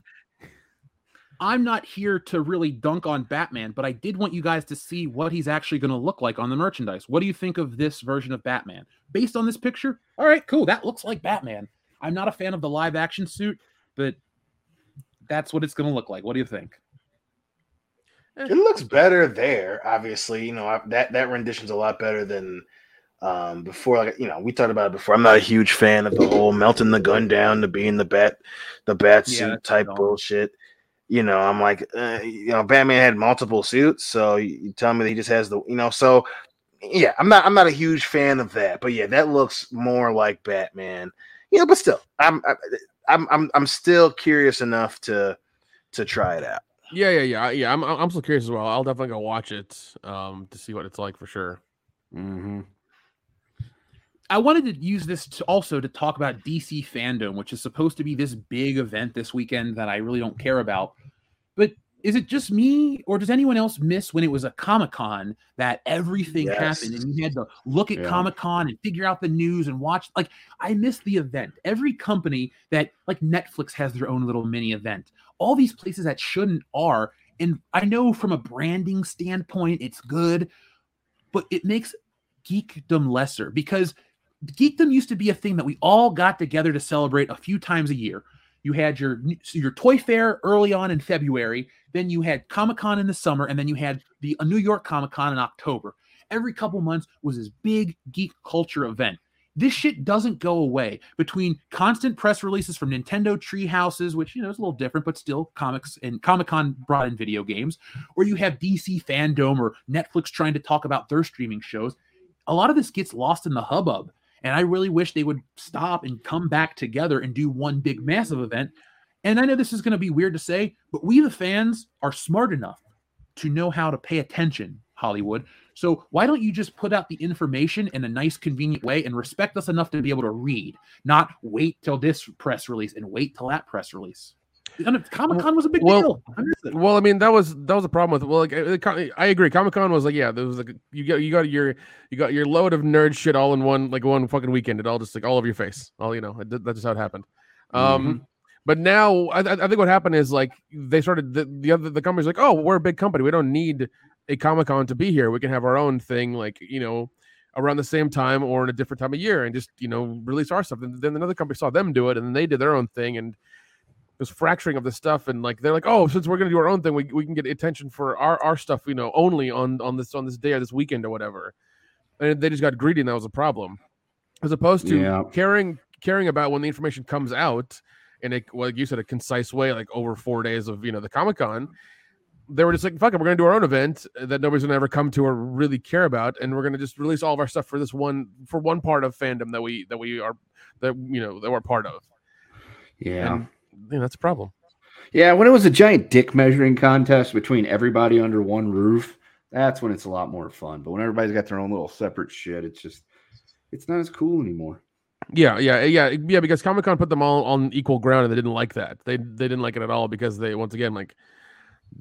I'm not here to really dunk on Batman, but I did want you guys to see what he's actually going to look like on the merchandise. What do you think of this version of Batman? Based on this picture? All right, cool. That looks like Batman. I'm not a fan of the live action suit, but that's what it's going to look like. What do you think? it looks better there. Obviously, you know that that rendition's a lot better than um before. Like you know, we talked about it before. I'm not a huge fan of the whole melting the gun down to being the bat, the bat suit that's type dumb. bullshit. You know, I'm like, uh, you know, Batman had multiple suits, so you, you tell me that he just has the, you know, so yeah, I'm not, I'm not a huge fan of that, but yeah, that looks more like Batman. You know, but still, I'm, I- I'm, I'm, I'm still curious enough to, to try it out. Yeah, yeah, yeah, yeah. I'm I'm still curious as well. I'll definitely go watch it um to see what it's like for sure. Mm-hmm. I wanted to use this to also to talk about DC FanDome, which is supposed to be this big event this weekend that I really don't care about. But is it just me, or does anyone else miss when it was a Comic Con that everything Yes. happened and you had to look at Yeah. Comic Con and figure out the news and watch? Like, I miss the event. Every company that, like Netflix, has their own little mini event. All these places that shouldn't are. And I know from a branding standpoint, it's good, but it makes geekdom lesser because geekdom used to be a thing that we all got together to celebrate a few times a year. You had your your toy fair early on in February, then you had Comic Con in the summer, and then you had the uh, New York Comic Con in October. Every couple months was this big geek culture event. This shit doesn't go away between constant press releases from Nintendo tree houses, which you know is a little different, but still comics and Comic Con brought in video games, or you have DC FanDome or Netflix trying to talk about their streaming shows. A lot of this gets lost in the hubbub. And I really wish they would stop and come back together and do one big massive event. And I know this is going to be weird to say, but we, the fans, are smart enough to know how to pay attention, Hollywood. So why don't you just put out the information in a nice, convenient way and respect us enough to be able to read, not wait till this press release and wait till that press release? Comic Con was a big well, deal. Understood. Well, I mean, that was that was a problem with. Well, like I, I agree. Comic Con was like, yeah, there was like you got you got your you got your load of nerd shit all in one like one fucking weekend. It all just like all over your face. All you know, it, that's just how it happened. Um, but now I, I think what happened is like they started the, the other the company's like, oh, we're a big company. We don't need a Comic Con to be here. We can have our own thing, like you know, around the same time or in a different time of year, and just you know release our stuff. And then another company saw them do it, and then they did their own thing, and this fracturing of the stuff and like they're like oh since we're gonna do our own thing we, we can get attention for our our stuff you know only on on this on this day or this weekend or whatever and they just got greedy and that was a problem as opposed to Yeah. caring caring about when the information comes out in a well, like you said a concise way like over four days of you know the comic-con they were just like fuck it we're gonna do our own event that nobody's gonna ever come to or really care about and we're gonna just release all of our stuff for this one for one part of fandom that we that we are that you know that we're part of Yeah. And, yeah, that's a problem. Yeah, when it was a giant dick measuring contest between everybody under one roof, that's when it's a lot more fun. But when everybody's got their own little separate shit, it's just it's not as cool anymore. Yeah, yeah, yeah, yeah. Because Comic Con put them all on equal ground, and they didn't like that. They they didn't like it at all because they once again like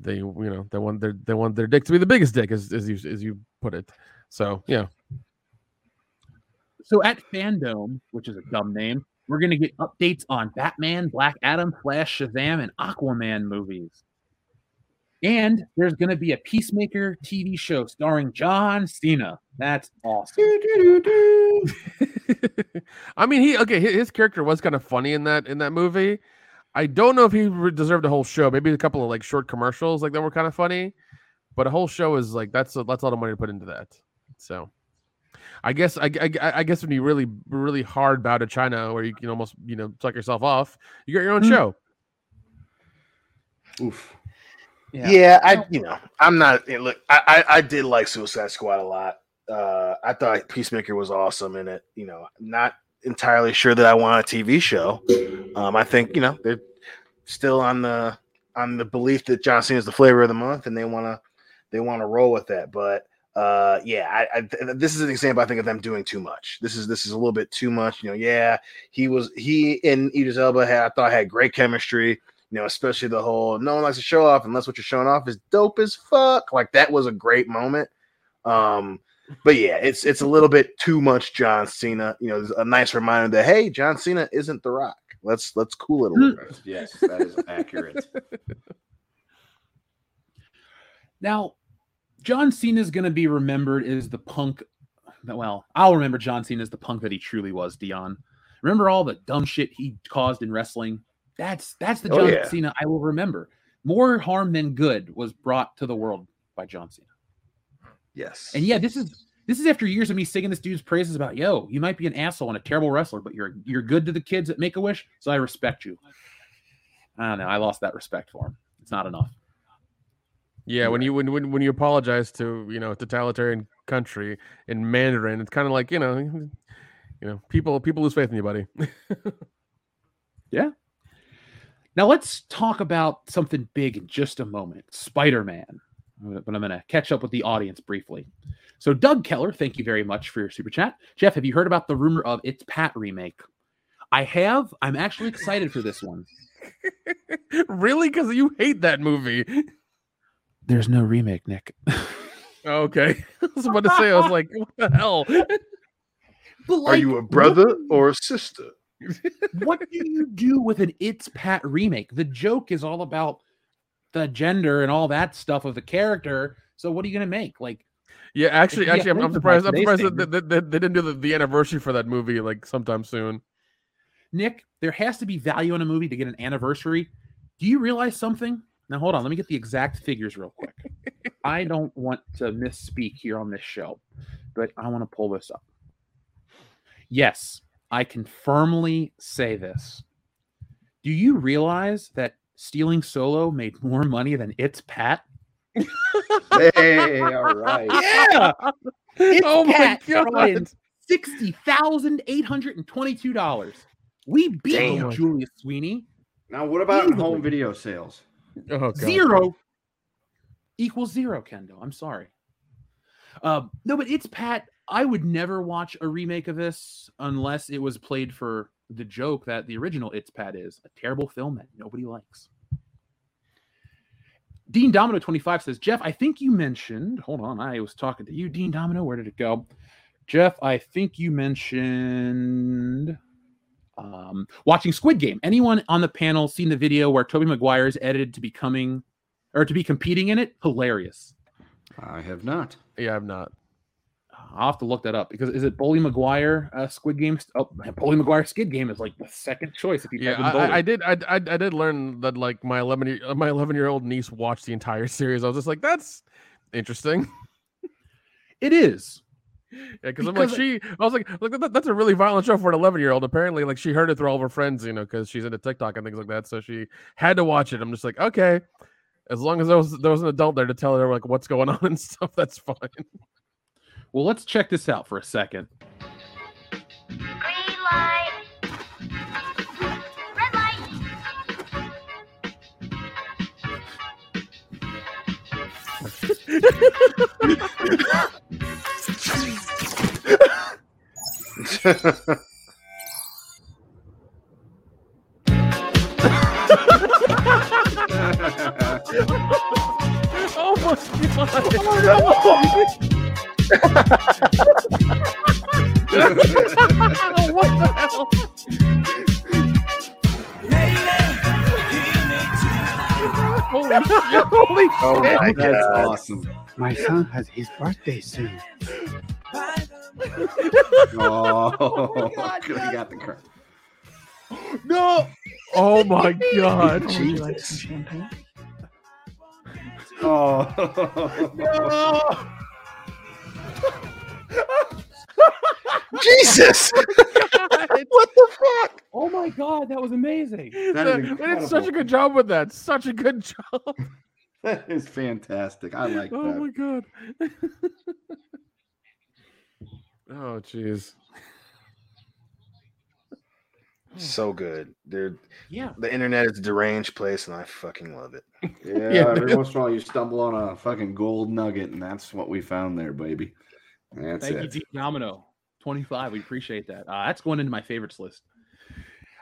they you know they want their they want their dick to be the biggest dick as as you as you put it. So yeah, So at Fandom, which is a dumb name, we're going to get updates on Batman, Black Adam, Flash, Shazam, and Aquaman movies. And there's going to be a Peacemaker TV show starring John Cena. That's awesome. (laughs) I mean he okay his, his character was kind of funny in that in that movie. I don't know if he re- deserved a whole show. Maybe a couple of like short commercials like that were kind of funny, but a whole show is like that's a, that's a lot of money to put into that. So. I guess I, I, I guess when you really really hard bow to China, where you can almost you know suck yourself off, you got your own Mm. show. Oof. Yeah, I you know I'm not eh, look. I, I I did like Suicide Squad a lot. Uh, I thought Peacemaker was awesome in it. You know, not entirely sure that I want a TV show. Um, I think you know they're still on the on the belief that John Cena is the flavor of the month, and they want to they want to roll with that. But uh, yeah, I, I this is an example I think of them doing too much. This is this is a little bit too much. You know, yeah, he was he and Idris Elba had I thought had great chemistry. You know, especially the whole no one likes to show off unless what you're showing off is dope as fuck. Like that was a great moment. Um, but yeah, it's it's a little bit too much John Cena. You know, a nice reminder that hey, John Cena isn't the Rock. Let's let's cool it a little bit. Yes, that is accurate. (laughs) Now, John Cena is going to be remembered as the punk. Well, I'll remember John Cena as the punk that he truly was, Dion. Remember all the dumb shit he caused in wrestling? That's that's the Oh, John yeah. Cena I will remember. More harm than good was brought to the world by John Cena. Yes. And yeah, this is this is after years of me singing this dude's praises about, yo, you might be an asshole and a terrible wrestler, but you're you're good to the kids at Make a Wish, so I respect you. I don't know. I lost that respect for him. It's not enough. Yeah, when you when, when when you apologize to you know totalitarian country in Mandarin, it's kind of like you know, you know, people people lose faith in you, buddy. (laughs) Yeah. Now let's talk about something big in just a moment. Spider-Man. Uh, but I'm going to catch up with the audience briefly. So Doug Keller, thank you very much for your super chat. Jeff, have you heard about the rumor of It's Pat remake? I have. I'm actually excited for this one. (laughs) really? Because you hate that movie. There's no remake, Nick. Oh, okay, (laughs) I was about to say, I was like, (laughs) what the hell? But Are you a brother or a sister? (laughs) what do you do with an It's Pat remake? The joke is all about the gender and all that stuff of the character. So what are you going to make? Like, Yeah, actually, actually, I'm, I'm surprised. I'm surprised that, standard. that, that they didn't do the, the anniversary for that movie like sometime soon. Nick, there has to be value in a movie to get an anniversary. Do you realize something? Now, hold on. Let me get the exact figures real quick. I (laughs) don't want to misspeak here on this show, but I want to pull this up. Yes, I can firmly say this. Do you realize that Stealing Solo made more money than It's Pat? hey, all right. Yeah. (laughs) It's Oh my Pat God. sixty thousand eight hundred and twenty-two dollars. We beat Damn. Julia Sweeney. Now, what about Easily. home video sales? Oh. Zero equals zero, Kendo. I'm sorry. Um, no, but it's Pat. I would never watch a remake of this unless it was played for the joke that the original It's Pat is a terrible film that nobody likes. Dean Domino 25 says, Jeff, I think you mentioned, hold on, I was talking to you, Dean Domino. Where did it go? Jeff, I think you mentioned um, watching Squid Game. Anyone on the panel seen the video where Tobey Maguire is edited to becoming or to be competing in it? Hilarious. I have not. Yeah, I've not. I'll have to look that up because is it Bully Maguire uh, Squid Game? Oh, man, Bully Maguire Squid Game is like the second choice if you Yeah, I, I, I did. I, I, I did learn that like my eleven year, my eleven year old niece watched the entire (laughs) series. I was just like, that's interesting. It is. Yeah, because I'm like she. I was like, look, that, that's a really violent show for an 11 year old. Apparently, like she heard it through all of her friends, you know, because she's into TikTok and things like that. So she had to watch it. I'm just like, okay, as long as there was there was an adult there to tell her like what's going (laughs) on and stuff, that's fine. Well, let's check this out for a second. Green light. Red light. (laughs) oh my god! what the hell? Holy shit! Holy Oh shit! my That's awesome. My son has his birthday soon. (laughs) Oh, (laughs) could have got the card. No. Oh my (laughs) god! Would you like some champagne? Oh, Jesus! Oh what the fuck? Oh my god, that was amazing. That is They did such a good job with that. Such a good job. (laughs) that is fantastic. I like Oh that. my god. (laughs) oh jeez. So good, dude. Yeah. The internet is a deranged place, and I fucking love it. (laughs) Yeah, Yeah, every man. once in a while you stumble on a fucking gold nugget, and that's what we found there, baby. That's Thank you. Deep Domino. 25. We appreciate that. Uh, that's going into my favorites list.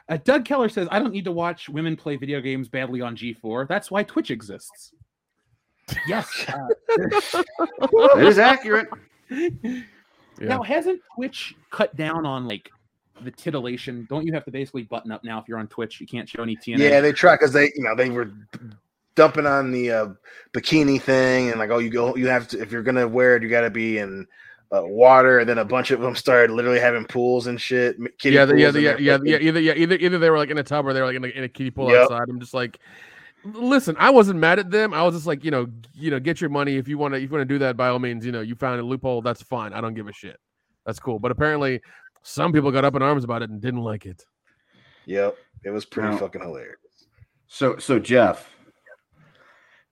Uh, Doug Keller says, I don't need to watch women play video games badly on G4. That's why Twitch exists. Yes. (laughs) uh, It is accurate. (laughs) Yeah. Now, hasn't Twitch cut down on like the titillation? Don't you have to basically button up now if you're on Twitch? You can't show any TNA. Yeah, they try because they, you know, they were dumping on the uh, bikini thing, and like, oh, you go, you have to if you're gonna wear it, you got to be in uh, water. And then a bunch of them started literally having pools and shit. m- yeah, the, yeah, the, in yeah, yeah, yeah, either yeah, either either they were like in a tub or they were like in a, in a kiddie pool Yep. outside. I'm just like, listen, I wasn't mad at them. I was just like, you know, you know, get your money if you want to. If you want to do that, by all means, you know, you found a loophole. That's fine. I don't give a shit. That's cool. But apparently, some people got up in arms about it and didn't like it. Yep, it was pretty Now- fucking hilarious. So, so Jeff,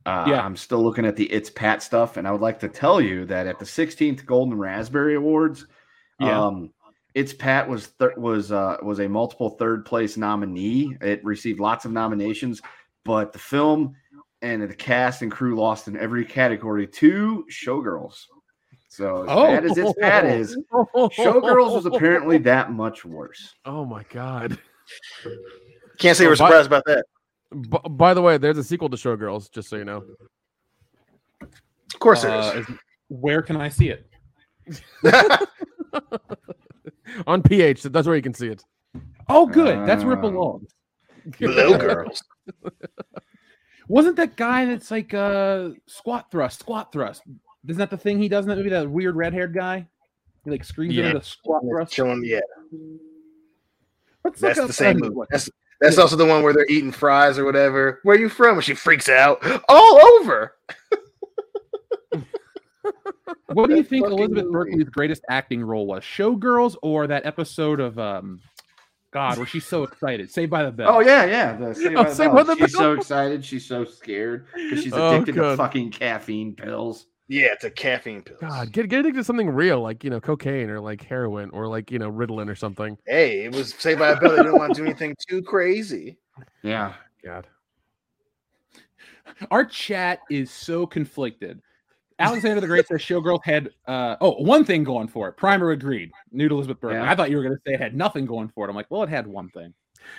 uh, Yeah. I'm still looking at the It's Pat stuff, and I would like to tell you that at the 16th Golden Raspberry Awards, Yeah. um, It's Pat was thir- was uh, was a multiple third place nominee. It received lots of nominations, but the film and the cast and crew lost in every category to Showgirls. So as bad as It's Pat is, Showgirls was apparently that much worse. Oh my god. Can't say Oh, we're by- surprised about that. B- by the way, there's a sequel to Showgirls, just so you know. Of course, there Uh, is. is- where can I see it? (laughs) On PH, that's where you can see it. Oh, good. That's where it Uh, belongs. Blue girls. Wasn't that guy that's like uh squat thrust, squat thrust? Isn't that the thing he does in that movie? That weird red haired guy? He like screams Yeah. into the squat thrust. Chilling, yeah. Let's That's the same movie. That's that's also the one where they're eating fries or whatever. Where you from? And she freaks out. All over. What do you think Elizabeth movie. Berkley's greatest acting role was? Showgirls or that episode of um God, where she's so excited? Saved by the Bell. Oh yeah, yeah. The Saved Oh, by the Saved Bell. by the she's so excited. She's so scared because she's Oh, addicted to fucking caffeine pills. Yeah, it's a caffeine pill. God, get get addicted to something real, like you know, cocaine or like heroin or like you know, Ritalin or something. Hey, it was Saved by a Bell. They didn't want to do anything too crazy. Yeah. God. Our chat is so conflicted. Alexander the Great says Showgirls had uh oh one thing going for it. Primer agreed. Nude Elizabeth Bergman. Yeah. I thought you were gonna say it had nothing going for it. I'm like, well, it had one thing.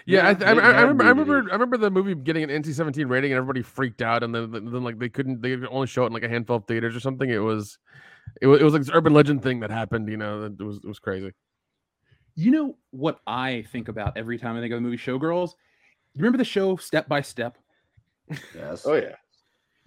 Yeah, I, Yeah, th- I, I, I remember. I remember. I remember the movie getting an NC-17 rating, and everybody freaked out, and then, then like they couldn't. They could only show it in like a handful of theaters or something. It was, it was, it was like this urban legend thing that happened. You know, it was it was crazy. You know what I think about every time I think of the movie Showgirls? You remember the show Step by Step? Yes. Oh yeah.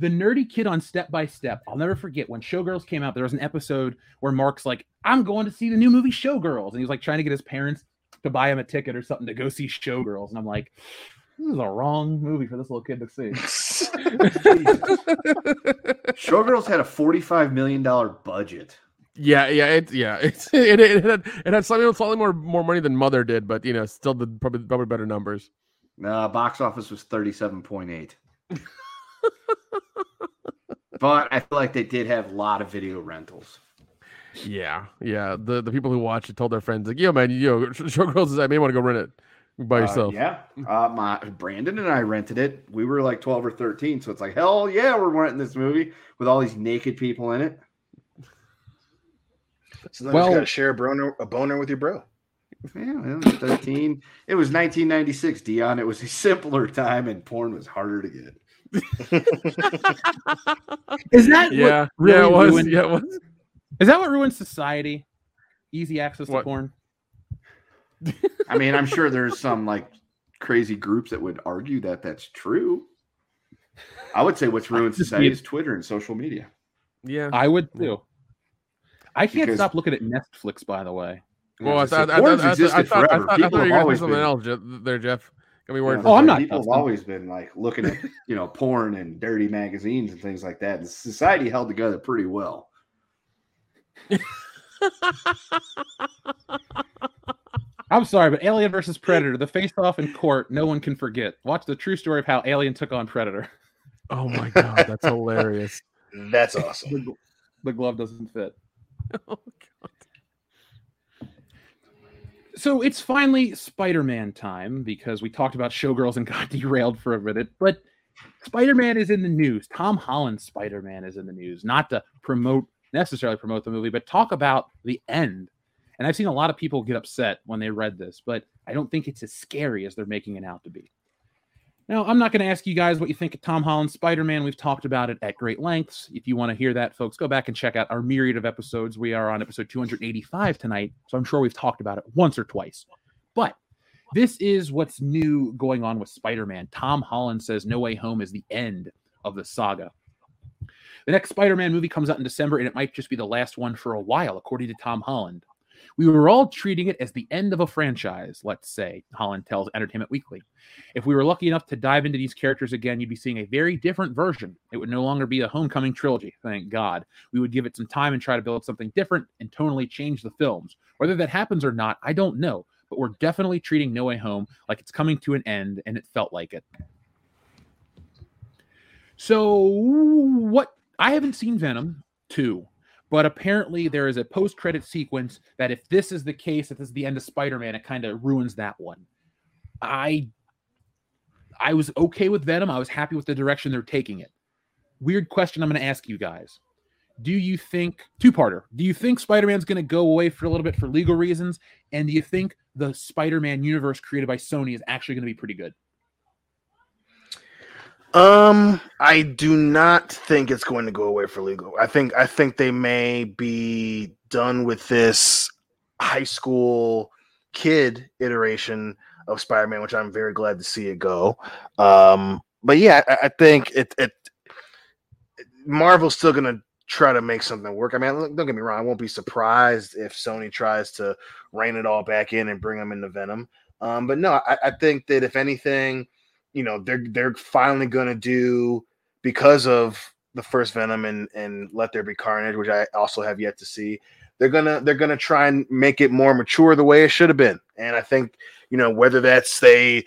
The nerdy kid on Step by Step. I'll never forget when Showgirls came out. There was an episode where Mark's like, "I'm going to see the new movie Showgirls," and he was like trying to get his parents to buy him a ticket or something to go see Showgirls. And I'm like, "This is a wrong movie for this little kid to see." (laughs) Showgirls had a $45 million budget. Yeah, yeah, it, yeah. (laughs) It's it, it had it had slightly, slightly more more money than Mother did, but you know, still the probably probably better numbers. Uh, box office was 37.8. (laughs) but I feel like they did have a lot of video rentals. Yeah, yeah. The the people who watched it told their friends like, "Yo, man, yo, (laughs) Showgirls is. I may want to go rent it by Uh, yourself." yeah. Uh, my Brandon and I rented it. We were like 12 or 13. So it's like, hell yeah, we're renting this movie with all these naked people in it. So then Well- you gotta share a boner, a boner with your bro. Yeah, well, 13. It was 1996, Dion. It was a (laughs) simpler time and porn was harder to get. Is that Yeah, what really yeah, it was. ruined- Yeah, it was. Is that what ruins society? Easy access to What? porn. I mean, I'm sure there's some like crazy groups that would argue that that's true. I would say what's ruined society is Twitter and social media. Yeah. I would too. I can't Because- stop looking at Netflix, by the way. Well, I Yeah, thought, I thought, I thought, I existed thought, I forever. thought, I People thought have you were always something been- else there, Jeff. Got me worried. Yeah, for Oh, a I'm not People have always been like looking at (laughs) you know porn and dirty magazines and things like that. And society held together pretty well. (laughs) I'm sorry, but Alien versus Predator, the face off in court, no one can forget. Watch the true story of how Alien took on Predator. (laughs) Oh my god, that's hilarious. That's awesome. The, the glove doesn't fit. Oh god. So it's finally Spider Man time because we talked about Showgirls and got (laughs) derailed for a minute. But Spider Man is in the news. Tom Holland's Spider Man is in the news, not to promote necessarily promote the movie, but talk about the end. And I've seen a lot of people get upset when they read this, but I don't think it's as scary as they're making it out to be. Now, I'm not going to ask you guys what you think of Tom Holland's Spider Man. We've talked about it at great lengths. If you want to hear that, folks, go back and check out our myriad of episodes. We are on episode 285 tonight, so I'm sure we've talked about it once or twice. But this is what's new going on with Spider Man. Tom Holland says No Way Home is the end of the saga. The next Spider Man movie comes out in December, and it might just be the last one for a while, according to Tom Holland. We were all treating it as the end of a franchise, let's say, Holland tells Entertainment Weekly. If we were lucky enough to dive into these characters again, you'd be seeing a very different version. It would no longer be a homecoming trilogy, thank God. We would give it some time and try to build something different and tonally change the films. Whether that happens or not, I don't know, but we're definitely treating No Way Home like it's coming to an end, and it felt like it. So, what I haven't seen Venom 2, but apparently there is a post credit sequence that if this is the case, if this is the end of Spider Man, it kind of ruins that one. I I was okay with Venom. I was happy with the direction they're taking it. Weird question I'm going to ask you guys. Do you think two parter? Do you think Spider Man's going to go away for a little bit for legal reasons? And do you think the Spider Man universe created by Sony is actually going to be pretty good? Um, I do not think it's going to go away for legal. I think I think they may be done with this high school kid iteration of Spider-Man, which I'm very glad to see it go. Um, but yeah, I, I think it it Marvel's still gonna try to make something work. I mean, don't get me wrong, I won't be surprised if Sony tries to rein it all back in and bring them into Venom. Um, but no, I, I think that if anything, you know, they're they're finally gonna do because of the first Venom and and Let There Be Carnage, which I also have yet to see. They're gonna they're gonna try and make it more mature the way it should have been. And I think you know whether that's they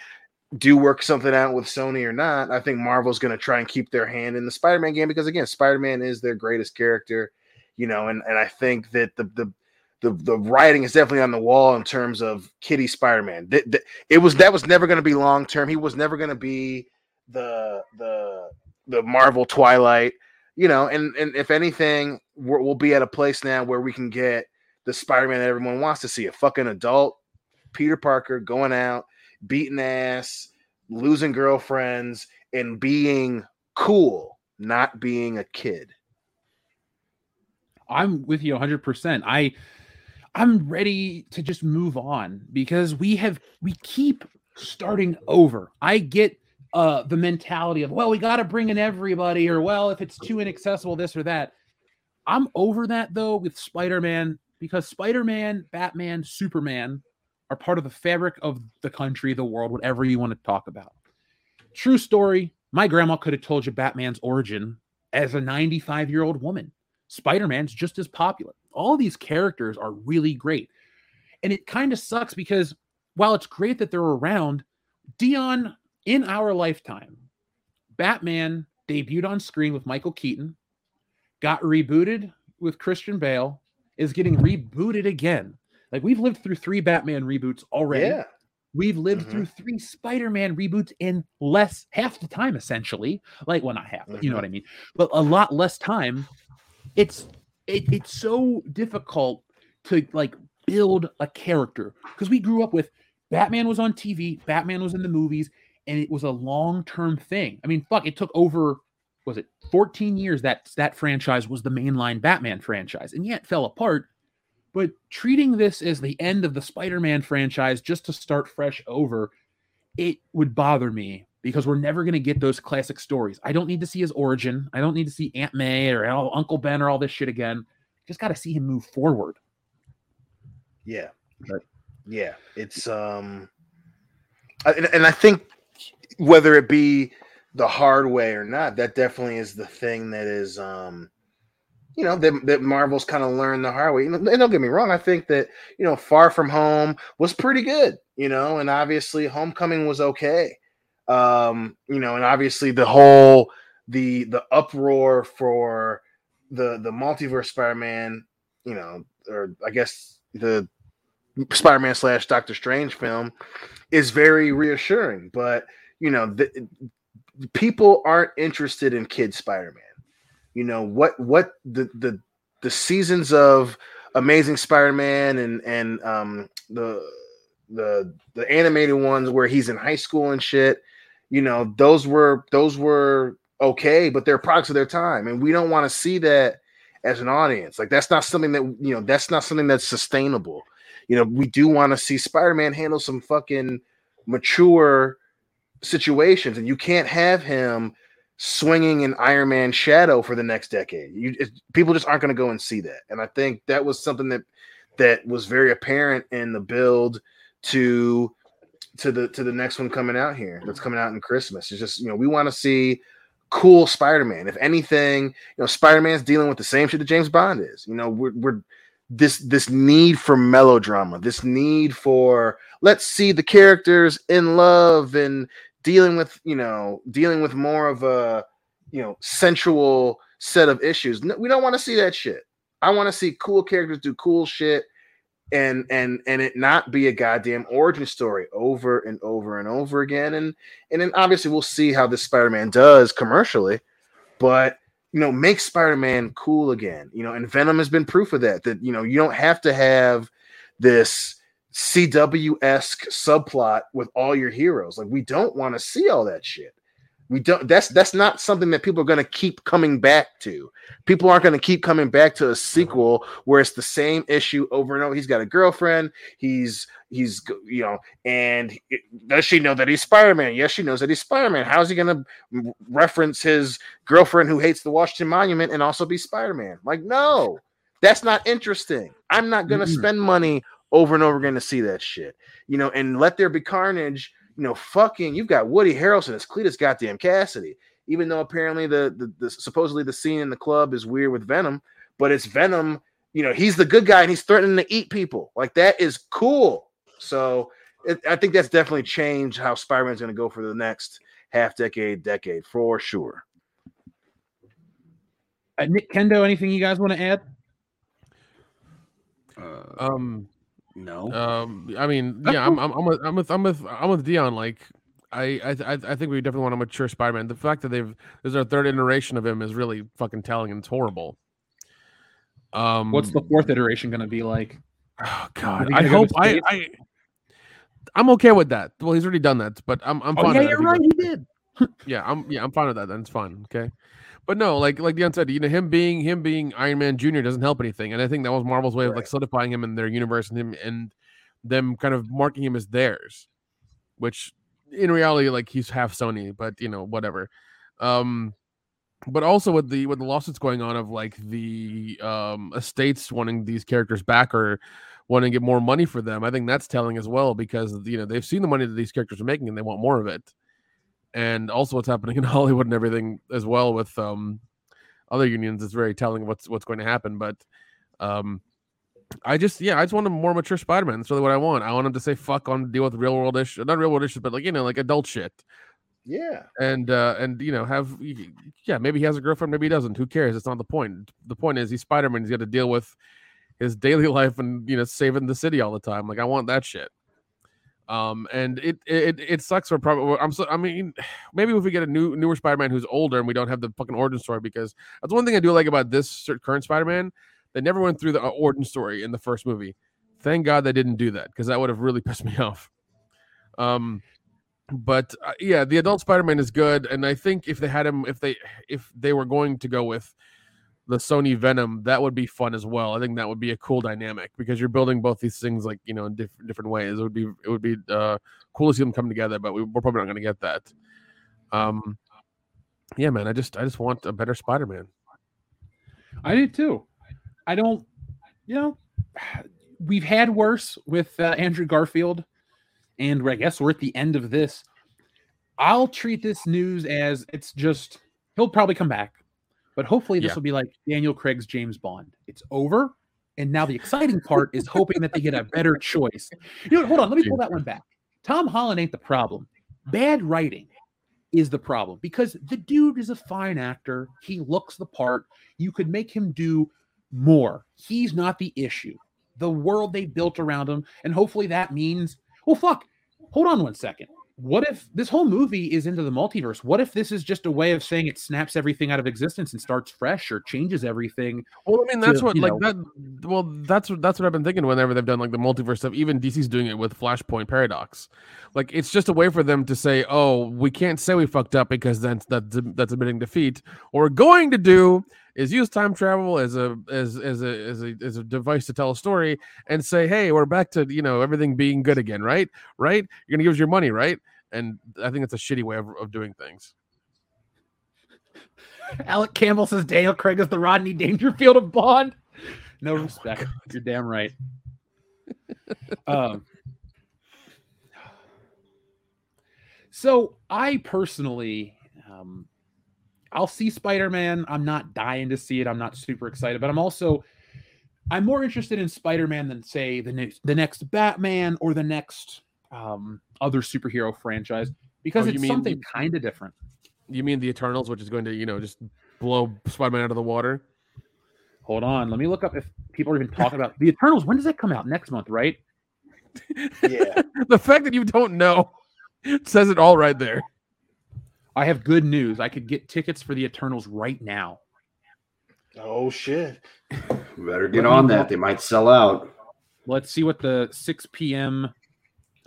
do work something out with Sony or not, I think Marvel's to try and keep their hand in the Spider-Man game because again, Spider-Man is their greatest character, you know, and and I think that the the the, the writing is definitely on the wall in terms of Kitty Spider-Man. Th- th- it was that was never going to be long term. He was never going to be the the the Marvel Twilight, you know, and and if anything, we're, we'll be at a place now where we can get the Spider-Man that everyone wants to see, a fucking adult Peter Parker going out, beating ass, losing girlfriends, and being cool, not being a kid. I'm with you 100%. I I'm ready to just move on because we have we keep starting over. I get uh the mentality of well, we got to bring in everybody or well, if it's too inaccessible this or that. I'm over that though with Spider-Man because Spider-Man, Batman, Superman are part of the fabric of the country, the world, whatever you want to talk about. True story, my grandma could have told you Batman's origin as a 95-year-old woman. Spider-Man's just as popular. All these characters are really great. And it kind of sucks because while it's great that they're around, Dion in our lifetime, Batman debuted on screen with Michael Keaton, got rebooted with Christian Bale, is getting rebooted again. Like we've lived through three Batman reboots already. Yeah. We've lived Mhm. through three Spider-Man reboots in less half the time, essentially. Like, well, not half, but you know Mhm. what I mean. But a lot less time. It's it, it's so difficult to like build a character because we grew up with Batman was on TV, Batman was in the movies, and it was a long-term thing. I mean, fuck, it took over was it 14 years that that franchise was the mainline Batman franchise, and yet fell apart. But treating this as the end of the Spider-Man franchise just to start fresh over, it would bother me because we're never going to get those classic stories. I don't need to see his origin. I don't need to see Aunt May or Uncle Ben or all this shit again. Just got to see him move forward. Yeah. But- Yeah. It's um I- and, and I think whether it be the hard way or not, that definitely is the thing that is um you know that, that Marvel's kind of learned the hard way. And don't get me wrong, I think that you know Far From Home was pretty good, you know, and obviously Homecoming was okay. Um, you know, and obviously the whole the the uproar for the the multiverse Spider-Man, you know, or I guess the Spider-Man slash Doctor Strange film is very reassuring. But you know, the, people aren't interested in kid Spider-Man. You know what? What the the the seasons of Amazing Spider-Man and and um the the the animated ones where he's in high school and shit. You know, those were those were okay, but they're products of their time, and we don't want to see that as an audience. Like that's not something that you know. That's not something that's sustainable. You know, we do want to see Spider-Man handle some fucking mature situations, and you can't have him swinging an Iron Man shadow for the next decade. You it, people just aren't going to go and see that, and I think that was something that that was very apparent in the build to to the to the next one coming out here that's coming out in Christmas. It's just you know we want to see cool Spider-Man. If anything, you know Spider-Man's dealing with the same shit that James Bond is. You know we're we're this this need for melodrama, this need for let's see the characters in love and dealing with you know dealing with more of a you know sensual set of issues. No, we don't want to see that shit. I want to see cool characters do cool shit and and and it not be a goddamn origin story over and over and over again. And and then obviously we'll see how this spider-man does commercially but you know make spider-man cool again you know and venom has been proof of that that you know you don't have to have this cw-esque subplot with all your heroes. Like we don't want to see all that shit we don't that's that's not something that people are going to keep coming back to. People aren't going to keep coming back to a sequel where it's the same issue over and over. He's got a girlfriend. He's he's you know and it- does she know that he's spider-man? Yes she knows that he's spider-man. How's he going to reference his girlfriend who hates the washington monument and also be spider-man? Like no that's not interesting. I'm not going to Mm-mm. spend money over and over again to see that shit you know and let there be carnage you know, fucking, you've got Woody Harrelson as Cletus goddamn Kasady. Even though apparently the, the the supposedly the scene in the club is weird with Venom, but it's Venom. You know, he's the good guy and he's threatening to eat people. Like that is cool. So it, I think that's definitely changed how Spider-Man's going to go for the next half decade, decade for sure. Uh, Nick Kendo, anything you guys want to add? Um, no. um, I mean, yeah, I'm, I'm, I'm with, I'm with, I'm with, I'm with Dion. Like, I I I I think we definitely want a mature Spider-Man. The fact that they've this is our third iteration of him is really fucking telling, and it's horrible. Um, What's the fourth iteration going to be like? Oh God, I hope I. I I'm okay with that. Well, he's already done that, but I'm I'm Oh, fine. yeah, with you're if right. He did. yeah, I'm yeah, I'm fine with that. Then it's fine. Okay. But no, like like Dion said, you know, him being him being Iron Man Jr. doesn't help anything. And I think that was Marvel's way of like solidifying him in their universe and him and them kind of marking him as theirs. Which in reality, like he's half Sony, but you know, whatever. Um but also with the with the lawsuits going on of like the um estates wanting these characters back or wanting to get more money for them, I think that's telling as well because you know they've seen the money that these characters are making and they want more of it and also what's happening (laughs) in Hollywood and everything as well with um other unions is very telling what's what's going to happen. But um I just yeah, I just want a more mature Spider-Man. That's really what I want. I want him to say fuck on deal with real world issues, not real world issues, but like you know, like adult shit. Yeah. And uh and you know, have yeah, maybe he has a girlfriend, maybe he doesn't. Who cares? It's not the point. The point is he's Spider-Man, he's got to deal with his daily (laughs) life and you know, saving the city all the time. Like I want that shit. Um, and it it it sucks for probably. I'm so. I mean, (sighs) maybe if we get a new newer Spider-Man who's older and we don't have the fucking origin story, because that's one thing I do like about this current Spider-Man. They never went through the uh, origin story in the first movie. Thank God they didn't do that because that would have really (laughs) pissed me off. Um, but uh, yeah, the adult Spider-Man is good, and I think if they had him, if they (sighs) if they were going to go with the Sony Venom, that would be fun as well. I think that would be a cool dynamic because you're building both these things like you know in different different ways. It would be it would be uh, cool to see them come together, but we, we're probably not going to get that. Um, yeah, man, I just I just want a better Spider-Man. I do too. I don't, you know, we've had worse with uh, Andrew Garfield, and I guess we're at the end of this. I'll treat this news as it's just he'll probably come back, but hopefully this Yeah. will be like Daniel Craig's James Bond. It's over, and now the exciting part is hoping that they get a better choice. You know, hold on, let me pull that one back. Tom Holland ain't the problem. Bad writing is the problem because the dude is a fine actor. He looks the part. You could make him do more. He's not the issue. The world they built around him, and hopefully that means, well, fuck. Hold on one second. What if this whole movie is into the multiverse? What if this is just a way of saying it snaps everything out of existence and starts fresh or changes everything? Well, I mean, that's to, what like know- that. Well, that's that's what I've been thinking whenever they've done like the multiverse stuff. Even DC's doing it with Flashpoint Paradox. Like it's just a way for them to say, "Oh, we can't say we fucked up because that's that's that's admitting defeat." We're going to do is use time travel as a as as a as a as a device to tell a story and say, "Hey, we're back to you know everything being good again, right? Right? You're gonna give us your money, right?" And I think it's a shitty way of, of doing things. (laughs) Alec Campbell says Daniel Craig is the Rodney Dangerfield of Bond. No respect. You're damn right. (laughs) um, so I personally, um, I'll see Spider Man. I'm not dying to see it. I'm not super excited, but I'm also, I'm more interested in Spider Man than say the next, the next Batman or the next um, other superhero franchise because Oh, it's mean- something kind of different. You mean the Eternals, which is going to you know just blow Spider-Man out of the water? Hold on, let me look up if people are even talking about the Eternals. When does that come out? Next month, right? Yeah. (laughs) the fact that you don't know says it all right there. I have good news. I could get tickets for the Eternals right now. Oh shit. Better get on that. They might sell out. Let's see what the 6 p.m.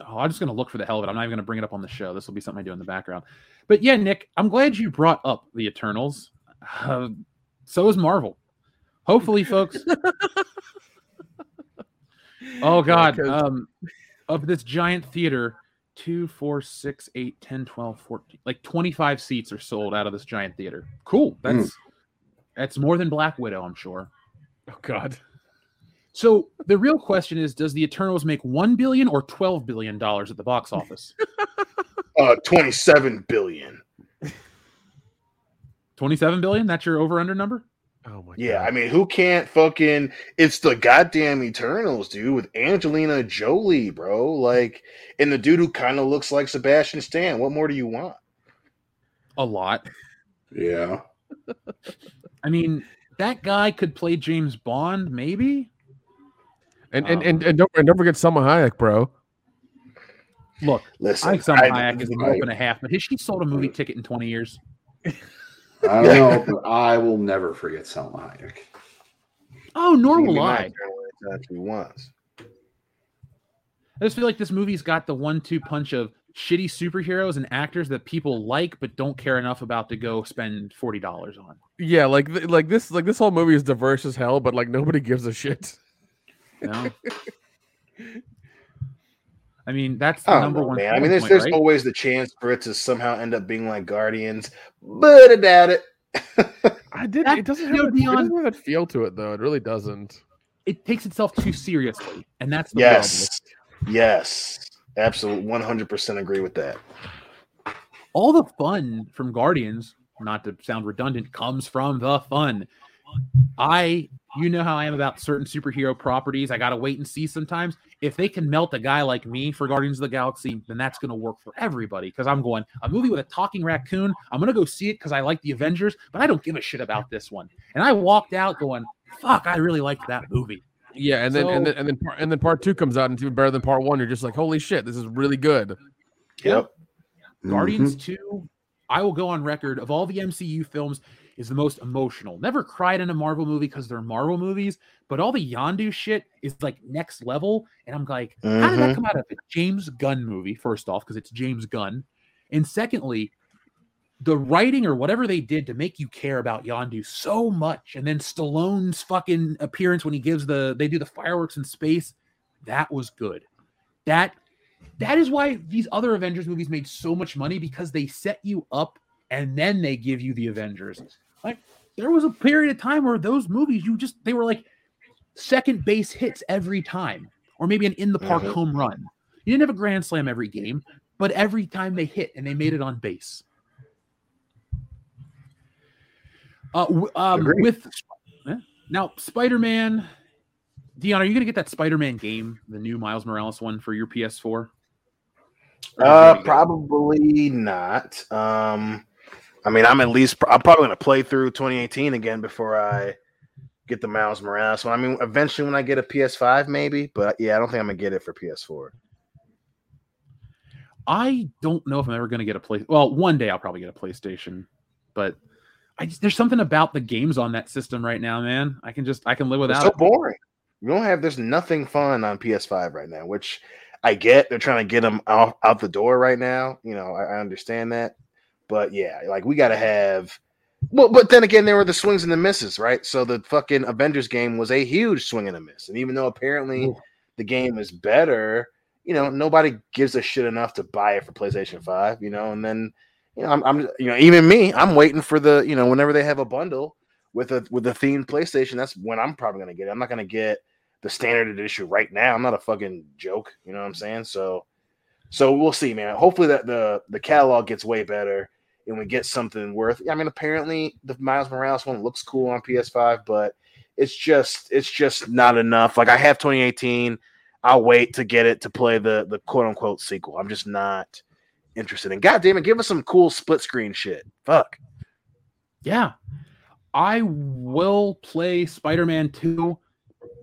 Oh, I'm just gonna look for the hell of it. I'm not even gonna bring it up on the show. This will be something I do in the background. But yeah, Nick, I'm glad you brought up the Eternals. Uh, so is Marvel. Hopefully, folks. (laughs) oh God. 'cause- Um, of this giant theater, two, four, six, eight, 10, 12, 14, like 25 seats are sold out of this giant theater. Cool. That's that's more than Black Widow, I'm sure. Oh God. So the real question is, does the Eternals make one billion or twelve billion dollars at the box office? (laughs) Uh 27 billion. Twenty-seven billion? That's your over/under number? Oh my Yeah, I mean, who can't fucking it's the goddamn Eternals, dude, with Angelina Jolie, bro. Like, and the dude who kind of looks like Sebastian Stan. What more do you want? A lot. Yeah. (laughs) I mean, that guy could play James Bond, maybe. And and, um, and and don't and don't forget Selma Hayek, bro. Look, Listen, I Salma I- Hayek is a I- dope and a half, but has she sold a movie ticket in 20 years? (laughs) I don't know, but I will never forget Selma Hayek. Oh, nor will I. nice anytime she wants. I just feel like this movie's got the one-two punch of shitty superheroes and actors that people like but don't care enough about to go spend forty dollars on. Yeah, like th- like this like this whole movie is diverse as hell, but like nobody gives a shit. You know? (laughs) I mean, that's the number know, one. man. I mean, there's point, there's right? always the chance for it to somehow end up being like Guardians, but I doubt it. I did. That- it doesn't you have, know, that, it doesn't have that feel to it though. It really doesn't. It takes itself too seriously, and that's the Yes, yes, absolutely, one hundred percent agree with that. All the fun from Guardians, not to sound redundant, comes from the fun. I, you know how I am about certain superhero properties. I gotta wait and see sometimes. If they can melt a guy like me for Guardians of the Galaxy, then that's gonna work for everybody. Because I'm going a movie with a talking raccoon. I'm gonna go see it because I like the Avengers, but I don't give a shit about this one. And I walked out going, "Fuck, I really liked that movie." Yeah, and then and then and then part, and then part two comes out and it's even better than part one. You're just like, holy shit, this is really good. Yep. Guardians Mm-hmm. 2, I will go on record of all the MCU films is the most emotional. Never cried in a Marvel movie because they're Marvel movies, but all the Yondu shit is like next level. And I'm like, how did that Mhm. come out of a James Gunn movie? First off, because it's James Gunn. And secondly, the writing or whatever they did to make you care about Yondu so much, and then Stallone's fucking appearance when he gives the they do the fireworks in space, that was good. That that is why these other Avengers movies made so much money because they set you up and then they give you the Avengers. Like there was a period of time where those movies you just they were like second base hits every time, or maybe an in the park Mhm. home run. You didn't have a grand slam every game, but every time they hit and they made it on base. Uh, um, with now Spider-Man, Dion, are you gonna get that Spider-Man game, the new Miles Morales one for your PS4? Or did you Uh, already get it? probably not. Um, I mean, I'm at least I'm probably gonna play through 2018 again before I get the Miles Morales one. I mean, eventually when I get a PS5, maybe, but yeah, I don't think I'm gonna get it for PS4. I don't know if I'm ever going to get a play. Well, one day I'll probably get a PlayStation, but I just, there's something about the games on that system right now, man. I can just I can live It's without so it. boring. You don't have there's nothing fun on PS5 right now, which I get. They're trying to get them out, out the door right now. You know, I, I understand that, but yeah, like we got to have. Well, but then again, there were the swings and the misses, right? So the fucking Avengers game was a huge swing and a miss, and even though apparently the game is better, you know, nobody gives a shit enough to buy it for PlayStation Five. You know, and then you know, I'm, I'm you know, even me, I'm waiting for the you know, whenever they have a bundle with a with a themed PlayStation, that's when I'm probably gonna get it. I'm not gonna get the standard edition right now. I'm not a fucking joke, you know what I'm saying? So so we'll see, man. Hopefully that the the catalog gets way better and we get something worth I mean, apparently the Miles Morales one looks cool on PS5, but it's just it's just not enough. Like I have 2018. I'll wait to get it to play the the quote unquote sequel. I'm just not interested in. God damn it, give us some cool split screen shit. Fuck. Yeah, I will play Spider-Man 2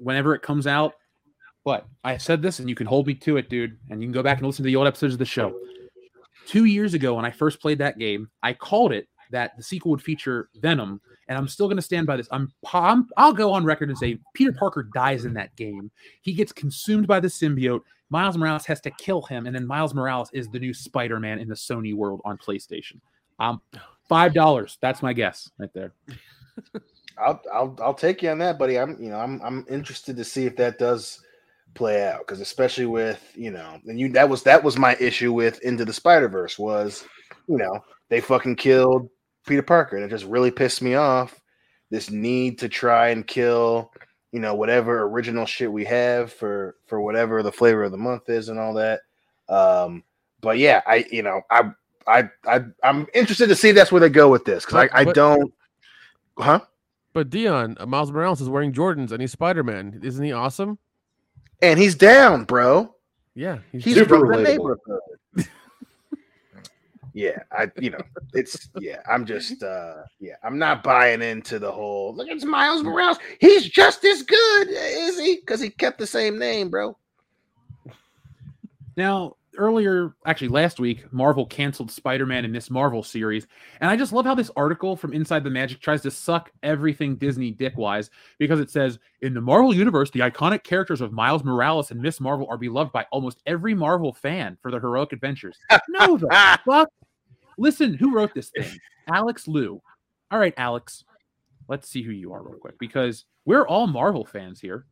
whenever it comes out. But I said this, and you can hold me to it, dude. And you can go back and listen to the old episodes of the show. Two years ago, when I first played that game, I called it that the sequel would feature Venom, and I'm still going to stand by this. I'm, I'm I'll go on record and say Peter Parker dies in that game. He gets consumed by the symbiote. Miles Morales has to kill him, and then Miles Morales is the new Spider-Man in the Sony world on PlayStation. Um, five dollars. That's my guess right there. (laughs) I'll I'll I'll take you on that, buddy. I'm you know I'm I'm interested to see if that does play out because especially with you know and you that was that was my issue with Into the Spider Verse was you know they fucking killed Peter Parker and it just really pissed me off. This need to try and kill you know whatever original shit we have for for whatever the flavor of the month is and all that. Um, but yeah, I you know I I I I'm interested to see that's where they go with this because I I don't huh. But Dion, uh, Miles Morales is wearing Jordans and he's Spider Man. Isn't he awesome? And he's down, bro. Yeah, he's He's super from the neighborhood. (laughs) yeah, I you know it's yeah. I'm just uh yeah. I'm not buying into the whole look. It's Miles Morales. He's just as good, is he? Because he kept the same name, bro. Now, earlier, actually last week, Marvel canceled Spider-Man and Miss Marvel series, and I just love how this article from Inside the Magic tries to suck everything Disney dick-wise because it says in the Marvel universe, the iconic characters of Miles Morales and Miss Marvel are beloved by almost every Marvel fan for their heroic adventures. No, (laughs) the fuck. Listen, who wrote this thing? Alex Liu. All right, Alex. Let's see who you are real quick because we're all Marvel fans here.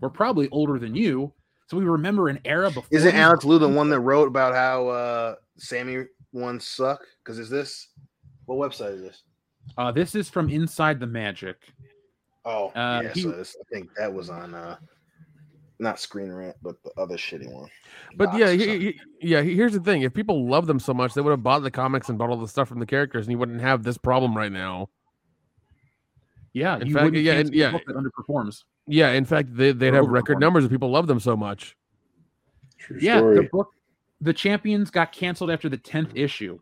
We're probably older than you, so we remember an era before. Isn't Alex Liu the one that wrote about how uh Sammy ones suck? Because is this what website is this? Uh, this is from Inside the Magic. Oh, Uh, yeah. he- so this, I think that was on uh not Screen Rant, but the other shitty one. But Box yeah, he- he- yeah. Here's the thing: if people love them so much, they would have bought the comics and bought all the stuff from the characters, and you wouldn't have this problem right now. Yeah, In you fact, wouldn't yeah, and- yeah. book that underperforms. Yeah, in fact, they, they'd have record numbers if people love them so much. True Yeah, the book, the Champions got canceled after the tenth issue.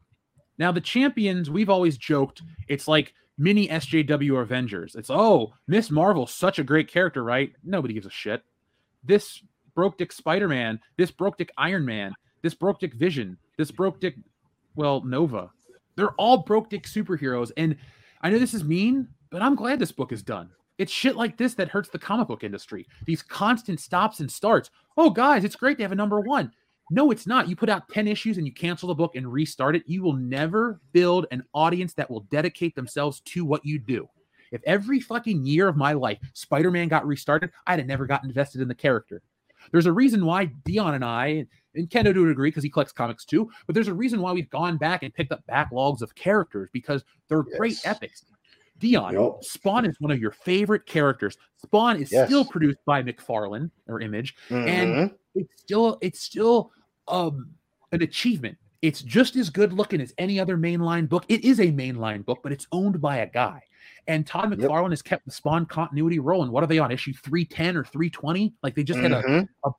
Now the Champions, we've always joked, it's like mini SJW Avengers. It's oh, Miss Marvel, such a great character, right? Nobody gives a shit. This broke dick Spider Man, this broke dick Iron Man, this broke dick Vision, this broke dick, well, Nova. They're all broke dick superheroes, and I know this is mean, but I'm glad this book is done. It's shit like this that hurts the comic book industry. These constant stops and starts. Oh, guys, it's great to have a number one. No, it's not. You put out 10 issues and you cancel the book and restart it. You will never build an audience that will dedicate themselves to what you do. If every fucking year of my life Spider Man got restarted, I'd have never gotten invested in the character. There's a reason why Dion and I, and Kendo would agree because he collects comics too, but there's a reason why we've gone back and picked up backlogs of characters because they're great epics. Dion, Yup. Spawn is one of your favorite characters. Spawn is Yes. still produced by McFarlane or Image, Mhm. and it's still it's still um an achievement. It's just as good looking as any other mainline book. It is a mainline book, but it's owned by a guy. And Todd Yep. McFarlane has kept the Spawn continuity rolling. What are they on issue 310 or 320? Like they just had a, Mhm. a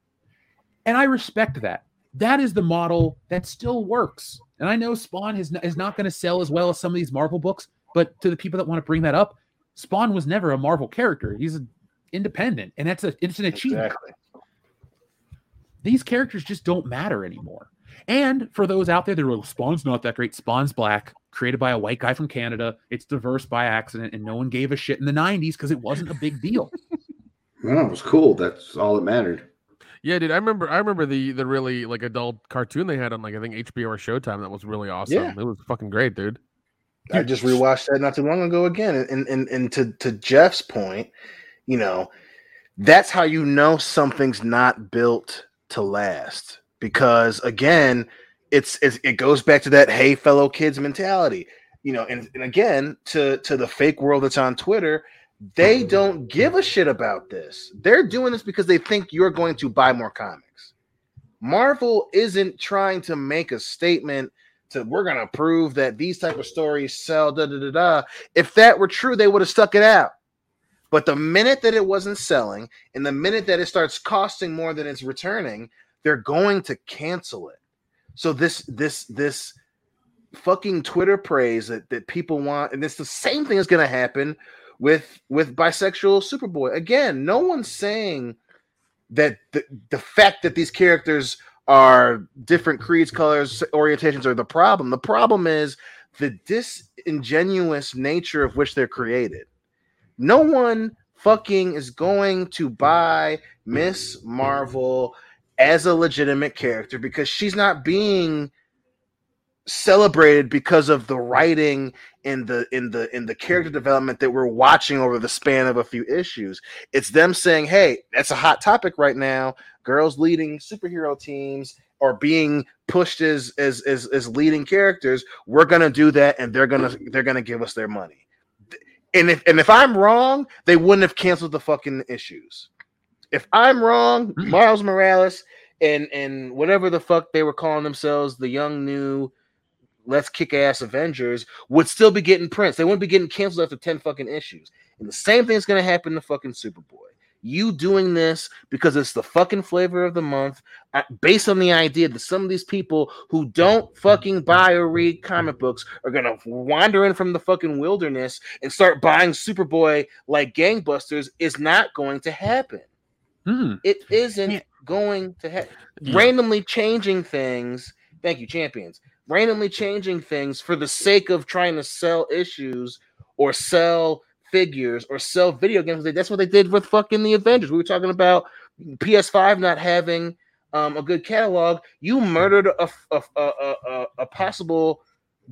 and I respect that. That is the model that still works. And I know Spawn is not, is not going to sell as well as some of these Marvel books, but to the people that want to bring that up, Spawn was never a Marvel character. He's an independent, and that's a it's an achievement exactly. these characters just don't matter anymore. And for those out there that are like, Spawn's not that great, Spawn's black, created by a white guy from Canada. It's diverse by accident, and no one gave a shit in the 90s because it wasn't a big deal. (laughs) Well, it was cool. That's all that mattered. Yeah, dude, I remember. I remember the the really like adult cartoon they had on like I think HBO or Showtime. That was really awesome. Yeah. It was fucking great, dude. I just rewatched that not too long ago again. And and and to to Jeff's point, you know, that's how you know something's not built to last. Because again, it's, it's it goes back to that hey fellow kids mentality. You know, and, and again, to to the fake world that's on Twitter, they mm-hmm. don't give a shit about this. They're doing this because they think you're going to buy more comics. Marvel isn't trying to make a statement to we're gonna prove that these type of stories sell. Da da da da. If that were true, they would have stuck it out. But the minute that it wasn't selling, and the minute that it starts costing more than it's returning, they're going to cancel it. So this this this fucking Twitter praise that, that people want, and it's the same thing is gonna happen with with bisexual Superboy. Again, no one's saying that the, the fact that these characters are different creeds, colors, orientations are the problem. The problem is the disingenuous nature of which they're created. No one fucking is going to buy Miss Marvel as a legitimate character because she's not being celebrated because of the writing in the in the in the character development that we're watching over the span of a few issues. It's them saying hey that's a hot topic right now. Girls leading superhero teams are being pushed as as as, as leading characters. We're gonna do that and they're gonna they're gonna give us their money. And if and if i'm wrong they wouldn't have canceled the fucking issues. If i'm wrong mm. miles morales and and whatever the fuck they were calling themselves the young new let's kick ass avengers would still be getting prints they wouldn't be getting canceled after 10 fucking issues and the same thing's gonna happen to fucking superboy you doing this because it's the fucking flavor of the month uh, based on the idea that some of these people who don't fucking buy or read comic books are gonna wander in from the fucking wilderness and start buying superboy like gangbusters is not going to happen Hmm. it isn't going to have Yeah. randomly changing things. Thank you, champions. Randomly changing things for the sake of trying to sell issues or sell figures or sell video games. That's what they did with fucking the Avengers. We were talking about PS5 not having um, a good catalog. You murdered a, a, a, a, possible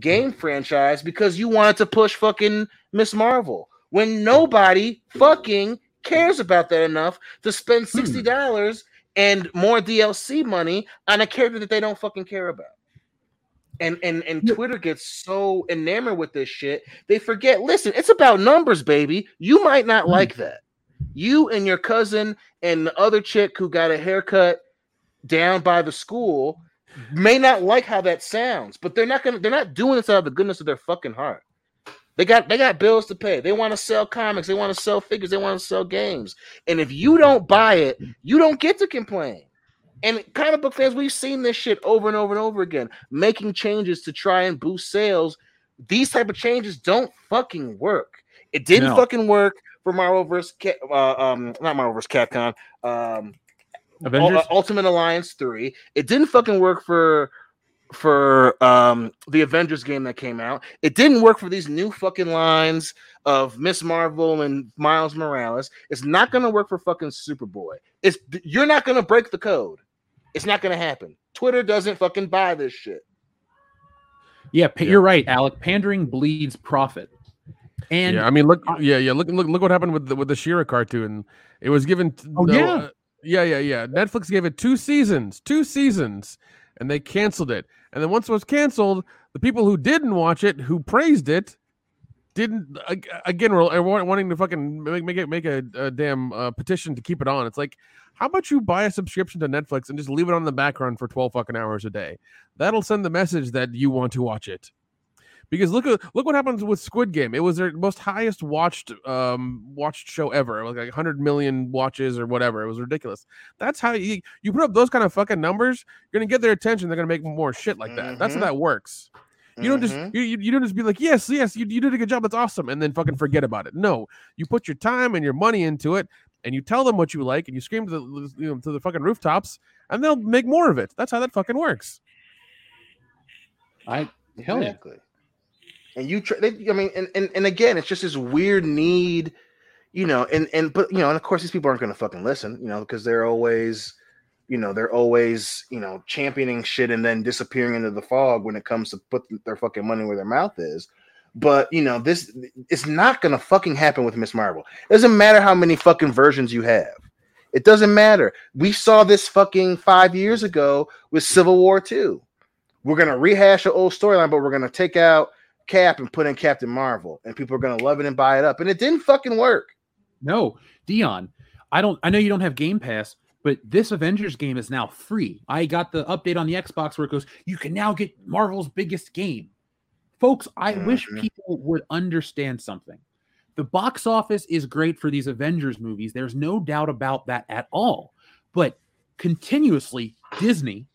game franchise because you wanted to push fucking Miss Marvel when nobody fucking cares about that enough to spend sixty dollars and more DLC money on a character that they don't fucking care about. And and and Twitter gets so enamored with this shit, they forget. Listen, it's about numbers, baby. You might not mm. like that. You and your cousin and the other chick who got a haircut down by the school may not like how that sounds, but they're not gonna they're not doing this out of the goodness of their fucking heart. They got they got bills to pay. They want to sell comics, they want to sell figures, they want to sell games. And if you don't buy it, you don't get to complain. And comic book fans, we've seen this shit over and over and over again, making changes to try and boost sales. These type of changes don't fucking work. It didn't No. fucking work for Marvel vs. Ca- uh, um, not Marvel vs. Capcom. Um, Avengers? Ul- Ultimate Alliance 3. It didn't fucking work for for um the Avengers game that came out. It didn't work for these new fucking lines of Miss Marvel and Miles Morales. It's not gonna work for fucking Superboy. It's you're not gonna break the code. It's not gonna happen. Twitter doesn't fucking buy this shit. Yeah, pa- you're right, Alec. Pandering bleeds profit. And yeah, I mean, look, yeah, yeah. Look, look, look what happened with the, with the She-Ra cartoon. It was given. t- Oh, no, yeah. uh, yeah, yeah, yeah. Netflix gave it two seasons, two seasons, and they canceled it. And then once it was canceled, the people who didn't watch it, who praised it, didn't again were are wanting to fucking make make it make a, a damn uh, petition to keep it on. It's like, how about you buy a subscription to Netflix and just leave it on the background for twelve fucking hours a day? That'll send the message that you want to watch it. Because look at look what happens with Squid Game. It was their most highest watched um watched show ever. It was like 100 million watches or whatever. It was ridiculous. That's how you you put up those kind of fucking numbers, you're going to get their attention. They're going to make more shit like that. That's how Mhm. that works. You don't just Mhm. you, you you don't just be like, "Yes, yes, you, you did a good job. That's awesome." And then fucking forget about it. No. You put your time and your money into it and you tell them what you like and you scream to the you know to the fucking rooftops and they'll make more of it. That's how that fucking works. I hell yeah. And you, try, they, I mean, and, and and again, it's just this weird need, you know, and and but you know, and of course, these people aren't going to fucking listen, you know, because they're always, you know, they're always, you know, championing shit and then disappearing into the fog when it comes to put their fucking money where their mouth is. But you know, this it's not gonna fucking happen with Miss Marvel. It doesn't matter how many fucking versions you have. It doesn't matter. We saw this fucking five years ago with Civil War 2. We're gonna rehash an old storyline, but we're gonna take out Cap and put in Captain Marvel, and people are gonna love it and buy it up. And it didn't fucking work. No, Dion. I don't. I know you don't have Game Pass, but this Avengers game is now free. I got the update on the Xbox where it goes, you can now get Marvel's biggest game. Folks, I wish Mhm. people would understand something. The box office is great for these Avengers movies. There's no doubt about that at all. But continuously, Disney,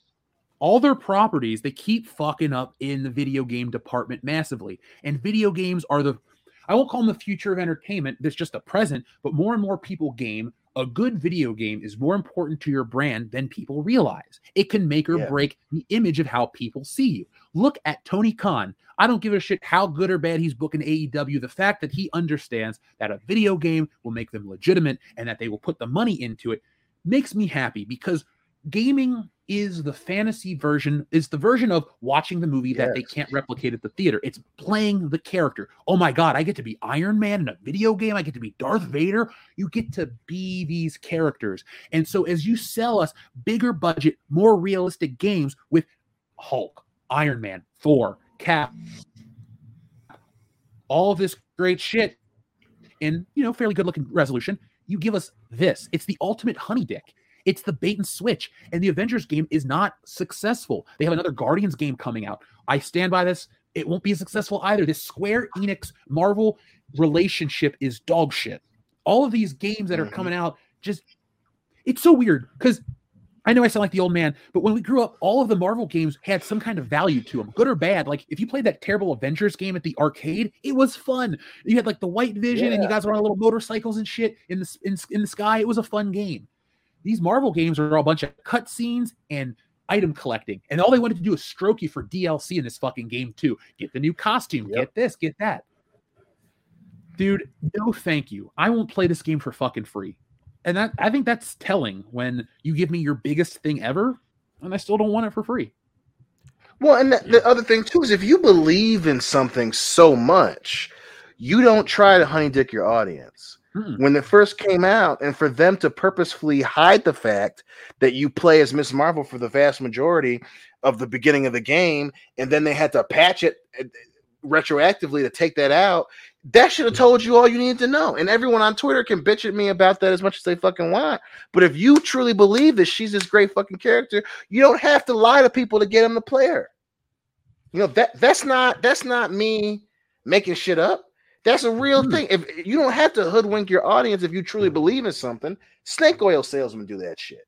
all their properties, they keep fucking up in the video game department massively. And video games are the I won't call them the future of entertainment. There's just a present, but more and more people game. A good video game is more important to your brand than people realize. It can make or Yeah. break the image of how people see you. Look at Tony Khan. I don't give a shit how good or bad he's booking AEW. The fact that he understands that a video game will make them legitimate and that they will put the money into it makes me happy because gaming is the fantasy version is the version of watching the movie that they can't replicate at the theater. It's playing the character. Oh my god i get to be iron man in a video game. I get to be darth vader. You get to be these characters. And so as you sell us bigger budget more realistic games with hulk iron man thor cap all this great shit in you know fairly good looking resolution you give us this. It's the ultimate honey dick it's the bait and switch and the avengers game is not successful they have another guardians game coming out i stand by this it won't be successful either this square enix marvel relationship is dog shit all of these games that are Mhm. coming out just it's so weird because I know I sound like the old man, but when we grew up, all of the Marvel games had some kind of value to them, good or bad. Like if you played that terrible Avengers game at the arcade, it was fun. You had like the White Vision, and you guys were on little motorcycles and shit in the in, in the sky. It was a fun game. These Marvel games are all a bunch of cutscenes and item collecting, and all they wanted to do is stroke you for DLC in this fucking game too. Get the new costume, get this, get that. Dude, no thank you. I won't play this game for fucking free. And that I think that's telling when you give me your biggest thing ever and I still don't want it for free. Well, and the, the other thing too is if you believe in something so much, you don't try to honey dick your audience. Mm-mm. When it first came out, and for them to purposefully hide the fact that you play as Miss Marvel for the vast majority of the beginning of the game, and then they had to patch it uh, retroactively to take that out, that should have told you all you needed to know. And everyone on Twitter can bitch at me about that as much as they fucking want. But if you truly believe that she's this great fucking character, you don't have to lie to people to get them to play her. You know that that's not that's not me making shit up. That's a real hmm. thing. If you don't have to hoodwink your audience if you truly hmm. believe in something, snake oil salesmen do that shit.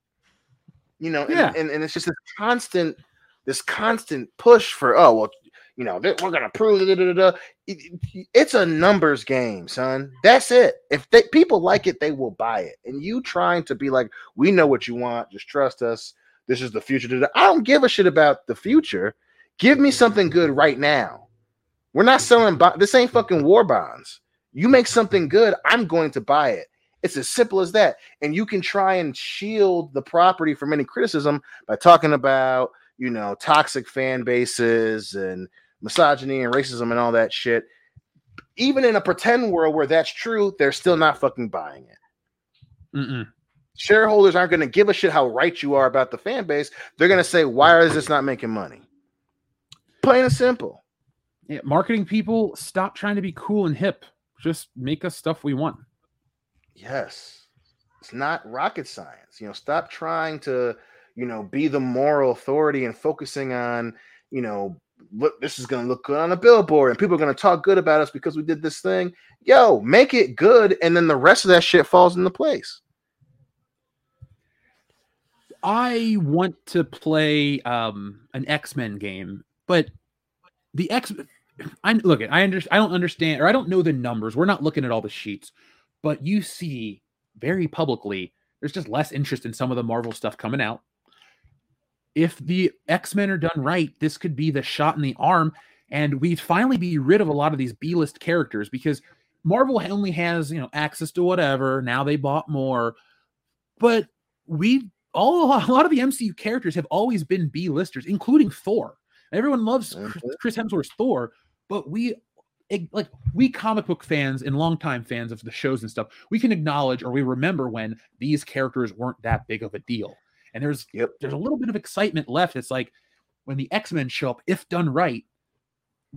You know, and- Yeah. and, and, it's just this constant, this constant push for oh well, you know, we're gonna prove it. da, da, da, da. It- it- It's a numbers game, son. That's it. If they, people like it, they will buy it. And you trying to be like, we know what you want, just trust us. This is the future. I don't give a shit about the future. Give me something good right now. We're not selling bo- this ain't fucking war bonds. You make something good, I'm going to buy it. It's as simple as that. And you can try and shield the property from any criticism by talking about, you know, toxic fan bases and misogyny and racism and all that shit. Even in a pretend world where that's true, they're still not fucking buying it. Mm-mm. Shareholders aren't going to give a shit how right you are about the fan base. They're going to say, why is this not making money? Plain and simple. Yeah, marketing people stop trying to be cool and hip. Just make us stuff we want. Yes. It's not rocket science. You know, stop trying to, you know, be the moral authority and focusing on, you know, look, this is going to look good on a billboard and people are going to talk good about us because we did this thing. Yo, make it good. And then the rest of that shit falls into place. I want to play um, an X Men game, but the X. I look at. I understand. I don't understand, or I don't know the numbers. We're not looking at all the sheets, but you see very publicly. There's just less interest in some of the Marvel stuff coming out. If the X Men are done right, this could be the shot in the arm, and we'd finally be rid of a lot of these B list characters because Marvel only has you know access to whatever. Now they bought more, but we all a lot of the MCU characters have always been B listers, including Thor. Everyone loves Chris- Chris Hemsworth's Thor, but we like we comic book fans and longtime fans of the shows and stuff. We can acknowledge or we remember when these characters weren't that big of a deal. And there's there's a little bit of excitement left. It's like when the X Men show up, if done right,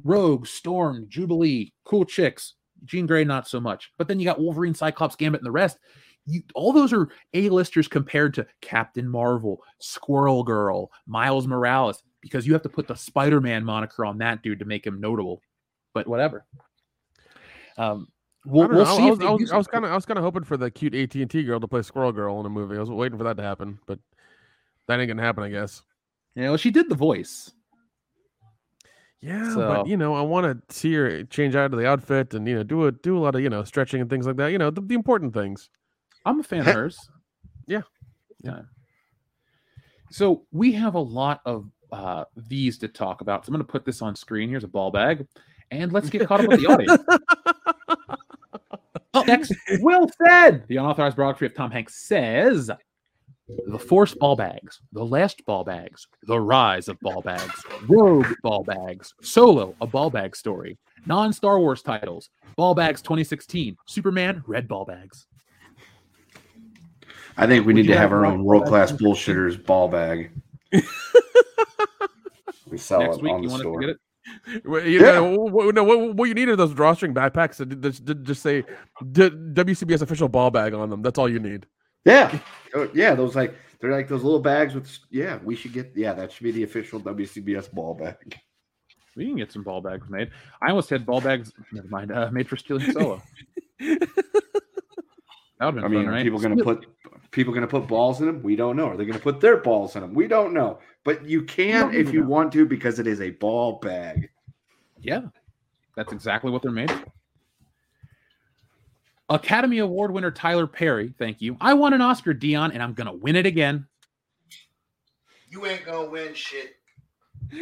Rogue, Storm, Jubilee, cool chicks. Jean Grey, not so much. But then you got Wolverine, Cyclops, Gambit, and the rest. You, all those are A-listers compared to Captain Marvel, Squirrel Girl, Miles Morales, because you have to put the Spider-Man moniker on that dude to make him notable. But whatever. Um, we'll, we'll see I was, was, use I was it. kind of I was kind of hoping for the cute AT and T girl to play Squirrel Girl in a movie. I was waiting for that to happen, but that ain't gonna happen, I guess. Yeah, well, she did the voice. Yeah, So- but you know, I want to see her change out of the outfit and you know do a do a lot of you know stretching and things like that. You know, the, the important things. I'm a fan of hers. Yeah. Yeah. So we have a lot of uh, these to talk about. So I'm going to put this on screen. Here's a ball bag, and let's get caught up with the audience. (laughs) Up next, Will said the unauthorized biography of Tom Hanks says the Force ball bags, the last ball bags, the rise of ball bags, Rogue ball bags, Solo, a ball bag story, non Star Wars titles, ball bags 2016, Superman, red ball bags. I think we Would need to have have our own world class bullshitters ball bag. (laughs) we sell Next it week, on you the want store. to get it? Well, You know, what, no, what, what you need are those drawstring backpacks that just, just- just say WCBS official ball bag on them. That's all you need. Yeah, Oh, yeah. Those like they're like those little bags with. Yeah, we should get. Yeah, that should be the official WCBS ball bag. We can get some ball bags made. I almost had ball bags. Never mind. Uh, made for stealing solo. (laughs) that would have been I mean, fun, are right? people going to put people going to put balls in them? We don't know. Are they going to put their balls in them? We don't know. But you can if you know. want to because it is a ball bag. Yeah, that's exactly what they're made. for. Academy Award winner Tyler Perry, thank you. I won an Oscar, Dion, and I'm gonna win it again. You ain't gonna win shit. (laughs)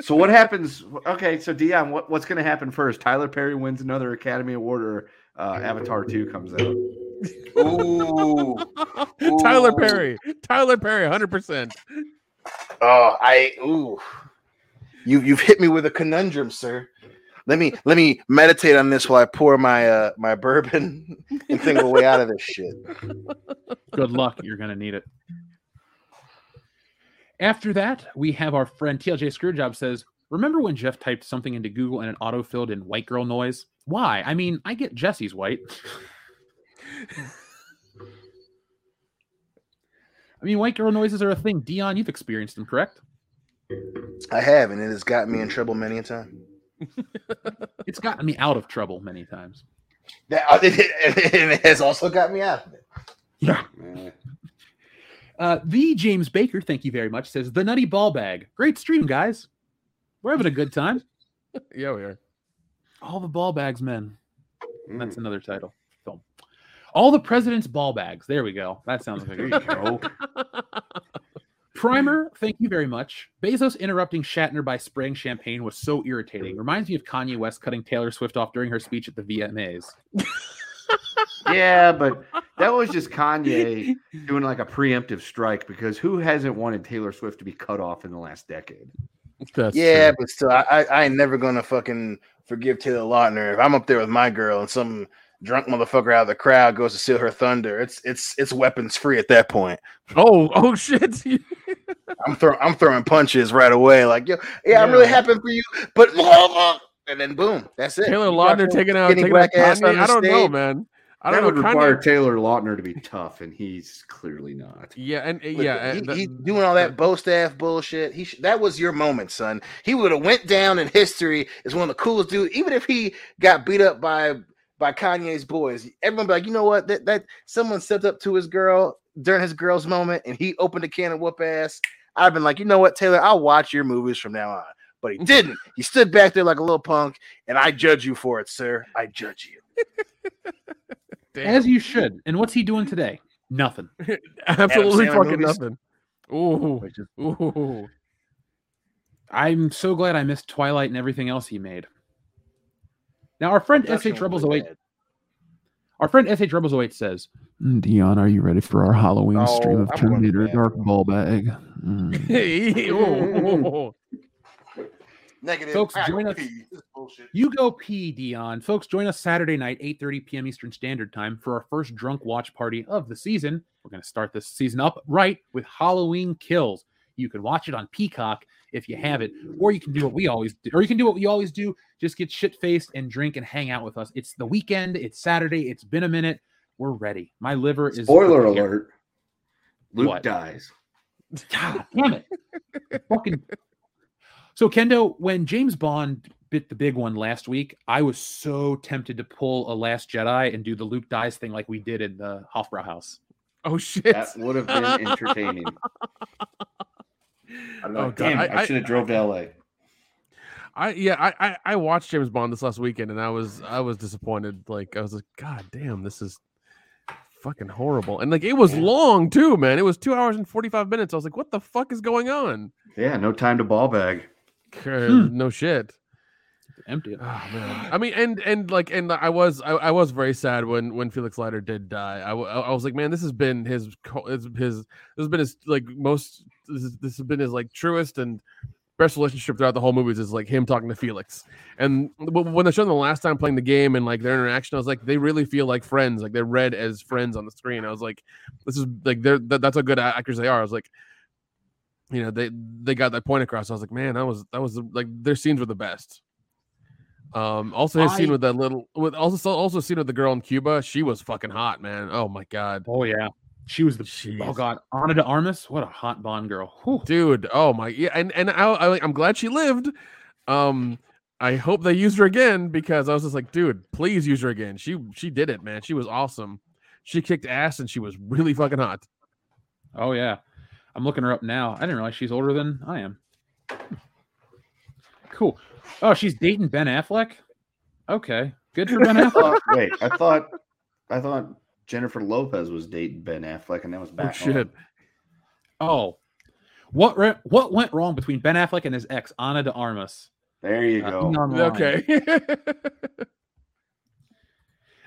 So what happens? Okay, so Dion, what, what's going to happen first? Tyler Perry wins another Academy Award, or uh, Avatar Two comes out? Ooh. (laughs) Tyler Perry. Tyler Perry, hundred percent. Oh, I ooh. You you've hit me with a conundrum, sir. Let me let me meditate on this while I pour my uh my bourbon (laughs) and think of a way out of this shit. Good luck. You're going to need it. After that, we have our friend TLJ Screwjob says, Remember when Jeff typed something into Google and it auto filled in white girl noise? Why? I mean, I get Jesse's white. (laughs) (laughs) I mean, white girl noises are a thing. Dion, you've experienced them, correct? I have, and it has gotten me in trouble many a time. (laughs) It's gotten me out of trouble many times. That uh, (laughs) it, it has also got me out of it. Yeah. Uh, the James Baker, thank you very much, says the Nutty Ball Bag. Great stream, guys. We're having a good time. Yeah, we are. All the ball bags, men. That's Mm. another title film. All the president's ball bags. There we go. That sounds like a There good you go. Primer, thank you very much. Bezos interrupting Shatner by spraying champagne was so irritating. Reminds me of Kanye West cutting Taylor Swift off during her speech at the VMAs. (laughs) Yeah, but that was just Kanye doing like a preemptive strike because who hasn't wanted Taylor Swift to be cut off in the last decade? That's yeah, true. but still, I, I I ain't never gonna fucking forgive Taylor Lautner if I'm up there with my girl and some drunk motherfucker out of the crowd goes to steal her thunder. It's it's it's weapons free at that point. Oh, oh shit. (laughs) I'm throwing I'm throwing punches right away. Like yo, yeah, I'm really happy for you, but (laughs) and then boom, that's it. Taylor You Lautner taking out taking out black ass on the I don't know, man. I that don't would know. require Kanye, Taylor Lautner to be tough, and he's clearly not. yeah, and Look, yeah, he, the- he doing all that bow staff bullshit. He sh- that was your moment, son. He would have went down in history as one of the coolest dudes. Even if he got beat up by by Kanye's boys, everyone be like, you know what? That that someone stepped up to his girl during his girl's moment, and he opened a can of whoop ass. I've been like, you know what, Taylor? I'll watch your movies from now on. But he (laughs) didn't. he stood back there like a little punk, and I judge you for it, sir. I judge you. (laughs) As you should. And what's he doing today? Nothing. (laughs) absolutely fucking movies. nothing. Ooh, ooh. I'm so glad I missed Twilight and everything else he made. Now, our friend Production SH was Rebels really 08, our friend SH Rebels 08 says, Dion, are you ready for our Halloween stream Oh, of I'm going Terminator. Dark Ball Bag? (laughs) Mm. Negative. Folks, join us- pee. (laughs) This is bullshit. You go pee, Dion. Folks, join us Saturday night, 8:30 p.m. Eastern Standard Time for our first drunk watch party of the season. We're going to start this season up right with Halloween Kills. You can watch it on Peacock if you have it, or you can do what we always do, or you can do what we always do: just get shit faced and drink and hang out with us. It's the weekend. It's Saturday. It's been a minute. We're ready. My liver is Spoiler alert: Luke What? dies. God damn it. Fucking. (laughs) So, Kendo, when James Bond bit the big one last week, I was so tempted to pull a Last Jedi and do the Luke dies thing like we did in the Hofbrauhaus. Oh shit. That would have been entertaining. (laughs) I'm Oh, like, God. damn, I- I, I- should have drove to LA. I yeah, I, I I watched James Bond this last weekend and I was I was disappointed. Like I was like, God damn, this is fucking horrible. And like it was long too, man. It was two hours and forty five minutes. I was like, what the fuck is going on? Yeah, no time to ball bag. Uh, No shit. Empty it. Oh man. I mean, and and like, and I was I, I was very sad when when Felix Leiter did die. I, I was like, man, this has been his co- his, his this has been his like most this, is, this has been his like truest and best relationship throughout the whole movies is like him talking to Felix. And when they showed them the last time playing the game and like their interaction, I was like, they really feel like friends. Like they're read as friends on the screen. I was like, this is like they're that, that's how good actors they are. I was like, you know, they they got that point across. I was like, man, that was that was like their scenes were the best. Um, also his scene with that little with also also scene with the girl in Cuba. She was fucking hot, man. Oh my god, Oh, yeah. She was the. Oh, God. Ana de Armas. What a hot Bond girl. Whew. dude. Oh my yeah, and and I, I I'm glad she lived. Um, I hope they used her again because I was just like, dude, please use her again. She she did it, man. She was awesome. She kicked ass and she was really fucking hot. Oh, yeah. I'm looking her up now. I didn't realize she's older than I am. Cool. Oh, she's dating Ben Affleck? Okay. Good for Ben I (laughs) Affleck. wait, I thought I thought Jennifer Lopez was dating Ben Affleck, and that was back. Oh shit. on. Oh, what re- what went wrong between Ben Affleck and his ex Ana de Armas? There you Uh, go. online. Okay. (laughs)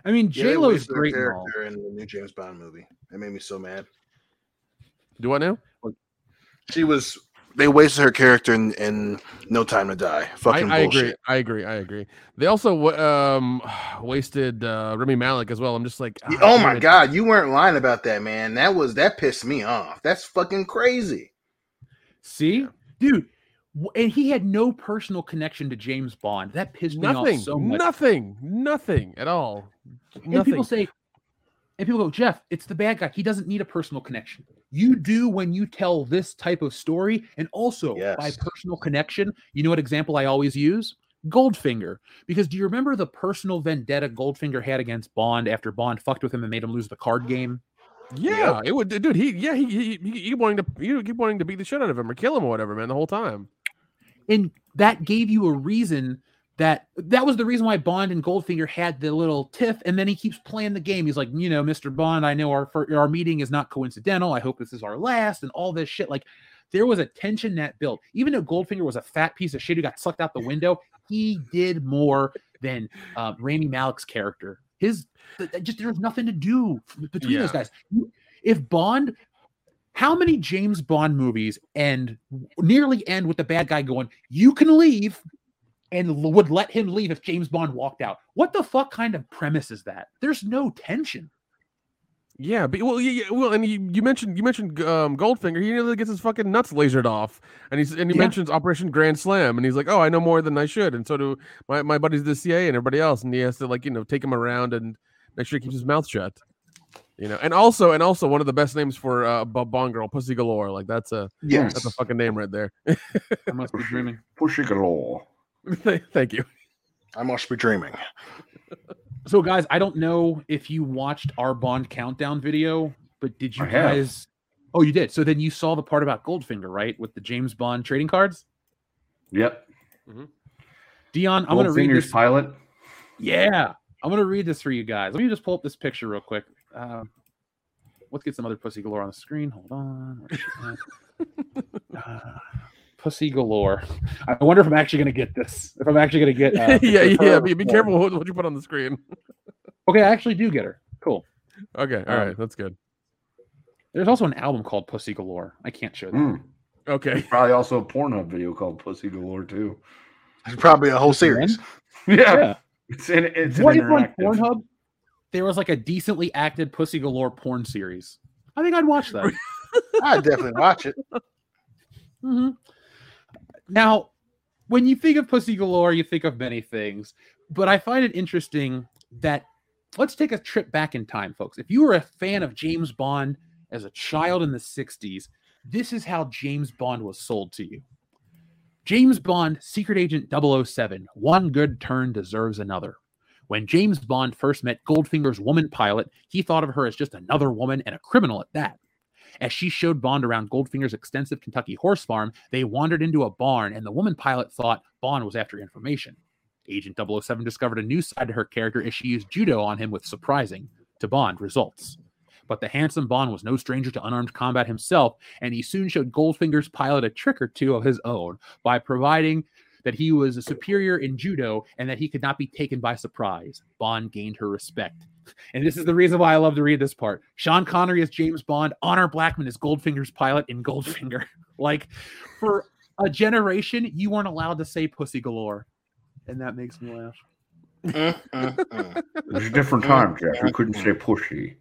I mean, Yeah, they J Lo's wasted great. character in the new James Bond movie. It made me so mad. Do I know? She was. They wasted her character in, in No Time to Die. I, Fucking I bullshit. agree. I agree. I agree. They also um (sighs) wasted uh Rami Malek as well. I'm just like, ah, Oh my it. god, you weren't lying about that, man. That was that pissed me off. That's fucking crazy. See, dude, and he had no personal connection to James Bond. That pissed me Nothing. off so much. nothing. Nothing at all. And people say, and people go, Jeff, it's the bad guy. He doesn't need a personal connection. You do when you tell this type of story, and also by personal connection. You know what example I always use? Goldfinger. Because do you remember the personal vendetta Goldfinger had against Bond after Bond fucked with him and made him lose the card game? yeah, it would, dude. He, yeah, he, he, he, he wanting to, he keep wanting to beat the shit out of him or kill him or whatever, man, the whole time. and that gave you a reason that that was the reason why Bond and Goldfinger had the little tiff, and then he keeps playing the game. He's like, you know, Mr. Bond, I know our our meeting is not coincidental. I hope this is our last, and all this shit. Like, there was a tension that built. Even though Goldfinger was a fat piece of shit who got sucked out the window, he did more than uh, Rami Malek's character. His just there was nothing to do between those guys. If Bond how many James Bond movies end nearly end with the bad guy going, "You can leave," and l- would let him leave if James Bond walked out? What the fuck kind of premise is that? There's no tension. Yeah, but well, yeah, yeah, well, and you, you mentioned you mentioned um, Goldfinger. He nearly gets his fucking nuts lasered off, and he's and he Yeah. mentions Operation Grand Slam, and he's like, "Oh, I know more than I should," and so do my my buddies, the CIA, and everybody else, and he has to like you know take him around and make sure he keeps his mouth shut. You know, and also and also one of the best names for uh, Bo- Bond girl, Pussy Galore. Like that's a Yes. that's a fucking name right there. (laughs) I must be dreaming. Pushy galore. (laughs) Thank you. I must be dreaming. So, guys, I don't know if you watched our Bond countdown video, but did you I have. guys? Oh, you did. So then you saw the part about Goldfinger, right, with the James Bond trading cards. Yep. Mm-hmm. Dion, I'm going to read Goldfinger's this. pilot. Yeah, I'm going to read this for you guys. Let me just pull up this picture real quick. Um, let's get some other pussy galore on the screen. Hold on. Where's she at? (laughs) Uh, pussy galore. I wonder if I'm actually going to get this. If I'm actually going to get. Uh, (laughs) yeah, yeah. Be, be careful what, what you put on the screen. Okay, I actually do get her. Cool. Okay, all Um, right, that's good. There's also an album called Pussy Galore. I can't show that. Mm. Okay, There's probably also a Pornhub video called Pussy Galore too. It's probably a whole series. (laughs) Yeah. Yeah. It's in it's an What if on. Pornhub there was like a decently acted Pussy Galore porn series? I think I'd watch that. (laughs) I'd definitely watch it. Mhm. Now, when you think of Pussy Galore, you think of many things, but I find it interesting that let's take a trip back in time, folks. If you were a fan of James Bond as a child in the 60s, this is how James Bond was sold to you. James Bond, Secret Agent 007, one good turn deserves another. When James Bond first met Goldfinger's woman pilot, he thought of her as just another woman and a criminal at that. As she showed Bond around Goldfinger's extensive Kentucky horse farm, they wandered into a barn, and the woman pilot thought Bond was after information. Agent 007 discovered a new side to her character as she used judo on him with surprising, to Bond, results. But the handsome Bond was no stranger to unarmed combat himself, and he soon showed Goldfinger's pilot a trick or two of his own by providing that he was a superior in judo and that he could not be taken by surprise. Bond gained her respect. And this is the reason why I love to read this part. Sean Connery as James Bond, Honor Blackman as Goldfinger's pilot in Goldfinger. (laughs) like for a generation, you weren't allowed to say pussy galore. And that makes me laugh. Mm, mm, mm. It was a different time, Jeff. You couldn't say pushy.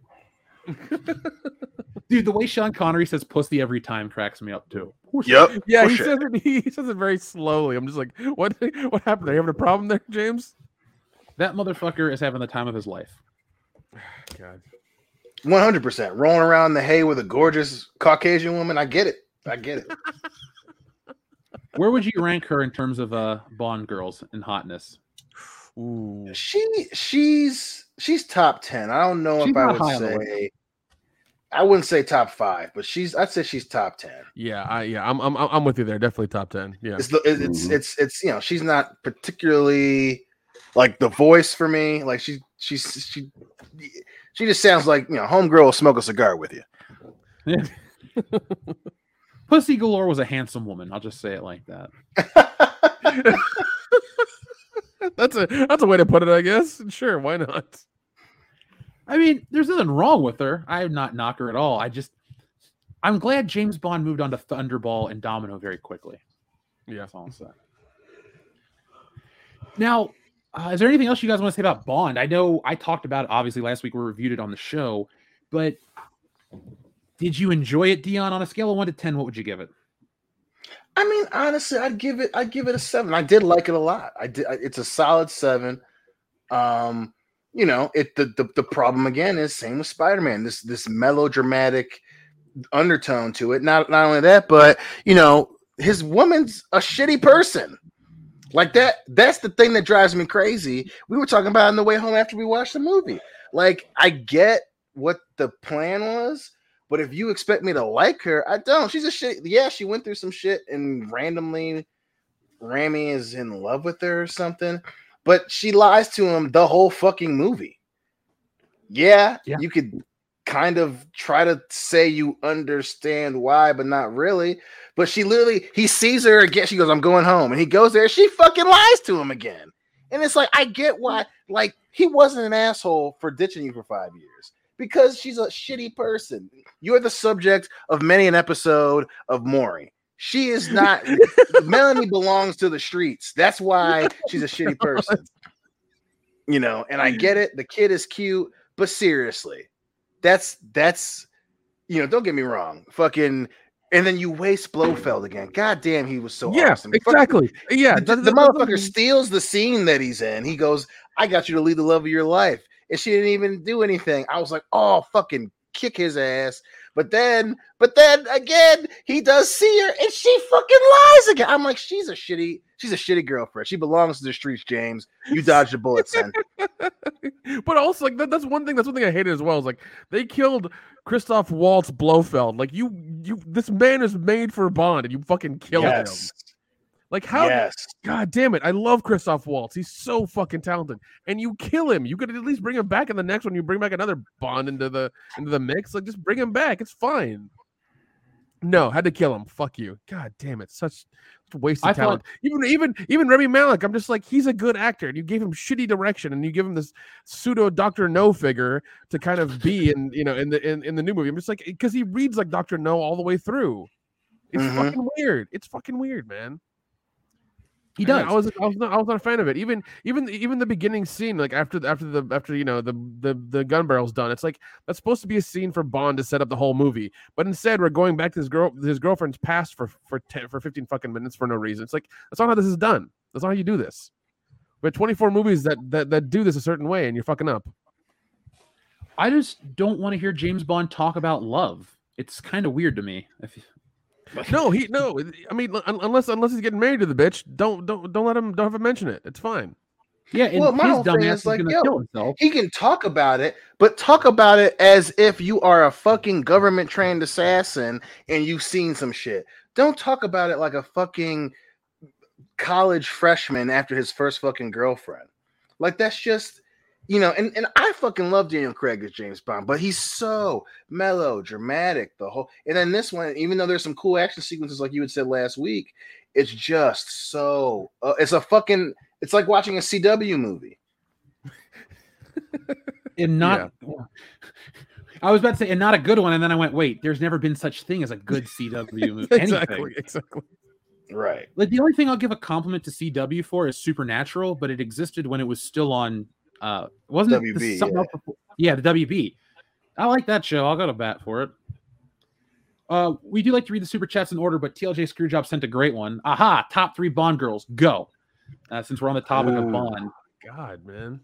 (laughs) Dude, the way Sean Connery says pussy every time cracks me up too. Yep. Yeah, he sure. says it. (laughs) He says it very slowly. I'm just like, what? What happened? Are you having a problem there, James? That motherfucker is having the time of his life. (sighs) God. One hundred percent. Rolling around in the hay with a gorgeous Caucasian woman. I get it. I get it. (laughs) Where would you rank her in terms of uh Bond girls in hotness? Ooh. She she's she's top ten. I don't know She's if I would high say. I wouldn't say top five, but she's. I'd say she's top ten. Yeah, I yeah, I'm I'm I'm with you there. Definitely top ten. Yeah. It's the it's it's, Mhm. it's it's you know she's not particularly like the voice for me. Like she she's she She just sounds like you know, homegirl will smoke a cigar with you. (laughs) Pussy Galore was a handsome woman. I'll just say it like that. (laughs) (laughs) that's a that's a way to put it, I guess. Sure, why not? I mean, there's nothing wrong with her. I am not knock her at all. I just, I'm glad James Bond moved on to Thunderball and Domino very quickly. Yeah. That's all I'm saying. Now, uh, is there anything else you guys want to say about Bond? I know I talked about it obviously last week. We reviewed it on the show, but did you enjoy it, Dion? On a scale of one to ten, what would you give it? I mean, honestly, I'd give it. I'd give it a seven. I did like it a lot. I did. It's a solid seven. Um, you know, it. The the, the problem again is same with Spider Man. This this melodramatic undertone to it. Not not only that, but you know, his woman's a shitty person. Like that. That's the thing that drives me crazy. We were talking about on the way home after we watched the movie. Like, I get what the plan was, but if you expect me to like her, I don't. She's a shit. Yeah, she went through some shit and randomly Rami is in love with her or something, but she lies to him the whole fucking movie. Yeah, Yeah. you could kind of try to say you understand why, but not really. But she literally, he sees her again. She goes, I'm going home. And he goes there. She fucking lies to him again. And it's like, I get why, like, he wasn't an asshole for ditching you for five years because she's a shitty person. You're the subject of many an episode of Maury. She is not, (laughs) Melanie belongs to the streets. That's why she's a shitty (laughs) person. You know, and I get it. The kid is cute, but seriously, that's, that's, you know, don't get me wrong. Fucking, and then you waste Blofeld again. God damn, he was so yeah, awesome. Exactly. Yeah, the, that- the that- motherfucker steals the scene that he's in. He goes, I got you to lead the love of your life. And she didn't even do anything. I was like, oh, fucking kick his ass. But then, but then again, he does see her and she fucking lies again. I'm like, she's a shitty, she's a shitty girlfriend. She belongs to the streets, James. You (laughs) dodged a bullet, son. (laughs) but also like that, that's one thing that's one thing I hated as well is like they killed Christoph Waltz Blofeld. Like you you this man is made for Bond and you fucking killed him. Yes. Like how Yes. God damn it. I love Christoph Waltz. He's so fucking talented. And you kill him. You could at least bring him back in the next one. You bring back another Bond into the into the mix. Like just bring him back. It's fine. No, had to kill him. Fuck you. God damn it. Such wasted I thought- talent. even even even Rami Malek, I'm just like, he's a good actor. And you gave him shitty direction and you give him this pseudo Dr. No figure to kind of be in, you know, in the in, in the new movie. I'm just like, because he reads like Dr. No all the way through. It's Mhm. fucking weird. It's fucking weird, man. He does. I was I was not I was not a fan of it. Even even even the beginning scene, like after the after the after you know the the the gun barrel's done, it's like that's supposed to be a scene for Bond to set up the whole movie. But instead, we're going back to his girl his girlfriend's past for for 10, for fifteen fucking minutes for no reason. It's like that's not how this is done. That's not how you do this. We have twenty four movies that that that do this a certain way, and you're fucking up. I just don't want to hear James Bond talk about love. It's kind of weird to me. If, No, he no. I mean, unless unless he's getting married to the bitch, don't don't don't let him don't have him mention it. It's fine. yeah, and Well, my his whole thing dumbass is is like, gonna yo, kill himself. He can talk about it, but talk about it as if you are a fucking government trained assassin and you've seen some shit. Don't talk about it like a fucking college freshman after his first fucking girlfriend. Like that's just you know, and, and I fucking love Daniel Craig as James Bond, but he's so mellow, dramatic, the whole and then this one, even though there's some cool action sequences like you had said last week, it's just so uh, it's a fucking it's like watching a CW movie. and not. (laughs) I was about to say, and not a good one, and then I went, wait, there's never been such thing as a good CW movie. (laughs) exactly, Anything. exactly. Right. Like the only thing I'll give a compliment to CW for is Supernatural, but it existed when it was still on. Uh Wasn't it the- WB, something yeah. else before- yeah, the WB. I like that show. I'll go to bat for it. Uh, we do like to read the super chats in order, but TLJ Screwjob sent a great one. Aha! Top three Bond girls, go. Uh, since we're on the topic of Ooh. Bond, God, man.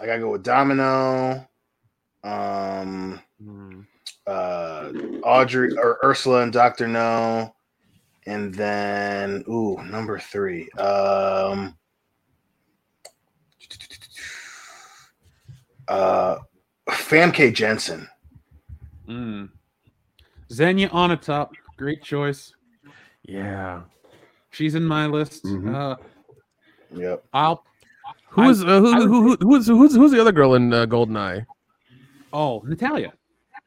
I gotta go with Domino, um, Hmm. uh, Audrey or Ursula and Doctor No, and then ooh, number three, um, uh, Famke Janssen. mm. Xenia Onatopp, great choice. Yeah. She's in my list. Mhm. Uh, Yep. I'll Who's I- uh, who, I who, who, who's who's who's the other girl in uh, Goldeneye? Oh, Natalia.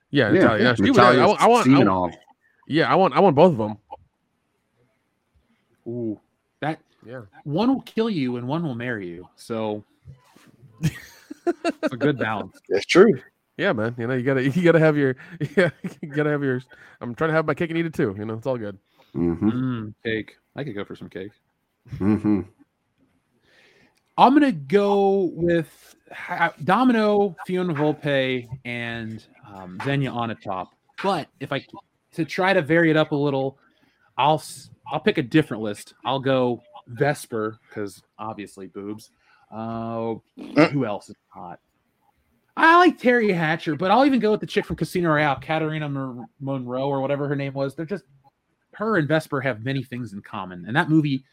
Yeah, Yeah, Natalia. Yeah, she was- Natalia I, want- I want. I want- Simonov. yeah, I want. I want both of them. Ooh, that Yeah. one will kill you and one will marry you. So (laughs) it's a good balance. That's true. Yeah, man. You know, you gotta (laughs) you gotta have your (laughs) yeah, you gotta have your. I'm trying to have my cake and eat it too. You know, it's all good. Mm-hmm. Mm, cake. I could go for some cake. Mm-hmm. I'm gonna go with Domino, Fiona Volpe, and um, Xenia Onatopp. But if I to try to vary it up a little, I'll I'll pick a different list. I'll go Vesper because obviously boobs. Uh, who else is hot? I like Teri Hatcher, but I'll even go with the chick from Casino Royale, Katarina Mon- Monroe or whatever her name was. They're just her and Vesper have many things in common, and that movie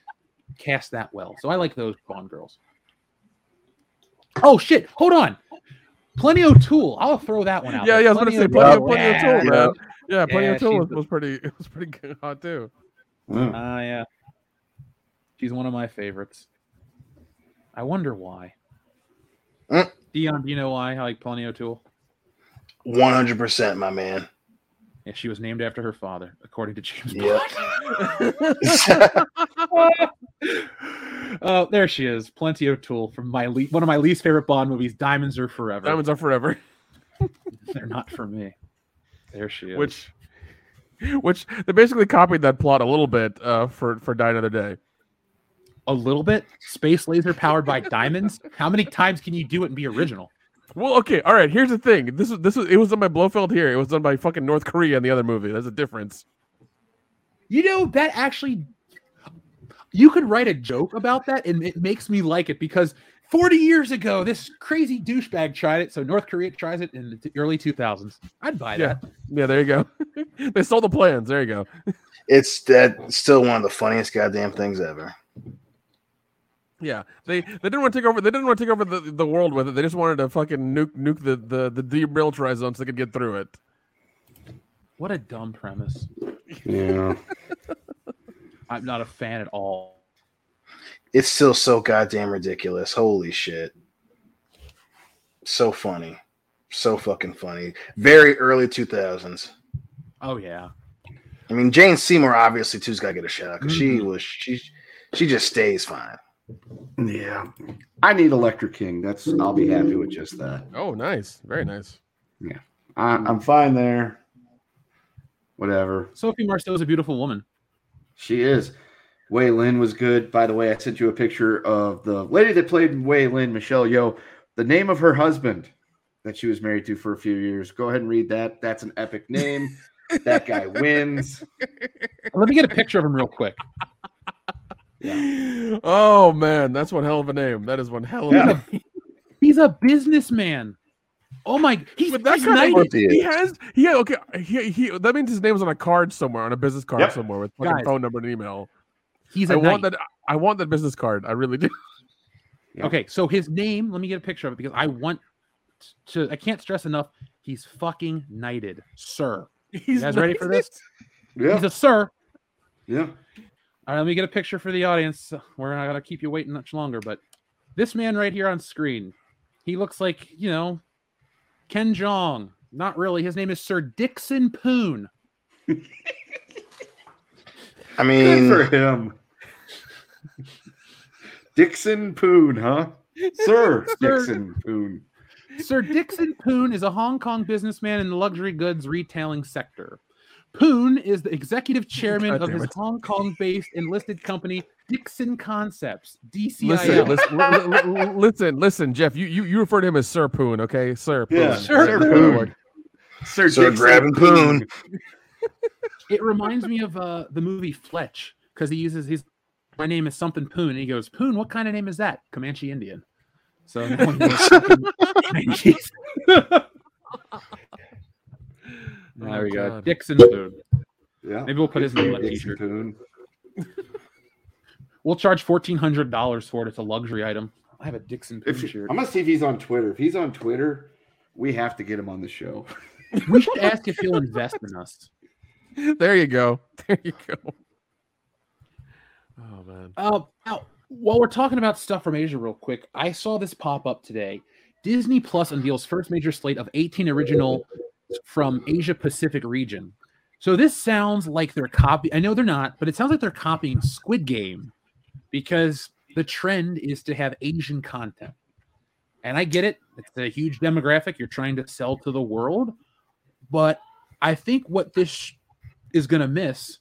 cast that well. So I like those Bond girls. Oh shit! Hold on. Plenty O'Toole. I'll throw that one out. Yeah, yeah. I was gonna say O'Toole. plenty of plenty Yeah, tool, yeah. man. Yeah, plenty Yeah, of tool was, the- was pretty it (laughs) was pretty good, hot too. Ah, yeah. She's one of my favorites. I wonder why. Mm. Dion, do you know why I like Plenty O'Toole? One hundred percent, my man. Yeah, she was named after her father, according to James Yep. Bond. (laughs) oh, there she is, Plenty O'Toole from my le- one of my least favorite Bond movies, Diamonds Are Forever. Diamonds are forever. (laughs) They're not for me. There she is. Which which they basically copied that plot a little bit uh, for for Die Another Day. A little bit space laser powered by (laughs) diamonds. How many times can you do it and be original? Well, okay, all right. Here's the thing. This is this is it was done by Blofeld here. It was done by fucking North Korea in the other movie. There's a difference. You know that actually, you could write a joke about that, and it makes me like it because 40 years ago, this crazy douchebag tried it. So North Korea tries it in the early 2000s. I'd buy Yeah, that. yeah. There you go. (laughs) they stole the plans. There you go. It's that still one of the funniest goddamn things ever. Yeah, they they didn't want to take over. They didn't want to take over the, the world with it. They just wanted to fucking nuke nuke the the the demilitarized zone so they could get through it. What a dumb premise. Yeah. (laughs) I'm not a fan at all. It's still so goddamn ridiculous. Holy shit. So funny. So fucking funny. Very early 2000s. Oh yeah. I mean, Jane Seymour obviously too's got to get a shout out because she Mhm. was she she just stays fine. Yeah. I need Elektra King. That's I'll be happy with just that. Oh, nice, very nice. Yeah. I, I'm fine there. Whatever. Sophie Marceau is a beautiful woman. She is. Wai Lin was good. By the way, I sent you a picture of the lady that played Wai Lin, Michelle Yeoh. The name of her husband that she was married to for a few years. Go ahead and read that. That's an epic name. (laughs) that guy wins. Let me get a picture of him real quick. Oh man, that's one hell of a name. That is one hell of a name. (laughs) He's a businessman. Oh my! He's, But that he's kind of, knighted. he has he yeah, okay he, he that means his name's on a card somewhere on a business card Yep. somewhere with fucking Guys, phone number and email. He's I a want that I want that business card. I really do. Okay, so his name. Let me get a picture of it because I want to. I can't stress enough. He's fucking knighted, sir. He's you guys ready for this? Yeah. He's a sir. Yeah. All right, let me get a picture for the audience. We're not gonna keep you waiting much longer, but this man right here on screen, he looks like you know Ken Jeong. Not really. His name is Sir Dickson Poon. I mean, Good mean, for him. Dickson Poon, huh? Sir (laughs) Sir- Dickson Poon. Sir Dickson Poon is a Hong Kong businessman in the luxury goods retailing sector. Poon is the executive chairman God of his it. Hong Kong-based enlisted company Dickson Concepts Listen, (DCIL). listen, li- li- li- listen, listen, Jeff. You, you you refer to him as Sir Poon, okay? Sir Poon. Yeah, Sir Sir Poon. Poon. Sir, Sir grabbing Poon. (laughs) It reminds me of uh, the movie Fletch because he uses his. My name is something Poon, and he goes, "Poon, what kind of name is that?" Comanche Indian. So (laughs) (laughs) now he knows something Comanches. There we go, Oh, Dickson Poon. Yeah. Maybe we'll put his name on a Dickson t-shirt. Poon. We'll charge fourteen hundred dollars for it. It's a luxury item. I have a Dickson Poon If, shirt. I'm gonna see if he's on Twitter. If he's on Twitter, we have to get him on the show. (laughs) We should ask if he'll invest in us. There you go. There you go. Oh man. Uh, now, While we're talking about stuff from Asia, real quick, I saw this pop up today. Disney Plus unveils first major slate of 18 original from Asia Pacific region. So this sounds like they're copy. I know they're not, but it sounds like they're copying Squid Game because the trend is to have Asian content. And I get it; it's a huge demographic you're trying to sell to the world. But I think what this is going to miss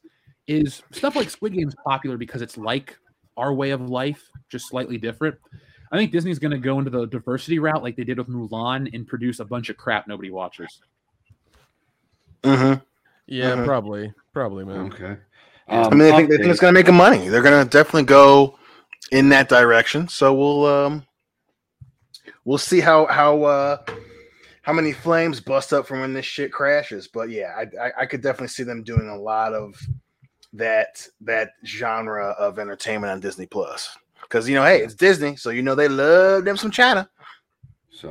is stuff like Squid Game is popular because it's like our way of life, just slightly different. I think Disney's going to go into the diversity route like they did with Mulan and produce a bunch of crap nobody watches. Mm-hmm. Yeah, Mhm. probably, probably, man. Okay. I mean, they think, they think it's going to make them money. They're going to definitely go in that direction. So we'll um, we'll see how how uh, how many flames bust up from when this shit crashes. But yeah, I, I I could definitely see them doing a lot of that that genre of entertainment on Disney Plus. Because you know, hey, it's Disney, so you know they love them some China. So,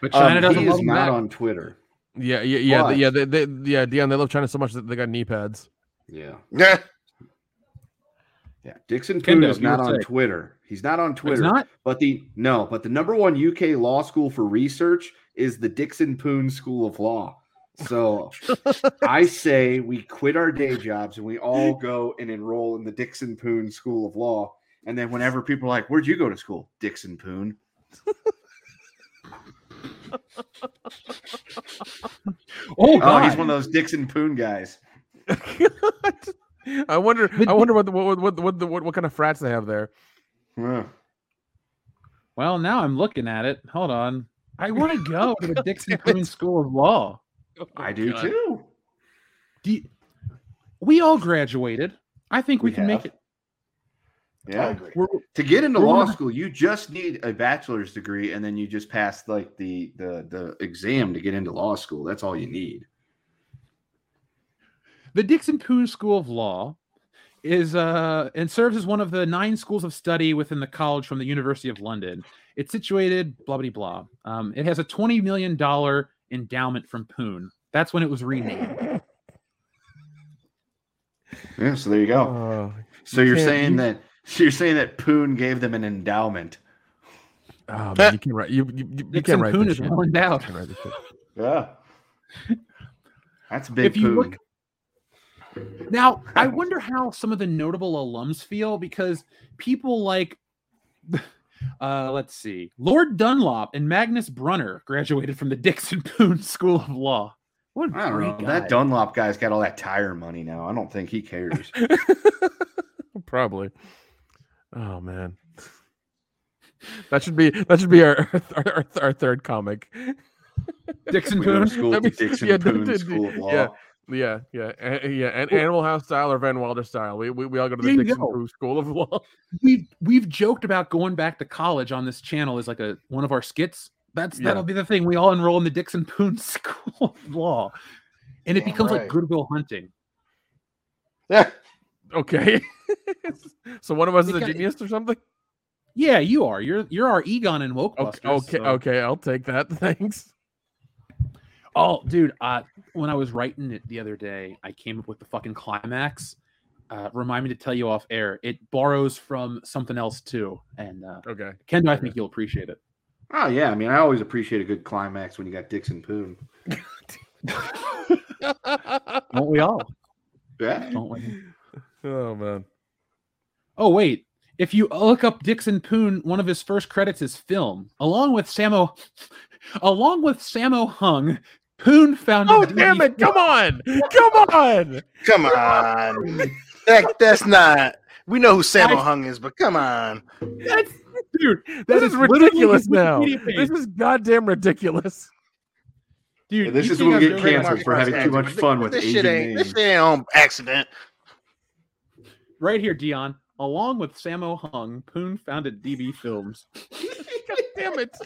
But um, China doesn't he love is them not back. on Twitter. Yeah, yeah, yeah, Why? yeah. They, they, yeah, Dion. They love China so much that they got knee pads. Yeah. Yeah. Yeah, Dickson Poon Kendo, is not on saying. Twitter. He's not on Twitter. not? But the no, but the number one UK law school for research is the Dickson Poon School of Law. So (laughs) I say we quit our day jobs and we all go and enroll in the Dickson Poon School of Law. And then whenever people are like, "Where'd you go to school?" Dickson Poon. Oh, Oh, God. he's one of those Dickson Poon guys. (laughs) I wonder. I wonder what the, what what what, what what kind of frats they have there. Yeah. Well, now I'm looking at it. Hold on. I want to go to the (laughs) Dickson Poon School of Law. Oh, I do God. too. Do you- we all graduated. I think we, We can make it. Yeah. agree. We're, To get into We're law gonna- school, you just need a bachelor's degree, and then you just pass like the the the exam to get into law school. That's all you need. the Dickson Poon School of Law is uh and serves as one of the nine schools of study within the college from the University of London. It's situated blah blah blah. Um, it has a twenty million dollar endowment from Poon. That's when it was renamed. Yeah, so there you go. Oh, so you you're saying you- that so (laughs) you're saying that Poon gave them an endowment. oh man, you can't write. You you, you, you Dickson can't write Poon this is shit. well endowed. You can't write this shit. Yeah. That's big If you look- Now, I wonder how some of the notable alums feel because people like, (laughs) uh, let's see, Lord Dunlop and Magnus Brunner graduated from the Dickson (laughs) Poon School of Law. What a I don't know. great That. Dunlop guy's got all that tire money now. I don't think he cares. Probably. Oh man. That should be that should be our our, our, our third comic. Dickson (laughs) Poon. school be- Dickson yeah, Poon d- d- School of Law. yeah. Yeah, yeah, a- yeah, and Animal House style or Van Wilder style. We we, we all go to the Dickson go. Poon School of Law. We've we've joked about going back to college on this channel as like a one of our skits. That's Yeah. that'll be the thing. We all enroll in the Dickson Poon (laughs) School of Law, and it becomes right. like Goodwill Hunting. Yeah. Okay. (laughs) so one of us is It a genius or something. Yeah, you are. You're you're our Egon and Okay, okay, so- okay. I'll take that. (laughs) Thanks. Oh, dude, uh, when I was writing it the other day, I came up with the fucking climax. Uh, remind me to tell you off air. It borrows from something else too, and uh, Okay. Kendo, I think you'll appreciate it. Oh yeah, I mean, I always appreciate a good climax when you got Dickson Poon. Won't (laughs) we all? Yeah. Don't we? Oh man. Oh wait, if you look up Dickson Poon, one of his first credits is film, along with Sammo, (laughs) along with Sammo Hung. Poon founded. Oh damn DD it! Come on! Come on! Come on. that, that's not. We know who Samo I- Hung is, but come on. That's dude. That This is is ridiculous now. This is goddamn ridiculous. dude. this is think when we get canceled for having too much fun with this Asian shit ain't. This shit ain't on accident. Right here, Dion. Along with Sammo Hung, Poon founded DB (laughs) Films. (laughs) God damn it!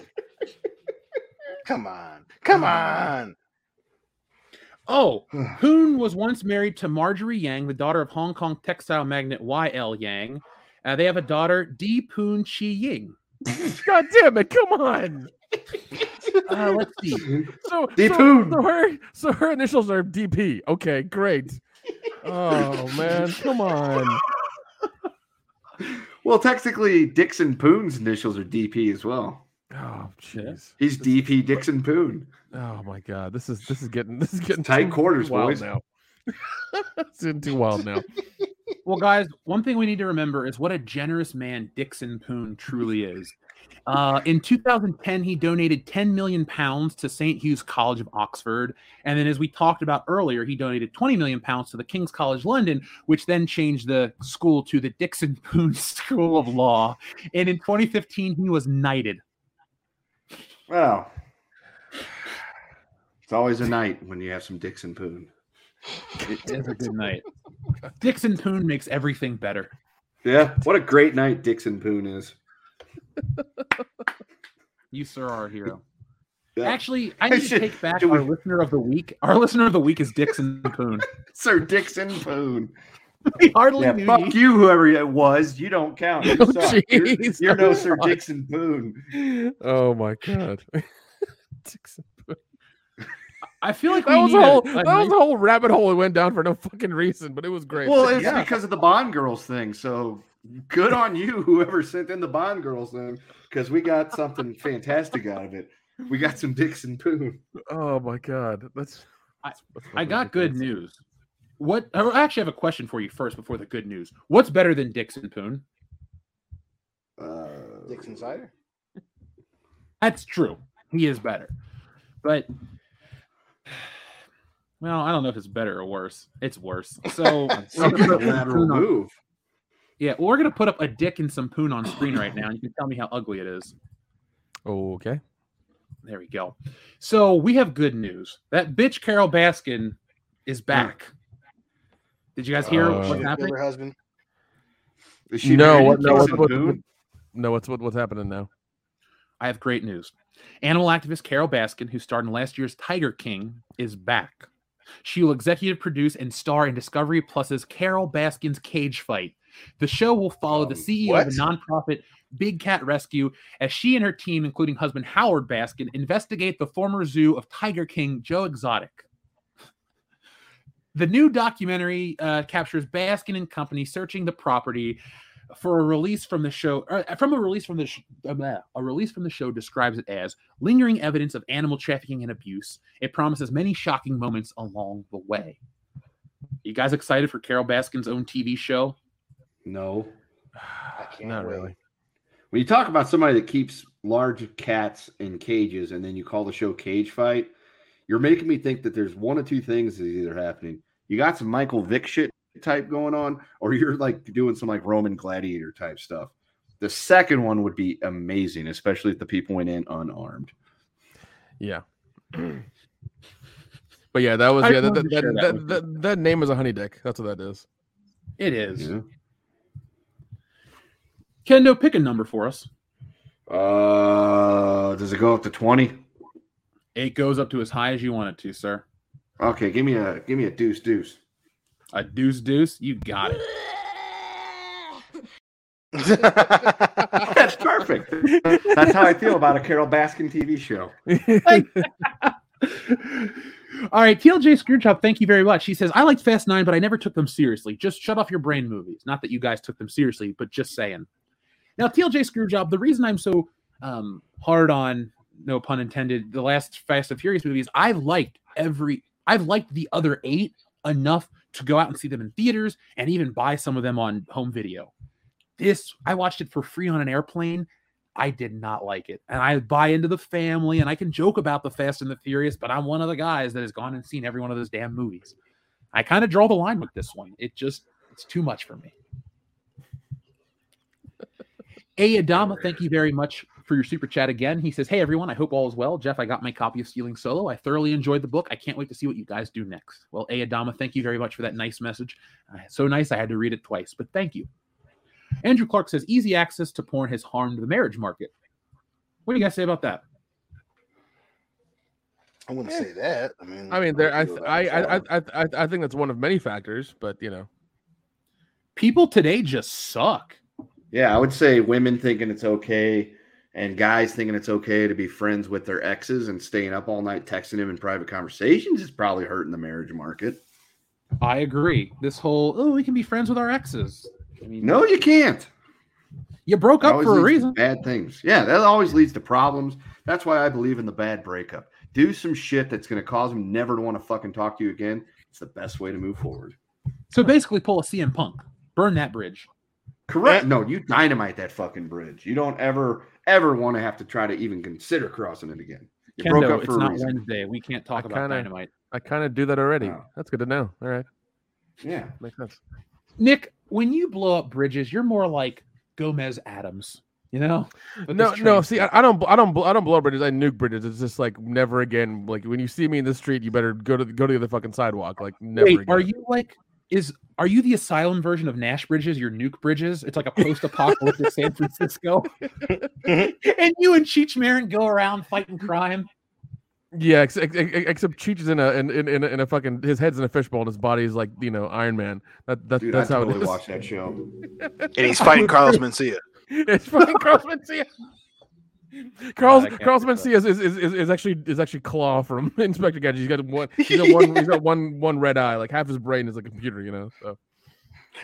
Come on. Come on. Oh, (sighs) Poon was once married to Marjorie Yang, the daughter of Hong Kong textile magnate Y.L. Yang. Uh, they have a daughter, Di Poon Chi Ying. (laughs) God damn it! Come on. Uh, let's see. So, Deep so, Poon. so her so her initials are DP. Okay, great. Oh man, come on. (laughs) Well, technically, Dickson Poon's initials are DP as well. Oh, jeez. He's DP Dickson Poon. Oh my god, this is this is getting this is getting Tight too quarters, wild boys. now. (laughs) it's getting too wild now. Well, guys, one thing we need to remember is what a generous man Dickson Poon truly is. Uh, in 2010, he donated 10 million pounds to St. Hugh's College of Oxford, and then, as we talked about earlier, he donated 20 million pounds to the King's College London, which then changed the school to the Dickson (laughs) Poon School of Law. And in 2015, he was knighted. Well, it's always a night when you have some Dickson Poon. It is a good night. Dickson Poon makes everything better. Yeah, what a great night Dickson Poon is. You, sir, are a hero. Yeah. Actually, I need to Should- take back our we- listener of the week. Our listener of the week is Dickson (laughs) Poon. Sir Dickson Poon. We hardly Yeah, knew fuck you. whoever it was. You don't count. (laughs) Oh, you Oh. You're, you're no Oh, (laughs) Sir Dickson Poon. Oh my god. Dickson Poon. I feel like that we was a whole a, a that nice- was a whole rabbit hole we went down for no fucking reason, but it was great. Well, it's Yeah. because of the Bond Girls thing. So good on you, (laughs) whoever sent in the Bond Girls thing, because we got something fantastic out of it. We got some Dickson Poon. oh my god. That's, I- that's I fucking got good ridiculous. news. What I actually have a question for you first before the good news. What's better than Dickson Poon? Uh, Dixon cider. That's true. He is better. But well, I don't know if it's better or worse. It's worse. (laughs) So we're gonna a put lateral move. Yeah, well, we're gonna put up a dick and some poon on screen right now, and you can tell me how ugly it is. Okay. There we go. So we have good news. That bitch Carole Baskin is back. Did you guys hear Uh, what's happening? Her husband. Is she No, what, no, what's, Dixon what, no, what's what, what's happening now? I have great news. Animal activist Carole Baskin, who starred in last year's Tiger King, is back. She will executive produce and star in Discovery Plus's Carole Baskin's Cage Fight. The show will follow the Um, CEO of the nonprofit Big Cat Rescue as she and her team, including husband Howard Baskin, investigate the former zoo of Tiger King Joe Exotic. The new documentary uh, captures Baskin and company searching the property for a release from the show. Uh, from a release from the sh- uh, blah. a release from the show describes it as lingering evidence of animal trafficking and abuse. It promises many shocking moments along the way. You guys excited for Carole Baskin's own TV show? No. (sighs) I can't Not wait. really. When you talk about somebody that keeps large cats in cages and then you call the show Cage Fight, you're making me think that there's one or two things is either happening. You got some Michael Vick shit type going on, or you're like doing some like Roman gladiator type stuff. The second one would be amazing, especially if the people went in unarmed. Yeah. (clears throat) but yeah, that was I yeah. That, that, to that, that that, that, that name is a honey dick. That's what that is. It is. Yeah. Kendo, pick a number for us. Uh, does it go up to twenty? It goes up to as high as you want it to, sir. Okay, give me a give me a deuce deuce. A deuce deuce, you got it. That's perfect. That's how I feel about a Carole Baskin TV show. (laughs) All right, TLJ Screwjob, thank you very much. He says, I liked Fast Nine, but I never took them seriously. Just shut off your brain movies. Not that you guys took them seriously, but just saying. Now, TLJ Screwjob, the reason I'm so um, hard on, no pun intended, the last Fast and Furious movies, I've liked every, I've liked the other eight enough to go out and see them in theaters and even buy some of them on home video. This, I watched it for free on an airplane. I did not like it. And I buy into the family and I can joke about the Fast and the Furious, but I'm one of the guys that has gone and seen every one of those damn movies. I kind of draw the line with this one. It just, it's too much for me. A Adama, thank you very much for your super chat again. He says, Hey everyone, I hope all is well. Jeff, I got my copy of Stealing Solo. I thoroughly enjoyed the book. I can't wait to see what you guys do next. Well, A Adama, thank you very much for that nice message. Uh, so nice, I had to read it twice, but thank you. Andrew Clark says, Easy access to porn has harmed the marriage market. What do you guys say about that? I wouldn't say that. I mean, I mean, there. I, feel I, I. I, I, I think that's one of many factors, but you know, People today just suck. Yeah, I would say women thinking it's okay and guys thinking it's okay to be friends with their exes and staying up all night texting him in private conversations is probably hurting the marriage market. I agree. This whole, oh, we can be friends with our exes. I mean, No, you can't. You broke up for a reason. Bad things. Yeah, that always leads to problems. That's why I believe in the bad breakup. Do some shit that's going to cause them never to want to fucking talk to you again. It's the best way to move forward. So basically, pull a CM Punk, burn that bridge. Correct. No, you dynamite that fucking bridge. You don't ever, ever want to have to try to even consider crossing it again. You broke Kendo, up it's for a not reason. Wednesday. We can't talk about kinda- dynamite. I kind of do that already. Oh. That's good to know. All right, Yeah. makes sense. Nick, when you blow up bridges, you're more like Gomez Addams. You know? No, no. See, I, I don't, I don't, I don't blow bridges. I nuke bridges. It's just like never again. Like when you see me in the street, you better go to the, go to the other fucking sidewalk. Like never. Wait, again. are you like is are you the asylum version of Nash Bridges? Your nuke bridges? It's like a post-apocalyptic San Francisco. (laughs) and you and Cheech Marin go around fighting crime. Yeah, ex- ex- ex- except Cheech is in a in, in, in, a, in a fucking his head's in a fishbowl and his body is like you know Iron Man. That, that Dude, that's I how totally it is. watched that show. (laughs) And (laughs) he's fighting Carlos Mencia. it's fucking Carlos Mencia. Carlos I can't Carlos do that. Mencia is, is, is, is is actually is actually Claw from (laughs) Inspector Gadget. He's got one he's got one he's got one one red eye. Like half his brain is a computer. You know. So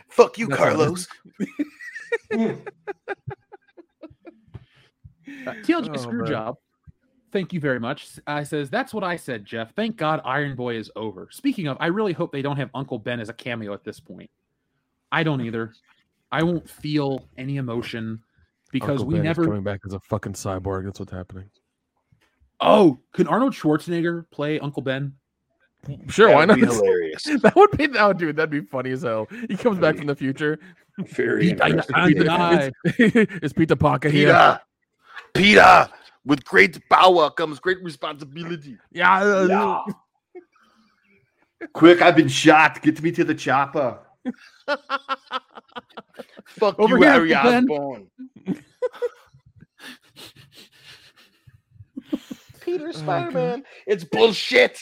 Fuck you, That's how it is. Carlos. (laughs) Uh, TLJ Oh, Screwjob, thank you very much. I says that's what I said, Jeff. Thank God Iron Boy is over. Speaking of, I really hope they don't have Uncle Ben as a cameo at this point. I don't either. I won't feel any emotion because Uncle we Ben is never. coming back as a fucking cyborg. That's what's happening. Oh, can Arnold Schwarzenegger play Uncle Ben? Sure, That why would not? be hilarious. (laughs) that would be that would dude. That'd be funny as hell. He comes back from the future. Very He- I- interesting. I- deny. Is Peter Parker here? Peter, Peter, with great power comes great responsibility. Yeah. Quick, I've been shot. Get me to the chopper. (laughs) Fuck Over you, here, Harry Uncle Ben. Osborn. Peter oh, Spider-Man. It's bullshit.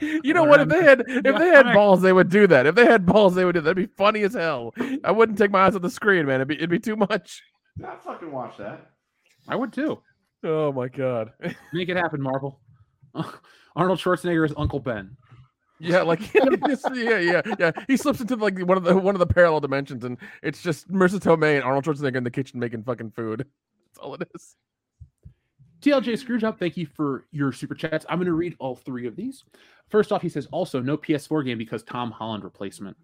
You know what? If they had if they had balls, they would do that. If they had balls, they would do that. That'd be funny as hell. I wouldn't take my eyes off the screen, man. It'd be it'd be too much. I'd fucking watch that. I would too. Oh my god. Make it happen, Marvel. (laughs) Arnold Schwarzenegger is Uncle Ben. Yeah, like (laughs) yeah, yeah, yeah. He slips into like one of the one of the parallel dimensions, and it's just Marisa Tomei and Arnold Schwarzenegger in the kitchen making fucking food. (laughs) That's all it is. TLJ Screwjob, thank you for your super chats. I'm going to read all three of these. First off, he says also no PS4 game because Tom Holland replacement.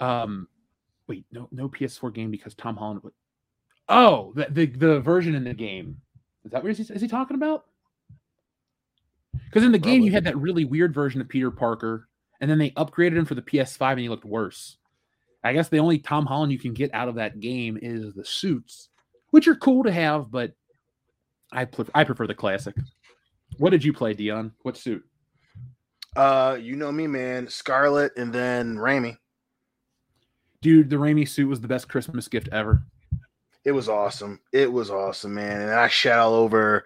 Um, wait, no, no PS4 game because Tom Holland. Oh, the the, the version in the game. Is that what is he, is he talking about? Because in the game you had that really weird version of Peter Parker, and then they upgraded him for the PS5, and he looked worse. I guess the only Tom Holland you can get out of that game is the suits, which are cool to have, but I pref- I prefer the classic. What did you play, Dion? What suit? Uh, you know me, man. Scarlet and then Raimi. Dude, the Raimi suit was the best Christmas gift ever. It was awesome. It was awesome, man. And I shat all over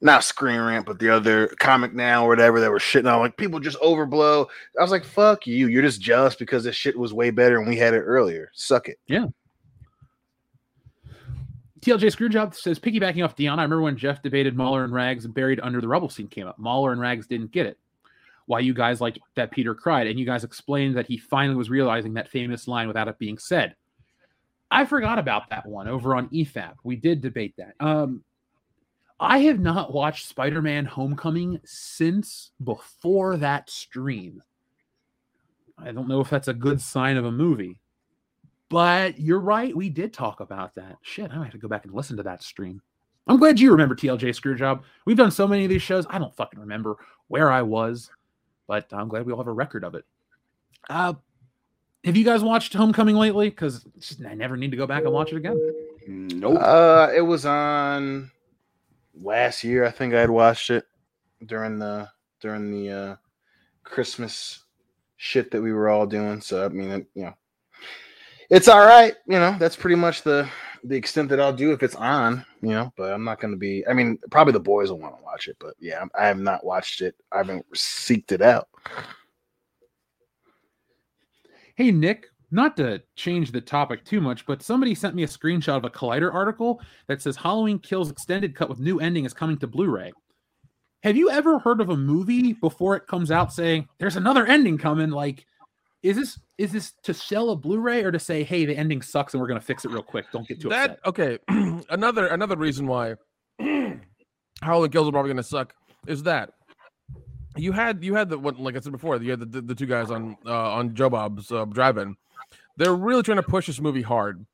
not Screen Rant, but the other comic now or whatever that were shitting on. Like people just overblow. I was like, fuck you. You're just jealous because this shit was way better and we had it earlier. Suck it. Yeah. TLJ Screwjob says, piggybacking off Dion, I remember when Jeff debated Mauler and Rags and Buried Under the Rubble scene came up. Mauler and Rags didn't get it. Why you guys liked that Peter cried, and you guys explained that he finally was realizing that famous line without it being said. I forgot about that one over on EFAP. We did debate that. Um, I have not watched Spider-Man Homecoming since before that stream. I don't know if that's a good sign of a movie. But you're right. We did talk about that. Shit, I might have to go back and listen to that stream. I'm glad you remember TLJ Screwjob. We've done so many of these shows. I don't fucking remember where I was, but I'm glad we all have a record of it. Uh, have you guys watched Homecoming lately? Because I never need to go back and watch it again. Nope. Uh, it was on last year. I think I had watched it during the during the uh, Christmas shit that we were all doing. So I mean, it, you know, it's all right. You know, that's pretty much the the extent that I'll do if it's on. You know, but I'm not going to be. I mean, probably the boys will want to watch it, but yeah, I have not watched it. I haven't seeked it out. Hey, Nick, not to change the topic too much, but somebody sent me a screenshot of a Collider article that says Halloween Kills extended cut with new ending is coming to Blu ray. Have you ever heard of a movie before it comes out saying there's another ending coming? Like, Is this is this to sell a Blu-ray or to say, hey, the ending sucks and we're gonna fix it real quick? Don't get too that upset. okay. (clears throat) another another reason why (clears throat) Halloween Kills are probably gonna suck is that you had you had the what like I said before you had the, the, the two guys on uh, on Joe Bob's uh, Drive-In. They're really trying to push this movie hard,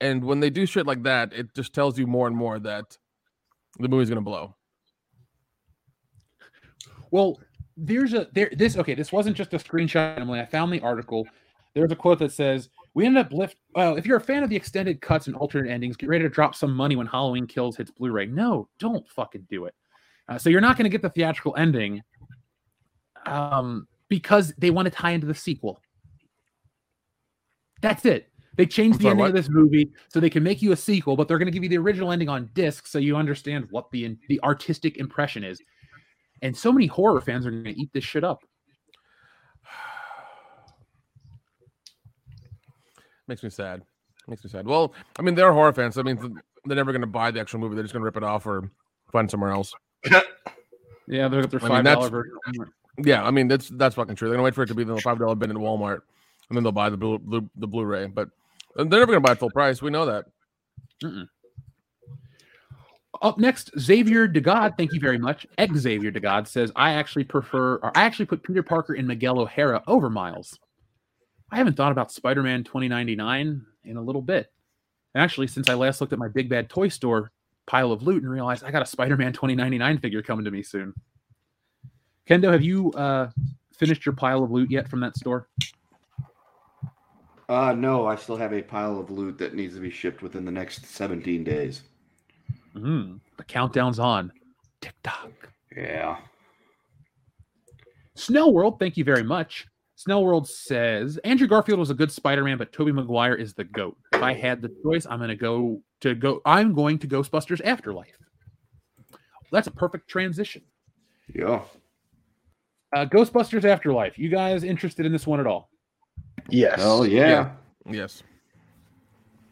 and when they do shit like that, it just tells you more and more that the movie's gonna blow. Well, there's a there this okay, this wasn't just a screenshot. Emily. I found the article. There's a quote that says, "We ended up lift. Well, if you're a fan of the extended cuts and alternate endings, get ready to drop some money when Halloween Kills hits Blu-ray. No, don't fucking do it. Uh, so you're not going to get the theatrical ending, um, because they want to tie into the sequel. That's it. They changed I'm the ending what? of this movie so they can make you a sequel, but they're going to give you the original ending on disc so you understand what the the artistic impression is. And so many horror fans are going to eat this shit up. (sighs) Makes me sad. Makes me sad. Well, I mean, they're horror fans. I mean, they're never gonna buy the actual movie. They're just gonna rip it off or find somewhere else. Yeah, they're their I mean, five that's- dollar version. Yeah, I mean that's that's fucking true. They're gonna wait for it to be in the five dollar bin at Walmart, and then they'll buy the Blu- Blu- the Blu-ray. But they're never gonna buy it full price. We know that. Mm-mm. Up next, Xavier DeGod. Thank you very much. Ex Xavier DeGod says, I actually prefer, or I actually put Peter Parker and Miguel O'Hara over Miles. I haven't thought about Spider Man 2099 in a little bit. Actually, since I last looked at my Big Bad Toy Store pile of loot and realized I got a Spider Man 2099 figure coming to me soon. Kendo, have you uh, finished your pile of loot yet from that store? Uh, no, I still have a pile of loot that needs to be shipped within the next 17 days. Mm, the countdown's on. Tick tock. Yeah. Snow World, thank you very much. Snell World says Andrew Garfield was a good Spider-Man, but Tobey Maguire is the goat. If I had the choice, I'm gonna go to go. I'm going to Ghostbusters Afterlife. That's a perfect transition. Yeah. Uh, Ghostbusters Afterlife. You guys interested in this one at all? Yes. Hell yeah. Yes.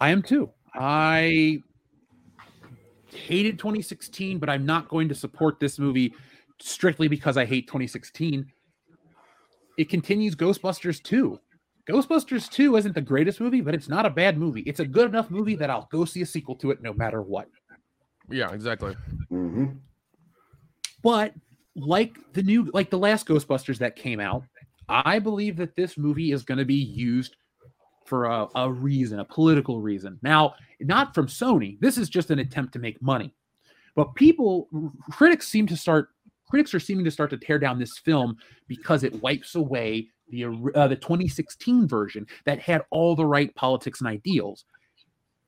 I am too. I hated 2016, but I'm not going to support this movie strictly because I hate 2016. It continues Ghostbusters 2. Ghostbusters 2 isn't the greatest movie, but it's not a bad movie. It's a good enough movie that I'll go see a sequel to it no matter what. Yeah, exactly. Mm-hmm. But like the new, like the last Ghostbusters that came out, I believe that this movie is going to be used for a, a reason, a political reason. Now, not from Sony. This is just an attempt to make money. But people, critics seem to start, critics are seeming to start to tear down this film because it wipes away the uh, the 2016 version that had all the right politics and ideals.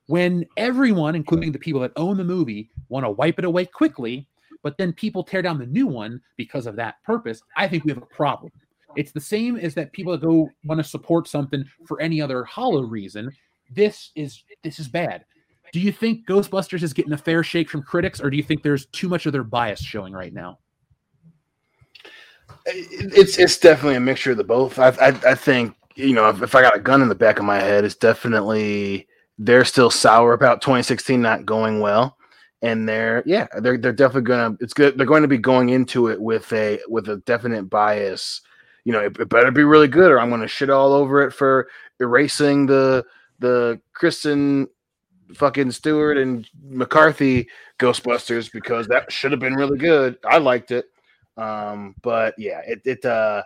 When everyone, including the people that own the movie, want to wipe it away quickly, but then people tear down the new one because of that purpose, I think we have a problem. It's the same as that people that go want to support something for any other hollow reason. This is this is bad. Do you think Ghostbusters is getting a fair shake from critics, or do you think there's too much of their bias showing right now? It- It's it's definitely a mixture of the both. I I, I think you know if, if I got a gun in the back of my head, it's definitely they're still sour about 2016 not going well, and they're yeah they're they're definitely gonna it's good they're going to be going into it with a with a definite bias. You know, it, it better be really good, or I'm going to shit all over it for erasing the the Kristen fucking Stewart and McCarthy Ghostbusters because that should have been really good. I liked it. Um, but yeah, it it uh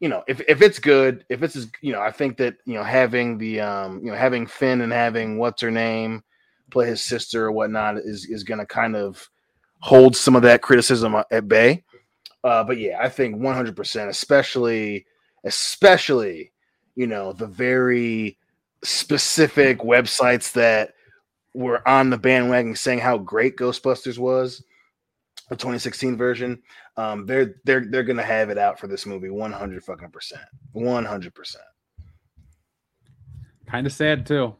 you know, if if it's good, if it's you know, I think that you know having the um you know having Finn and having what's her name play his sister or whatnot is is gonna kind of hold some of that criticism at bay. Uh, but yeah, I think 100%, especially especially you know the very specific websites that were on the bandwagon saying how great Ghostbusters was, the 2016 version. Um, they're they're they're gonna have it out for this movie 100 fucking percent, 100 percent. Kind of sad too.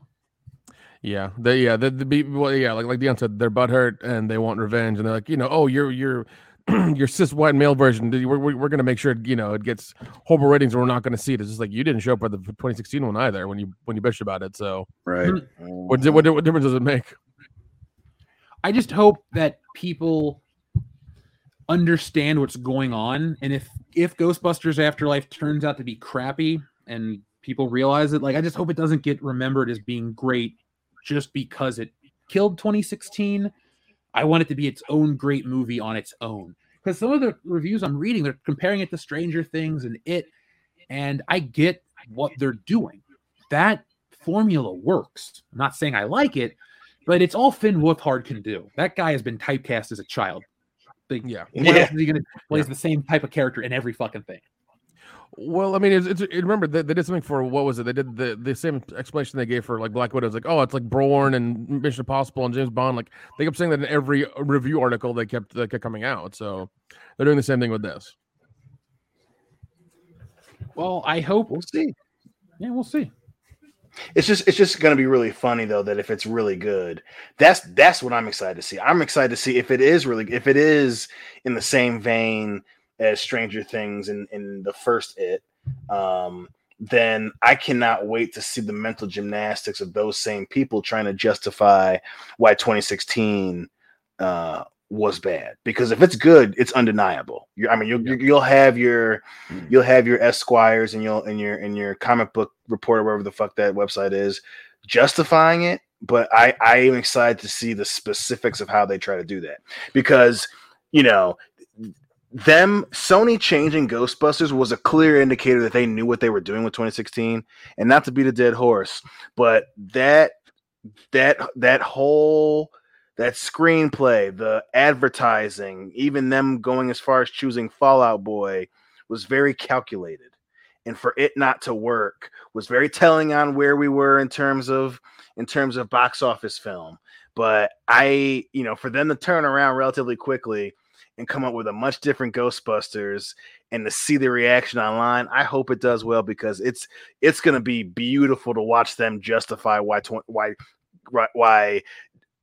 Yeah, they yeah the, the be well, yeah like like Dion said they're butthurt and they want revenge and they're like you know oh you're you're (clears throat) your cis white male version we're, we're, we're gonna make sure you know it gets horrible ratings and we're not gonna see it it's just like you didn't show up for the 2016 one either when you when you bitched about it so Right. what what, what difference does it make I just hope that people understand what's going on, and if if Ghostbusters Afterlife turns out to be crappy and people realize it, like I just hope it doesn't get remembered as being great just because it killed 2016. I want it to be its own great movie on its own. Because some of the reviews I'm reading, they're comparing it to Stranger Things and it, and I get what they're doing. That formula works. I'm not saying I like it, but it's all Finn Wolfhard can do. That guy has been typecast as a child. Like, Yeah. what Yeah. else is he gonna plays the same type of character in every fucking thing? Well, I mean, it's, it's it, remember they, they did something for what was it? They did the the same explanation they gave for like Black Widow. It's like, oh, it's like Bourne and Mission Impossible and James Bond. Like they kept saying that in every review article they kept that kept coming out. So they're doing the same thing with this. Well, I hope We'll see. Yeah, we'll see. It's just it's just gonna be really funny though that if it's really good, that's that's what I'm excited to see. I'm excited to see if it is really if it is in the same vein as Stranger Things in in the first It. Um, then I cannot wait to see the mental gymnastics of those same people trying to justify why 2016 uh, was bad. Because if it's good, it's undeniable. You're, I mean, you'll you'll have your mm. you'll have your Esquires and you'll and your and your comic book reporter, wherever the fuck that website is, justifying it. But I I am excited to see the specifics of how they try to do that because you know them Sony changing Ghostbusters was a clear indicator that they knew what they were doing with 2016 and not to beat a dead horse but that that that whole that screenplay the advertising even them going as far as choosing Fall Out Boy was very calculated. And for it not to work was very telling on where we were in terms of in terms of box office film. But I you know for them to turn around relatively quickly and come up with a much different Ghostbusters and to see the reaction online, I hope it does well because it's it's going to be beautiful to watch them justify why tw- why why- why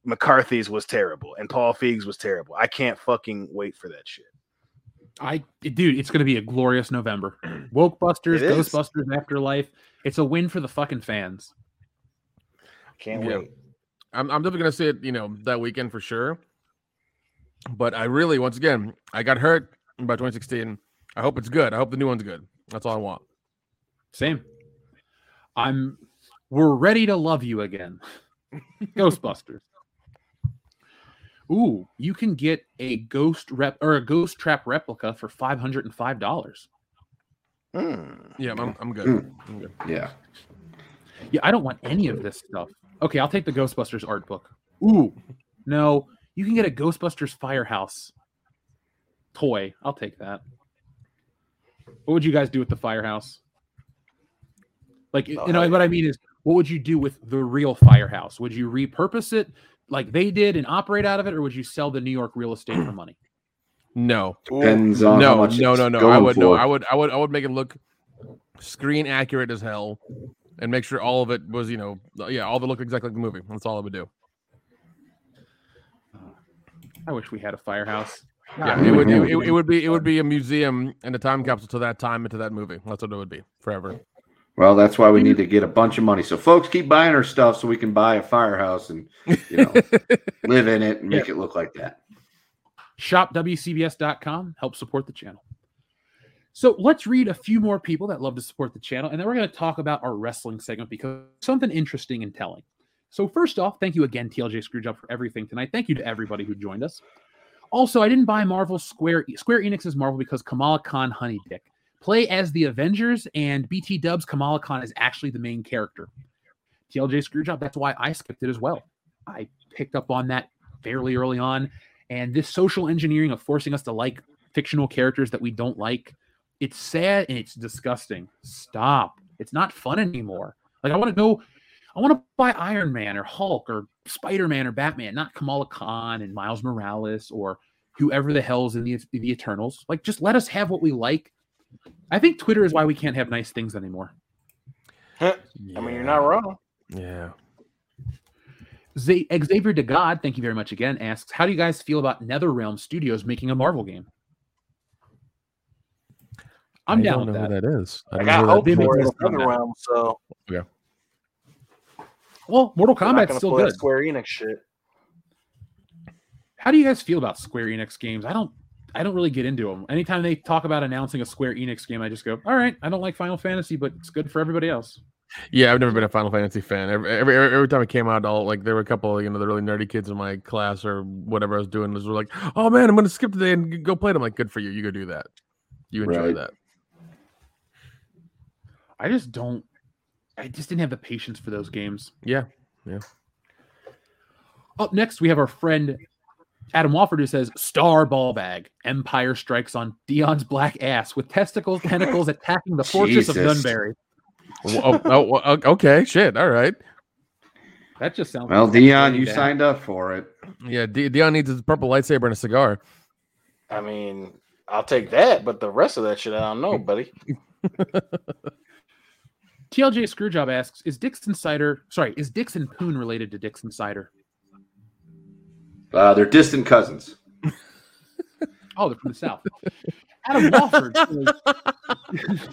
McCarthy's was terrible and Paul Feig's was terrible. I can't fucking wait for that shit. I dude, it's gonna be a glorious November. (clears throat) Wokebusters, It is. Ghostbusters Afterlife. It's a win for the fucking fans. Can't Yeah. wait. I'm I'm definitely gonna see it, you know, that weekend for sure. But I really, once again, I got hurt by 2016. I hope it's good. I hope the new one's good. That's all I want. Same. I'm we're ready to love you again. (laughs) Ghostbusters. Ooh, you can get a ghost rep or a ghost trap replica for five hundred and five dollars. Mm. Yeah, I'm, I'm good. Mm. I'm good. Yeah. Yeah, I don't want any of this stuff. Okay, I'll take the Ghostbusters art book. Ooh, no, you can get a Ghostbusters Firehouse toy. I'll take that. What would you guys do with the Firehouse? Like, you know, what I mean is, what would you do with the real Firehouse? Would you repurpose it like they did and operate out of it, or would you sell the New York real estate for (clears throat) money? No, Depends on how no, much no, it's no, no. I going would no. I would I would I would make it look screen accurate as hell, and make sure all of it was you know yeah all of it looked exactly like the movie. That's all I would do. I wish we had a Firehouse. Yeah, it would it, it, it would be it would be a museum and a time capsule to that time and to that movie. That's what it would be forever. Well, that's why we need to get a bunch of money. So, folks, keep buying our stuff so we can buy a firehouse and you know (laughs) live in it and make it look like that. shopwcbs.com help support the channel. So let's read a few more people that love to support the channel and then we're going to talk about our wrestling segment because something interesting and telling. So first off thank you again tlj screwjob for everything tonight. Thank you to everybody who joined us. Also i didn't buy marvel square square enix's marvel because kamala khan honey dick play as the avengers and bt dubs kamala khan is actually the main character. Tlj screwjob that's why i skipped it as well. I picked up on that fairly early on and this social engineering of forcing us to like fictional characters that we don't like it's sad and it's disgusting. Stop. It's not fun anymore. Like i want to go i want to buy iron man or hulk or spider-man or batman not kamala khan and miles morales or whoever the hell's in the, the eternals. Like just let us have what we like i think twitter is why we can't have nice things anymore I mean, you're not wrong. Yeah. Z- Xavier de God, thank you very much again, asks, How do you guys feel about NetherRealm Studios making a Marvel game? I'm I down with that. that is. I I got hope that for make it. this It's another come out. realm, so Yeah. Well, Mortal they're Kombat's still pull good. Square Enix shit. How do you guys feel about Square Enix games? I don't I don't really get into them. Anytime they talk about announcing a Square Enix game, I just go, "All right, I don't like Final Fantasy, but it's good for everybody else." Yeah, I've never been a Final Fantasy fan. Every every, every time it came out, all like there were a couple, you know, the really nerdy kids in my class or whatever I was doing. Was were like, "Oh man, I'm gonna skip today and go play it." I'm like, "Good for you. You go do that. You enjoy Right. that." I just don't. I just didn't have the patience for those games. Yeah, yeah. Up next, we have our friend Adam Walford who says, "Star ball bag. Empire strikes on Dion's black ass with testicles, tentacles attacking the fortress of Jesus. Dunbury." Oh, oh, oh, okay, shit. All right. That just sounds. Well, like Dion, you to have. signed up for it. Yeah, D- Dion needs his purple lightsaber and a cigar. I mean, I'll take that, but the rest of that shit, I don't know, buddy. (laughs) TLJ Screwjob asks, "Is Dixon Cider sorry? Is Dickson Poon related to Dixon Cider? Uh, they're distant cousins. (laughs) Oh, they're from the south." Adam Wofford. says-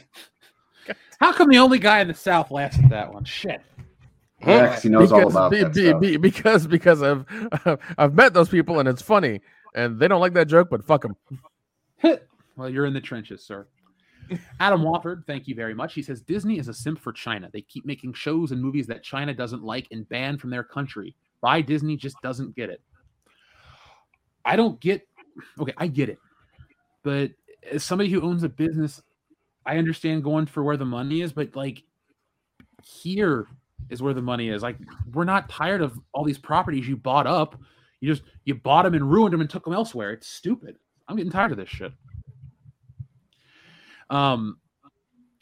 (laughs) How come the only guy in the south laughs at that one? Shit. Yeah, 'cause he knows all about be- that be- stuff. be- because because I've (laughs) I've met those people and it's funny and they don't like that joke, but fuck them. Well, you're in the trenches, sir. Adam Wofford, thank you very much. He says Disney is a simp for China. They keep making shows and movies that China doesn't like and ban from their country. Why Disney just doesn't get it. I don't get okay, I get it. But as somebody who owns a business, I understand going for where the money is, but like here is where the money is. Like we're not tired of all these properties you bought up. You just you bought them and ruined them and took them elsewhere. It's stupid. I'm getting tired of this shit. Um,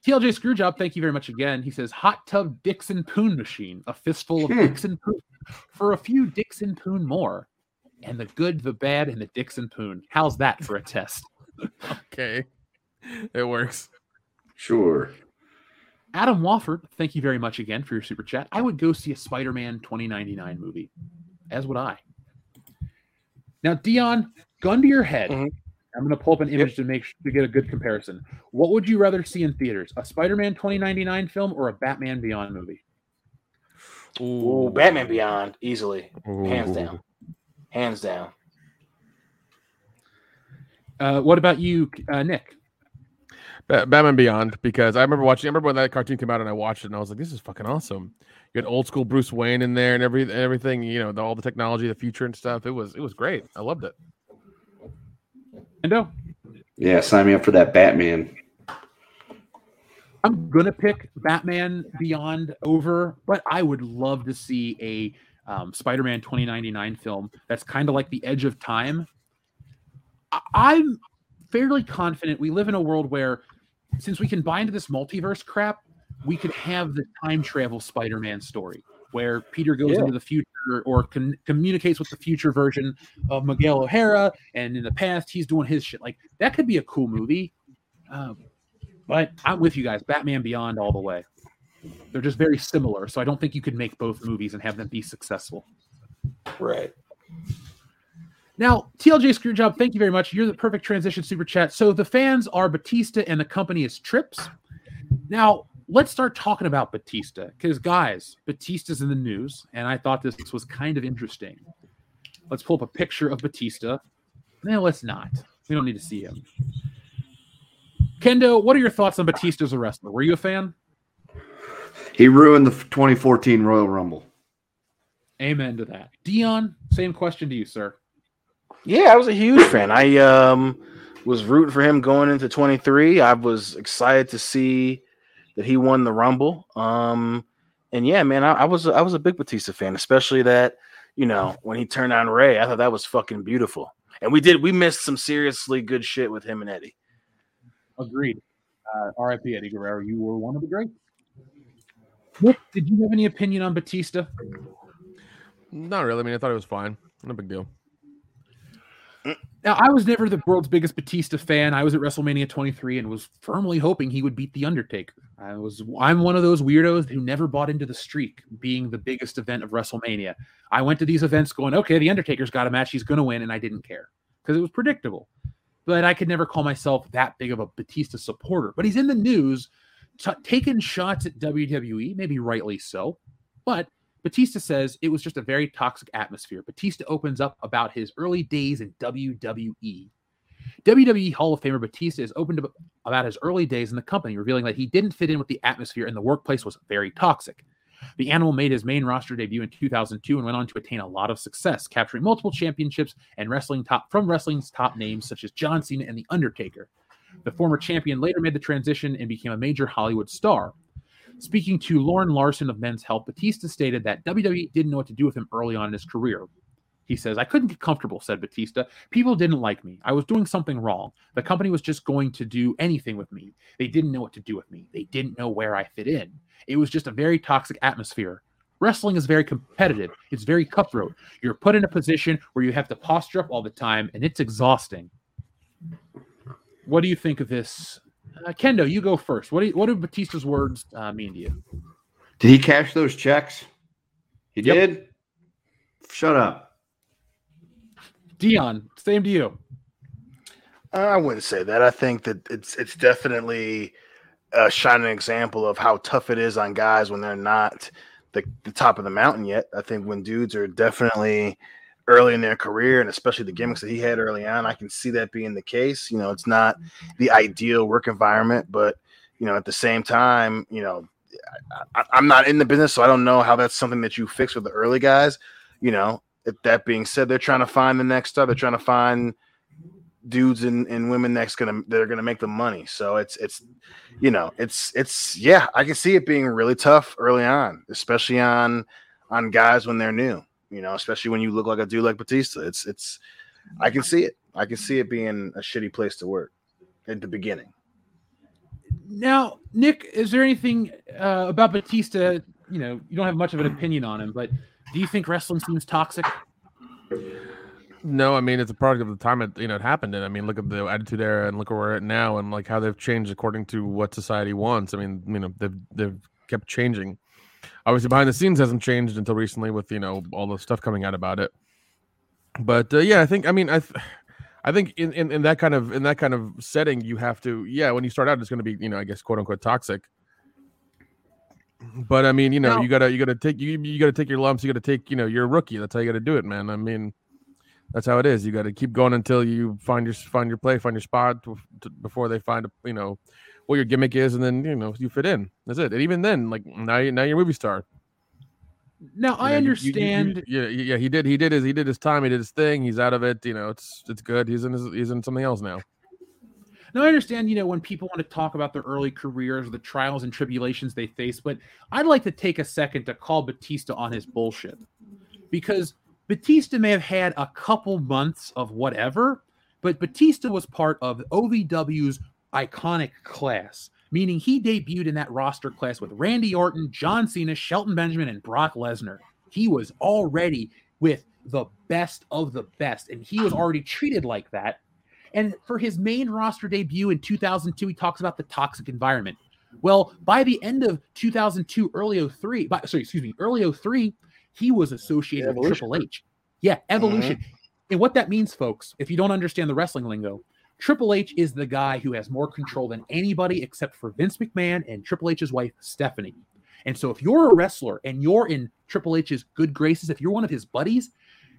TLJ Screwjob, thank you very much again. He says, "Hot tub Dickson Poon machine, a fistful of Hmm. Dickson Poon for a few Dickson Poon more, and the good, the bad, and the Dickson Poon. How's that for a test?" (laughs) Okay, it works. Sure. Adam Wofford, thank you very much again for your super chat. I would go see a Spider-Man 2099 movie, as would I. Now, Dion, gun to your head. Mhm. I'm going to pull up an image to make sure to get a good comparison. What would you rather see in theaters, a Spider-Man 2099 film or a Batman Beyond movie? Ooh, Batman Beyond, easily, hands down, hands down. Uh, what about you, uh, Nick? Ba- Batman Beyond because I remember watching. I remember when that cartoon came out and I watched it and I was like, "This is fucking awesome." You had old school Bruce Wayne in there and every everything. You know, the, all the technology, the future and stuff. It was it was great. I loved it. Endo? Yeah, sign me up for that Batman. I'm gonna pick Batman Beyond over, but I would love to see a um, Spider-Man 2099 film that's kind of like the Edge of Time. I- I'm fairly confident we live in a world where, since we can buy into this multiverse crap, we could have the time travel Spider-Man story where Peter goes Yeah. into the future or con- communicates with the future version of Miguel O'Hara, and in the past he's doing his shit. Like that could be a cool movie. Um, but I'm with you guys. Batman Beyond all the way. They're just very similar, so I don't think you could make both movies and have them be successful. Right. Now, TLJ Screwjob, thank you very much. You're the perfect transition super chat. So the fans are Batista and the company is Trips. Now, let's start talking about Batista because, guys, Batista's in the news, and I thought this was kind of interesting. Let's pull up a picture of Batista. No, let's not. We don't need to see him. Kendo, what are your thoughts on Batista as a wrestler? Were you a fan? He ruined the 2014 Royal Rumble. Amen to that. Dion, same question to you, sir. Yeah, I was a huge fan. I um was rooting for him going into 23. I was excited to see that he won the Rumble. Um and yeah, man, I, I was I was a big Batista fan, especially that, you know, when he turned on Rey. I thought that was fucking beautiful. And we did we missed some seriously good shit with him and Eddie. Agreed. Uh, R.I.P. Eddie Guerrero. You were one of the greats. Nick, did you have any opinion on Batista? Not really. I mean, I thought it was fine. No big deal. Now, I was never the world's biggest Batista fan. I was at WrestleMania 23 and was firmly hoping he would beat The Undertaker. I was I'm one of those weirdos who never bought into the streak being the biggest event of WrestleMania. I went to these events going, okay, The Undertaker's got a match, he's going to win, and I didn't care because it was predictable. But I could never call myself that big of a Batista supporter. But he's in the news, t- taking shots at WWE, maybe rightly so. But Batista says it was just a very toxic atmosphere. Batista opens up about his early days in WWE. WWE Hall of Famer Batista is opened ab- about his early days in the company, revealing that he didn't fit in with the atmosphere and the workplace was very toxic. The animal made his main roster debut in 2002 and went on to attain a lot of success, capturing multiple championships and wrestling top from wrestling's top names such as John Cena and The Undertaker. The former champion later made the transition and became a major Hollywood star. Speaking to Lauren Larson of Men's Health, Batista stated that WWE didn't know what to do with him early on in his career. He says, I couldn't get comfortable, said Batista. People didn't like me. I was doing something wrong. The company was just going to do anything with me. They didn't know what to do with me. They didn't know where I fit in. It was just a very toxic atmosphere. Wrestling is very competitive, it's very cutthroat. You're put in a position where you have to posture up all the time, and it's exhausting. What do you think of this? Uh, Kendo, you go first. What do, you, what do Batista's words uh, mean to you? Did he cash those checks? He Yep. did? Shut up. Dion, same to you. I wouldn't say that. I think that it's it's definitely a shining example of how tough it is on guys when they're not the, the top of the mountain yet. I think when dudes are definitely early in their career and especially the gimmicks that he had early on, I can see that being the case. You know, it's not mm-hmm. the ideal work environment, but you know, at the same time, you know, I, I'm not in the business, so I don't know how that's something that you fix with the early guys. You know, if that being said, they're trying to find the next star. They're trying to find dudes and, and women that's gonna that are gonna make the money. So it's it's you know it's it's yeah I can see it being really tough early on, especially on on guys when they're new. You know, especially when you look like a dude like Batista. It's it's I can see it. I can see it being a shitty place to work at the beginning. Now, Nick, is there anything uh, about Batista? You know, you don't have much of an opinion on him, but do you think wrestling seems toxic? No, I mean it's a product of the time it you know it happened in. I mean, look at the Attitude Era and look where we're at now, and like how they've changed according to what society wants. I mean, you know they've they've kept changing. Obviously, behind the scenes hasn't changed until recently with you know all the stuff coming out about it. But uh, yeah, I think I mean I, th- I think in, in in that kind of in that kind of setting, you have to yeah when you start out, it's going to be you know I guess quote unquote toxic. But I mean, you know, Now- you gotta you gotta take you you gotta take your lumps. You gotta take you know you're a rookie. That's how you gotta do it, man. I mean, that's how it is. You got to keep going until you find your find your play, find your spot before they find a, you know what your gimmick is, and then you know you fit in. That's it. And even then, like now, you now you're a movie star. Now, I know, you- you- you- understand. yeah, yeah. He did. He did his. He did his time. He did his thing. He's out of it. You know, it's it's good. He's in. His, he's in something else now. Now, I understand, you know, when people want to talk about their early careers, the trials and tribulations they face, but I'd like to take a second to call Batista on his bullshit. Because Batista may have had a couple months of whatever, but Batista was part of OVW's iconic class, meaning he debuted in that roster class with Randy Orton, John Cena, Shelton Benjamin, and Brock Lesnar. He was already with the best of the best, and he was already treated like that. And for his main roster debut in 2002, he talks about the toxic environment. Well, by the end of 2002, early 03, by, sorry, excuse me, early 03, he was associated with Triple H. Yeah, evolution. Mm-hmm. And what that means, folks, if you don't understand the wrestling lingo, Triple H is the guy who has more control than anybody except for Vince McMahon and Triple H's wife, Stephanie. And so if you're a wrestler and you're in Triple H's good graces, if you're one of his buddies,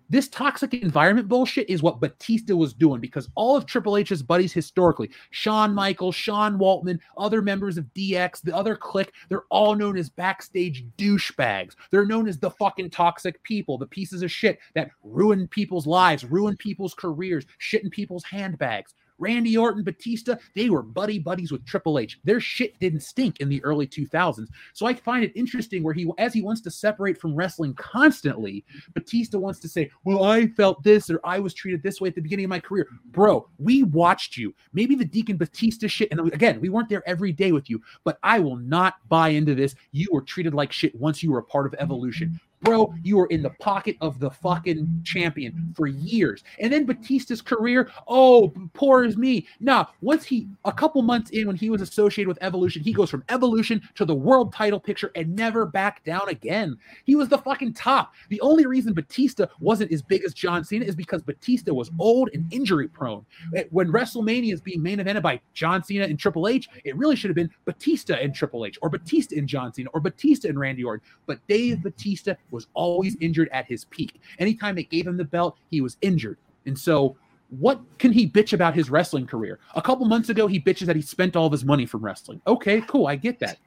this toxic environment bullshit is what Batista was doing because all of Triple H's buddies historically, Shawn Michaels, Sean Waltman, other members of DX, the other clique, they're all known as backstage douchebags. They're known as the fucking toxic people, the pieces of shit that ruin people's lives, ruin people's careers, shit in people's handbags. Randy Orton, Batista, they were buddy buddies with Triple H. Their shit didn't stink in the early 2000s. So I find it interesting where he, as he wants to separate from wrestling constantly, Batista wants to say, Well, I felt this or I was treated this way at the beginning of my career. Bro, we watched you. Maybe the Deacon Batista shit. And again, we weren't there every day with you, but I will not buy into this. You were treated like shit once you were a part of evolution. Bro, you were in the pocket of the fucking champion for years. And then Batista's career, oh, poor as me. Nah, once he, a couple months in when he was associated with Evolution, he goes from Evolution to the world title picture and never back down again. He was the fucking top. The only reason Batista wasn't as big as John Cena is because Batista was old and injury prone. When WrestleMania is being main evented by John Cena and Triple H, it really should have been Batista and Triple H, or Batista and John Cena, or Batista and Randy Orton. But Dave Batista was always injured at his peak. Anytime they gave him the belt, he was injured. And so what can he bitch about his wrestling career? A couple months ago, he bitches that he spent all of his money from wrestling. Okay, cool, I get that.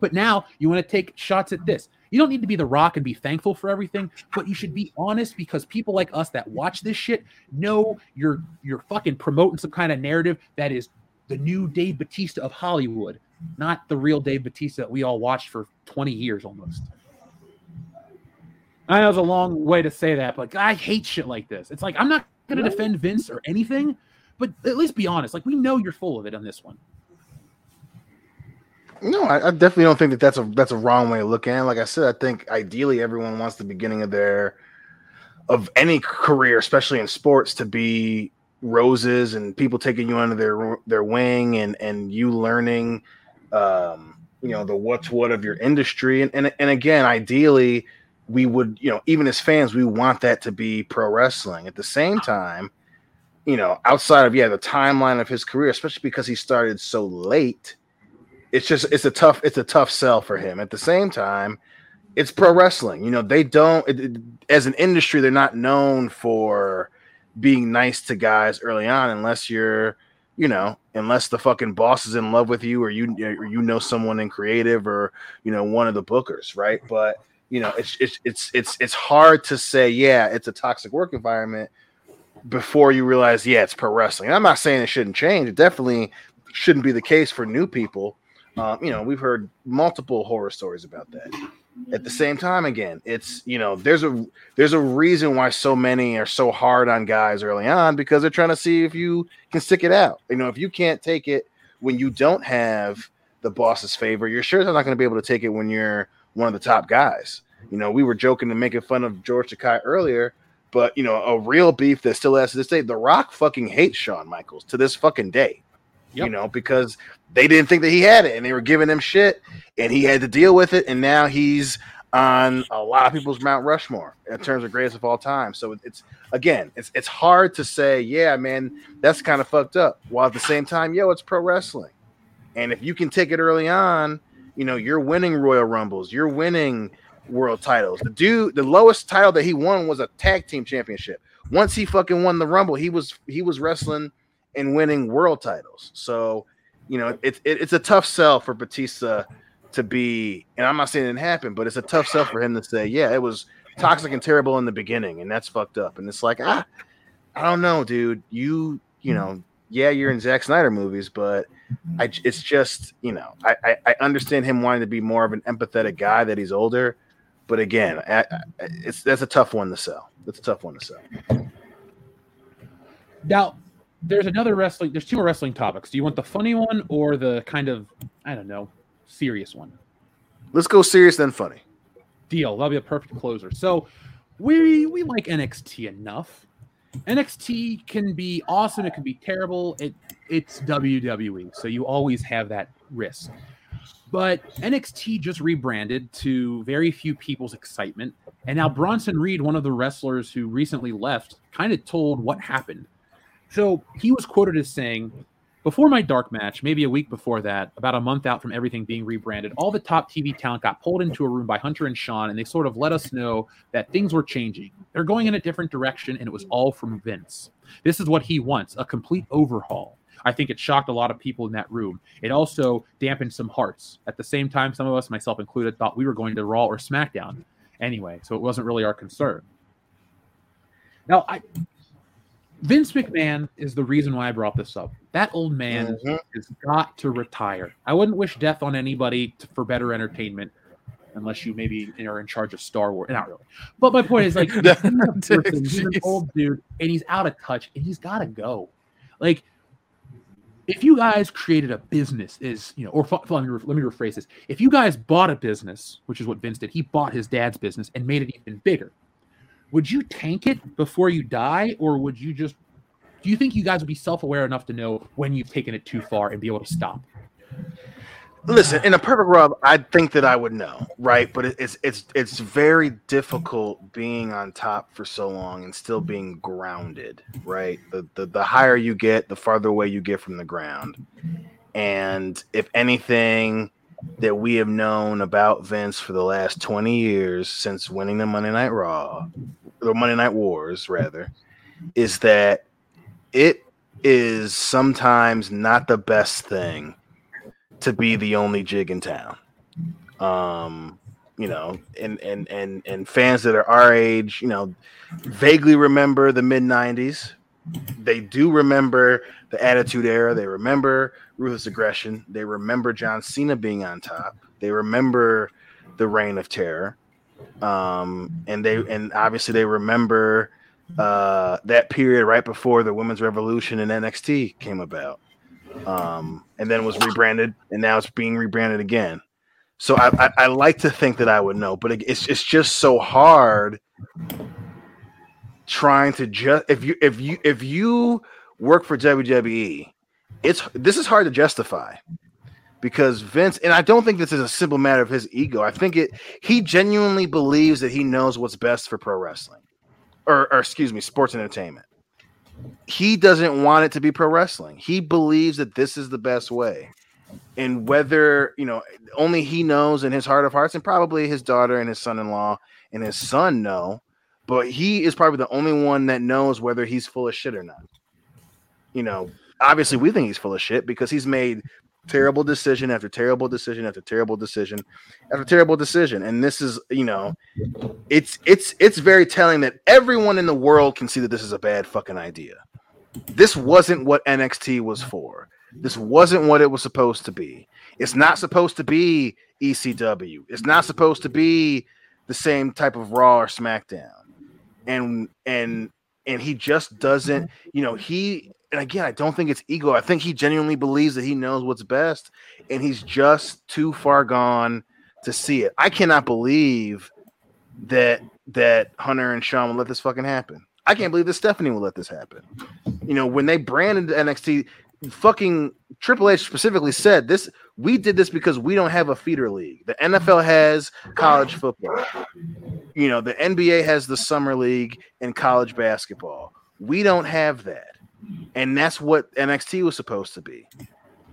But now you want to take shots at this. You don't need to be the rock and be thankful for everything, but you should be honest because people like us that watch this shit know you're you're fucking promoting some kind of narrative that is the new Dave Batista of Hollywood, not the real Dave Batista that we all watched for 20 years almost. I know it's a long way to say that, but I hate shit like this. It's like I'm not going to defend Vince or anything, but at least be honest. Like we know you're full of it on this one. No, I, I definitely don't think that that's a that's a wrong way of looking at it. Like I said, I think ideally everyone wants the beginning of their of any career, especially in sports, to be roses and people taking you under their their wing and and you learning, um, you know, the what's what of your industry. And and and again, ideally, we would you know even as fans we want that to be pro wrestling. At the same time, you know, outside of yeah the timeline of his career, especially because he started so late it's just it's a tough it's a tough sell for him. At the same time, it's pro wrestling. You know, they don't it, it, as an industry they're not known for being nice to guys early on unless you're you know unless the fucking boss is in love with you or you or you know someone in creative or you know one of the bookers right but you know it's it's it's it's it's hard to say yeah it's a toxic work environment before you realize yeah it's pro wrestling and i'm not saying it shouldn't change it definitely shouldn't be the case for new people um, you know, we've heard multiple horror stories about that. At the same time, again, it's you know, there's a there's a reason why so many are so hard on guys early on because they're trying to see if you can stick it out. You know, if you can't take it when you don't have the boss's favor, you're sure they're not going to be able to take it when you're one of the top guys. You know, we were joking and making fun of George Takei earlier, but you know, a real beef that still has to this day. The Rock fucking hates Shawn Michaels to this fucking day. Yep. You know, because they didn't think that he had it and they were giving him shit and he had to deal with it. And now he's on a lot of people's Mount Rushmore in terms of greatest of all time. So it's again, it's it's hard to say, yeah, man, that's kind of fucked up. While at the same time, yo, it's pro wrestling. And if you can take it early on, you know, you're winning Royal Rumbles, you're winning world titles. The dude, the lowest title that he won was a tag team championship. Once he fucking won the Rumble, he was he was wrestling and winning world titles. So, you know, it's it, it's a tough sell for Batista to be, and I'm not saying it didn't happen, but it's a tough sell for him to say, yeah, it was toxic and terrible in the beginning, and that's fucked up. And it's like, ah, I don't know, dude. You, you know, yeah, you're in Zack Snyder movies, but I, it's just, you know, I, I, I understand him wanting to be more of an empathetic guy that he's older, but again, I, I, it's that's a tough one to sell. That's a tough one to sell. Now, there's another wrestling. There's two more wrestling topics. Do you want the funny one or the kind of I don't know serious one? Let's go serious then funny. Deal. That'll be a perfect closer. So we we like NXT enough. NXT can be awesome. It can be terrible. It it's WWE, so you always have that risk. But NXT just rebranded to very few people's excitement, and now Bronson Reed, one of the wrestlers who recently left, kind of told what happened. So he was quoted as saying, before my dark match, maybe a week before that, about a month out from everything being rebranded, all the top TV talent got pulled into a room by Hunter and Shawn, and they sort of let us know that things were changing. They're going in a different direction, and it was all from Vince. This is what he wants a complete overhaul. I think it shocked a lot of people in that room. It also dampened some hearts. At the same time, some of us, myself included, thought we were going to Raw or SmackDown anyway, so it wasn't really our concern. Now, I Vince McMahon is the reason why I brought this up. That old man mm-hmm. has got to retire. I wouldn't wish death on anybody to, for better entertainment, unless you maybe are in charge of Star Wars. Not really. But my point is, like, (laughs) he's, (laughs) person, he's an old dude, and he's out of touch, and he's got to go. Like, if you guys created a business, is you know, or let me, let me rephrase this: if you guys bought a business, which is what Vince did, he bought his dad's business and made it even bigger would you tank it before you die, or would you just? Do you think you guys would be self-aware enough to know when you've taken it too far and be able to stop? Listen, in a perfect world, I think that I would know, right? But it's it's it's very difficult being on top for so long and still being grounded, right? The the, the higher you get, the farther away you get from the ground. And if anything that we have known about Vince for the last 20 years since winning the Monday Night Raw or Monday Night Wars, rather, is that it is sometimes not the best thing to be the only jig in town. Um, you know, and and and and fans that are our age, you know, vaguely remember the mid '90s. They do remember the Attitude Era. They remember ruthless aggression. They remember John Cena being on top. They remember the Reign of Terror, um, and they and obviously they remember uh, that period right before the Women's Revolution and NXT came about, um, and then was rebranded, and now it's being rebranded again. So I, I, I like to think that I would know, but it, it's it's just so hard trying to just if you if you if you work for WWE, it's this is hard to justify because Vince and I don't think this is a simple matter of his ego. I think it he genuinely believes that he knows what's best for pro wrestling. Or, or excuse me, sports entertainment. He doesn't want it to be pro wrestling. He believes that this is the best way. And whether, you know, only he knows in his heart of hearts, and probably his daughter and his son-in-law and his son know, but he is probably the only one that knows whether he's full of shit or not. You know, obviously we think he's full of shit because he's made terrible decision after terrible decision after terrible decision after terrible decision. And this is you know it's it's it's very telling that everyone in the world can see that this is a bad fucking idea. This wasn't what NXT was for. This wasn't what it was supposed to be. It's not supposed to be ECW it's not supposed to be the same type of Raw or SmackDown. And and and he just doesn't you know he and again, I don't think it's ego. I think he genuinely believes that he knows what's best, and he's just too far gone to see it. I cannot believe that that Hunter and Shawn will let this fucking happen. I can't believe that Stephanie will let this happen. You know, when they branded NXT, fucking Triple H specifically said this. We did this because we don't have a feeder league. The NFL has college football. You know, the NBA has the summer league and college basketball. We don't have that and that's what NXT was supposed to be.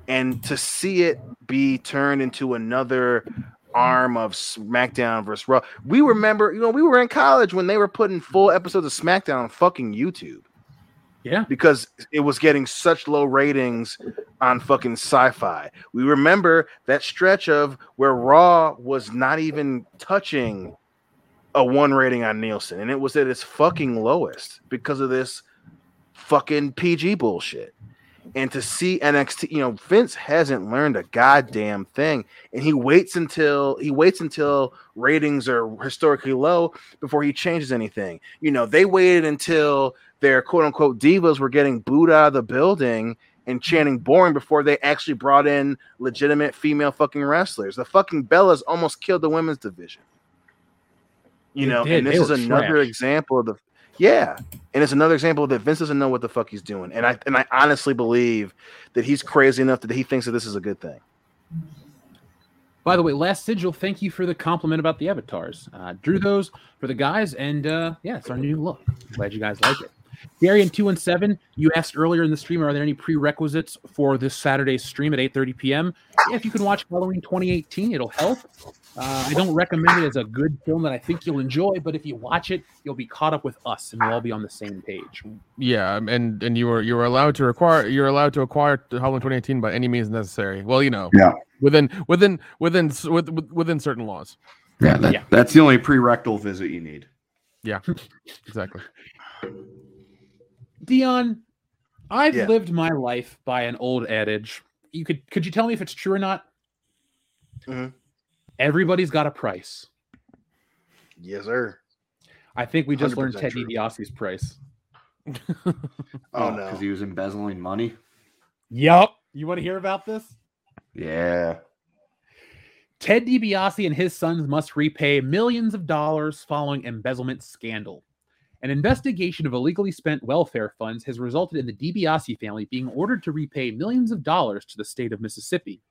And to see it be turned into another arm of SmackDown versus Raw, we remember, you know, we were in college when they were putting full episodes of SmackDown on fucking YouTube. Yeah, because it was getting such low ratings on fucking sci-fi. We remember that stretch of where Raw was not even touching a one rating on Nielsen, and it was at its fucking lowest because of this fucking PG bullshit. And to see NXT, you know, Vince hasn't learned a goddamn thing, and he waits until he waits until ratings are historically low before he changes anything. You know, they waited until their quote unquote divas were getting booed out of the building and chanting boring before they actually brought in legitimate female fucking wrestlers. The fucking Bellas almost killed the women's division. You They know, did. and this is another trash. example of the yeah, and it's another example that Vince doesn't know what the fuck he's doing, and I and I honestly believe that he's crazy enough that he thinks that this is a good thing. By the way, last sigil, thank you for the compliment about the avatars. Uh, drew those for the guys, and uh, yeah, it's our new look. Glad you guys like it. Gary and two and seven, you asked earlier in the stream, are there any prerequisites for this Saturday's stream at 8:30 p.m.? Yeah, if you can watch Halloween 2018, it'll help. Uh, I don't recommend it as a good film that I think you'll enjoy, but if you watch it, you'll be caught up with us, and we'll all be on the same page. Yeah, um, and and you were you were allowed to require you're allowed to acquire Halloween 2018 by any means necessary. Well, you know, Yeah. within within within with, with- within certain laws. Yeah, that, Yeah. That's the only prerectal visit you need. Yeah, (laughs) exactly. Dion, I've Yeah. lived my life by an old adage. You could could you tell me if it's true or not? Mhm. Everybody's got a price. Yes, sir. I think we just learned Ted true. DiBiase's price. (laughs) Oh, no. because he was embezzling money. Yup. You want to hear about this? Yeah. Ted DiBiase and his sons must repay millions of dollars following embezzlement scandal. An investigation of illegally spent welfare funds has resulted in the DiBiase family being ordered to repay millions of dollars to the state of Mississippi.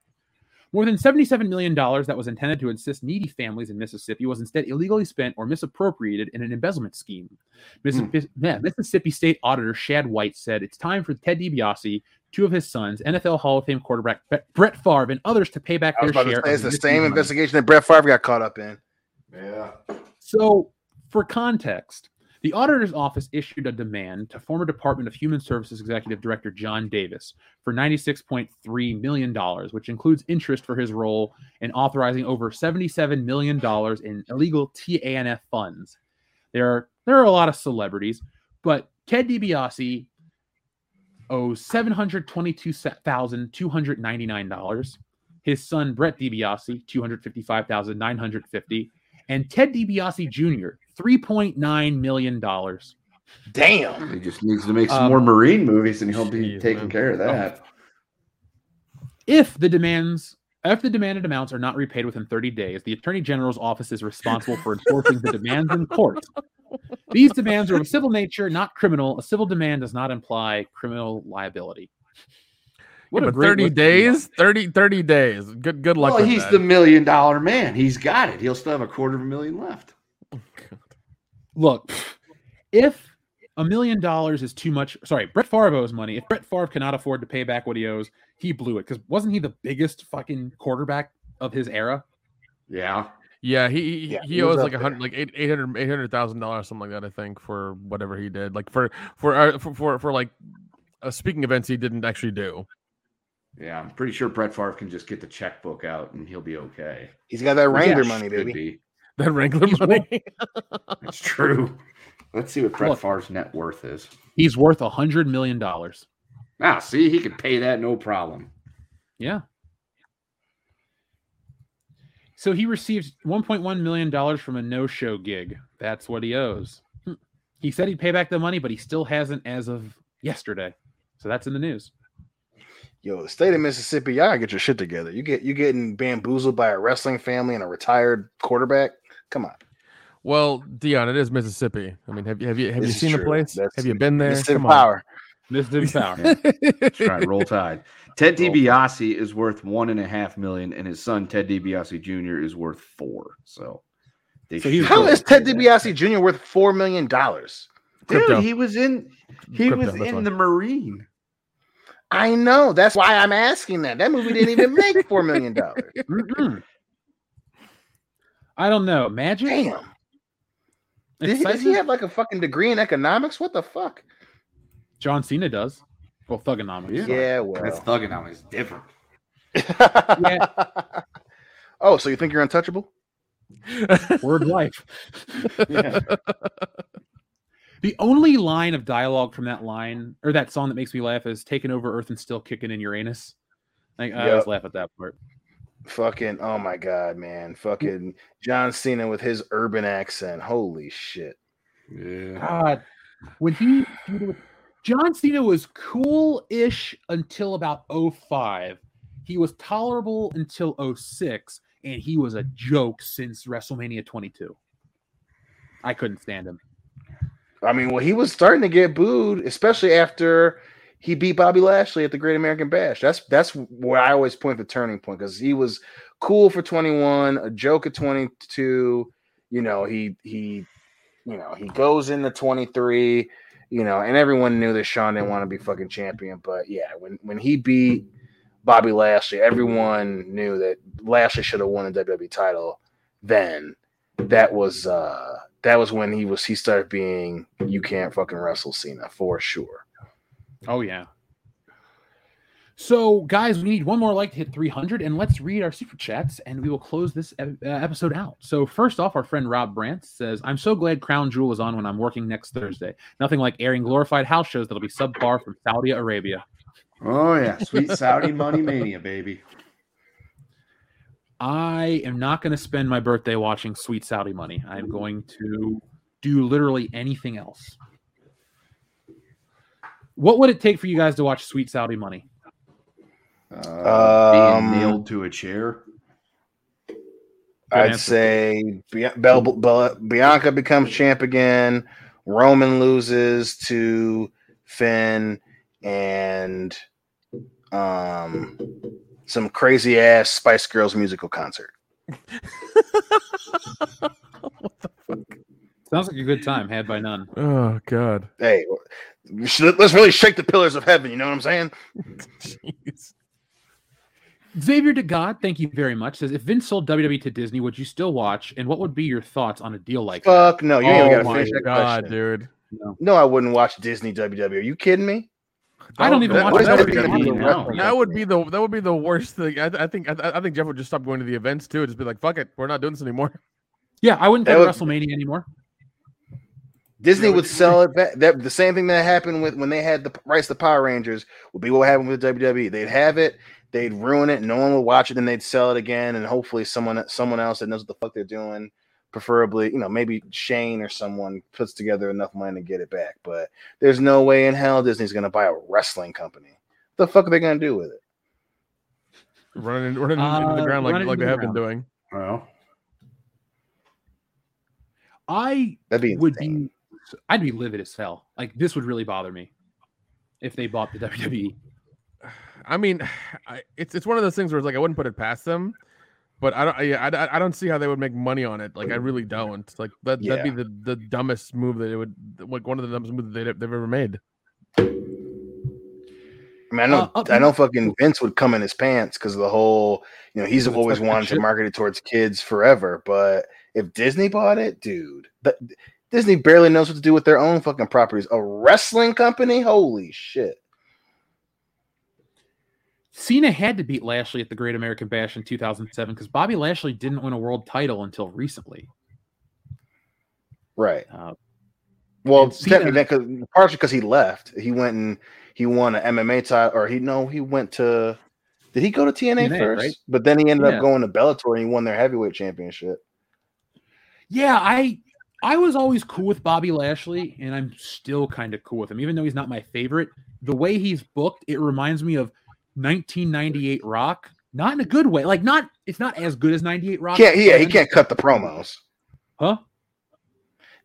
More than $77 million that was intended to assist needy families in Mississippi was instead illegally spent or misappropriated in an embezzlement scheme. Mississippi, hmm. yeah, Mississippi State Auditor Shad White said it's time for Ted DiBiase, two of his sons, NFL Hall of Fame quarterback Brett- Brett Favre, and others to pay back their share. say it's the misused same money. investigation that Brett Favre got caught up in. Yeah. So, for context, the auditor's office issued a demand to former Department of Human Services Executive Director John Davis for $96.3 million, which includes interest for his role in authorizing over $77 million in illegal TANF funds. There are, there are a lot of celebrities, but Ted DiBiase owes $722,299. His son, Brett DiBiase, $255,950 and Ted DiBiase Jr. three point nine million dollars. Damn. He just needs to make some Um, more Marine movies, and he'll be Jeez, taking man. care of that. If the demands if the demanded amounts are not repaid within 30 days, the Attorney General's office is responsible for enforcing the demands in court. These demands are of a civil nature, not criminal. A civil demand does not imply criminal liability. What Yeah, a but great 30 list to days, 30, 30 days. Good good luck. Well, with he's that. the million dollar man. He's got it. He'll still have a quarter of a million left. Look, if a million dollars is too much, sorry, Brett Favre owes money. If Brett Favre cannot afford to pay back what he owes, he blew it. Because wasn't he the biggest fucking quarterback of his era? Yeah. Yeah, he he, Yeah, he he owes like a hundred, like eight eight hundred eight hundred thousand dollars, something like that. I think for whatever he did, like for for uh, for for, for like uh, speaking events he didn't actually do. Yeah. I'm pretty sure Brett Favre can just get the checkbook out and he'll be okay. He's got that Wrangler Yeah, money, baby. be. That Wrangler He's money. That's true. Let's see what Brett Look. Favre's net worth is. He's worth a hundred million dollars. Ah, see, he could pay that no problem. Yeah. So he received 1.1 million dollars from a no-show gig. That's what he owes. Hmm. He said he'd pay back the money, but he still hasn't as of yesterday. So that's in the news. Yo, the state of Mississippi, y'all gotta get your shit together. You get you getting bamboozled by a wrestling family and a retired quarterback. Come on. Well, Dion, it is Mississippi. I mean, have you have you have you This is seen the place? That's have you been there? Mississippi Come on. power. Mississippi (laughs) Power. That's right. Roll Tide. Ted DiBiase is worth one and a half million, and his son Ted DiBiase Jr. is worth four. So, they So he's should How both is Ted. DiBiase Jr. worth four million dollars? Dude, Crypto. he was in he Crypto, was in why. the Marine. I know. That's why I'm asking that. That movie didn't even make four million dollars. (laughs) I don't know. Magic? Damn. Did he, does he have like a fucking degree in economics? What the fuck? John Cena does. Well, Thuganomics. Yeah. Yeah, well. That's thuganomics different. (laughs) oh, so you think you're untouchable? (laughs) Word life. Yeah. The only line of dialogue from that line or that song that makes me laugh is "Taking over Earth and still kicking in Uranus." Like, I always laugh at that part. Fucking oh my god, man. Fucking John Cena with his urban accent. Holy shit. Yeah. God, when he John Cena was cool-ish until about 05. He was tolerable until 06, and he was a joke since WrestleMania 22. I couldn't stand him. I mean, well, he was starting to get booed, especially after he beat Bobby Lashley at the Great American Bash. That's that's where I always point the turning point because he was cool for 21, a joke at 22. You know, he he you know he goes into 23, you know, and everyone knew that Shawn didn't want to be fucking champion. But yeah, when when he beat Bobby Lashley, everyone knew that Lashley should have won the WWE title then. That was uh that was when he was he started being you can't fucking wrestle Cena for sure. Oh yeah. So, guys, we need one more like to hit 300, and let's read our super chats, and we will close this uh, episode out. So, first off, our friend Rob Brandt says, "I'm so glad Crown Jewel is on when I'm working next Thursday. Nothing like airing glorified house shows that'll be subpar from Saudi Arabia." Oh yeah, sweet Saudi money mania, baby. I am not going to spend my birthday watching Sweet Saudi Money. I'm going to do literally anything else. What would it take for you guys to watch Sweet Saudi Money? Uh, Um, being nailed to a chair. I'd answer. say Bia- Bel- Bel- Bianca becomes champ again. Roman loses to Finn, and um, some crazy ass Spice Girls musical concert. (laughs) Sounds like a good time had by none. Oh God. Hey, let's really shake the pillars of heaven. You know what I'm saying? (laughs) Jeez. Xavier to God, thank you very much. Says if Vince sold WWE to Disney, would you still watch? And what would be your thoughts on a deal like that? Fuck no, you ain't oh even gotta oh my finish that god, question. dude. No, I wouldn't watch Disney WWE. Are you kidding me? I don't even that, watch that, would WWE be, now. that would be the that would be the worst thing. I, I think I, I think Jeff would just stop going to the events too. Just be like, fuck it, we're not doing this anymore. (laughs) Yeah, I wouldn't That go to would- WrestleMania anymore. Disney would sell it back. That the same thing that happened with when they had the rights to Power Rangers would be what happened with WWE. They'd have it, they'd ruin it, no one would watch it, and they'd sell it again, and hopefully someone someone else that knows what the fuck they're doing, preferably you know maybe Shane or someone puts together enough money to get it back. But there's no way in hell Disney's gonna buy a wrestling company. What The fuck are they gonna do with it? Running running into Uh, the ground like running like into they the have been doing. Well, I That'd be would insane. be, I'd be livid as hell. Like this would really bother me if they bought the. (laughs) WWE. I mean, (sighs) I, it's it's one of those things where it's like I wouldn't put it past them, but I don't. Yeah, I, I don't see how they would make money on it. Like I really don't. Like that that'd be the, the dumbest move that it would like one of the dumbest moves that they've, they've ever made. I mean, I know, Uh, I know, fucking Vince would come in his pants because the whole, you know, he's always wanted to market it towards kids forever. But if Disney bought it, dude, that, Disney barely knows what to do with their own fucking properties. A wrestling company, holy shit! Cena had to beat Lashley at the Great American Bash in 2007 because Bobby Lashley didn't win a world title until recently. Right. Uh, Well, Cena- technically, partially because he left, he went and he won an MMA title, or he no, he went to. Did he go to TNA, TNA, first? right? But then he ended Yeah. up going to Bellator and he won their heavyweight championship. yeah, I I was always cool with Bobby Lashley, and I'm still kind of cool with him, even though he's not my favorite. The way he's booked, it reminds me of 1998 Rock. Not in a good way. Like not, it's not as good as 98 Rock. Can't yeah, he can't cut the promos. Huh?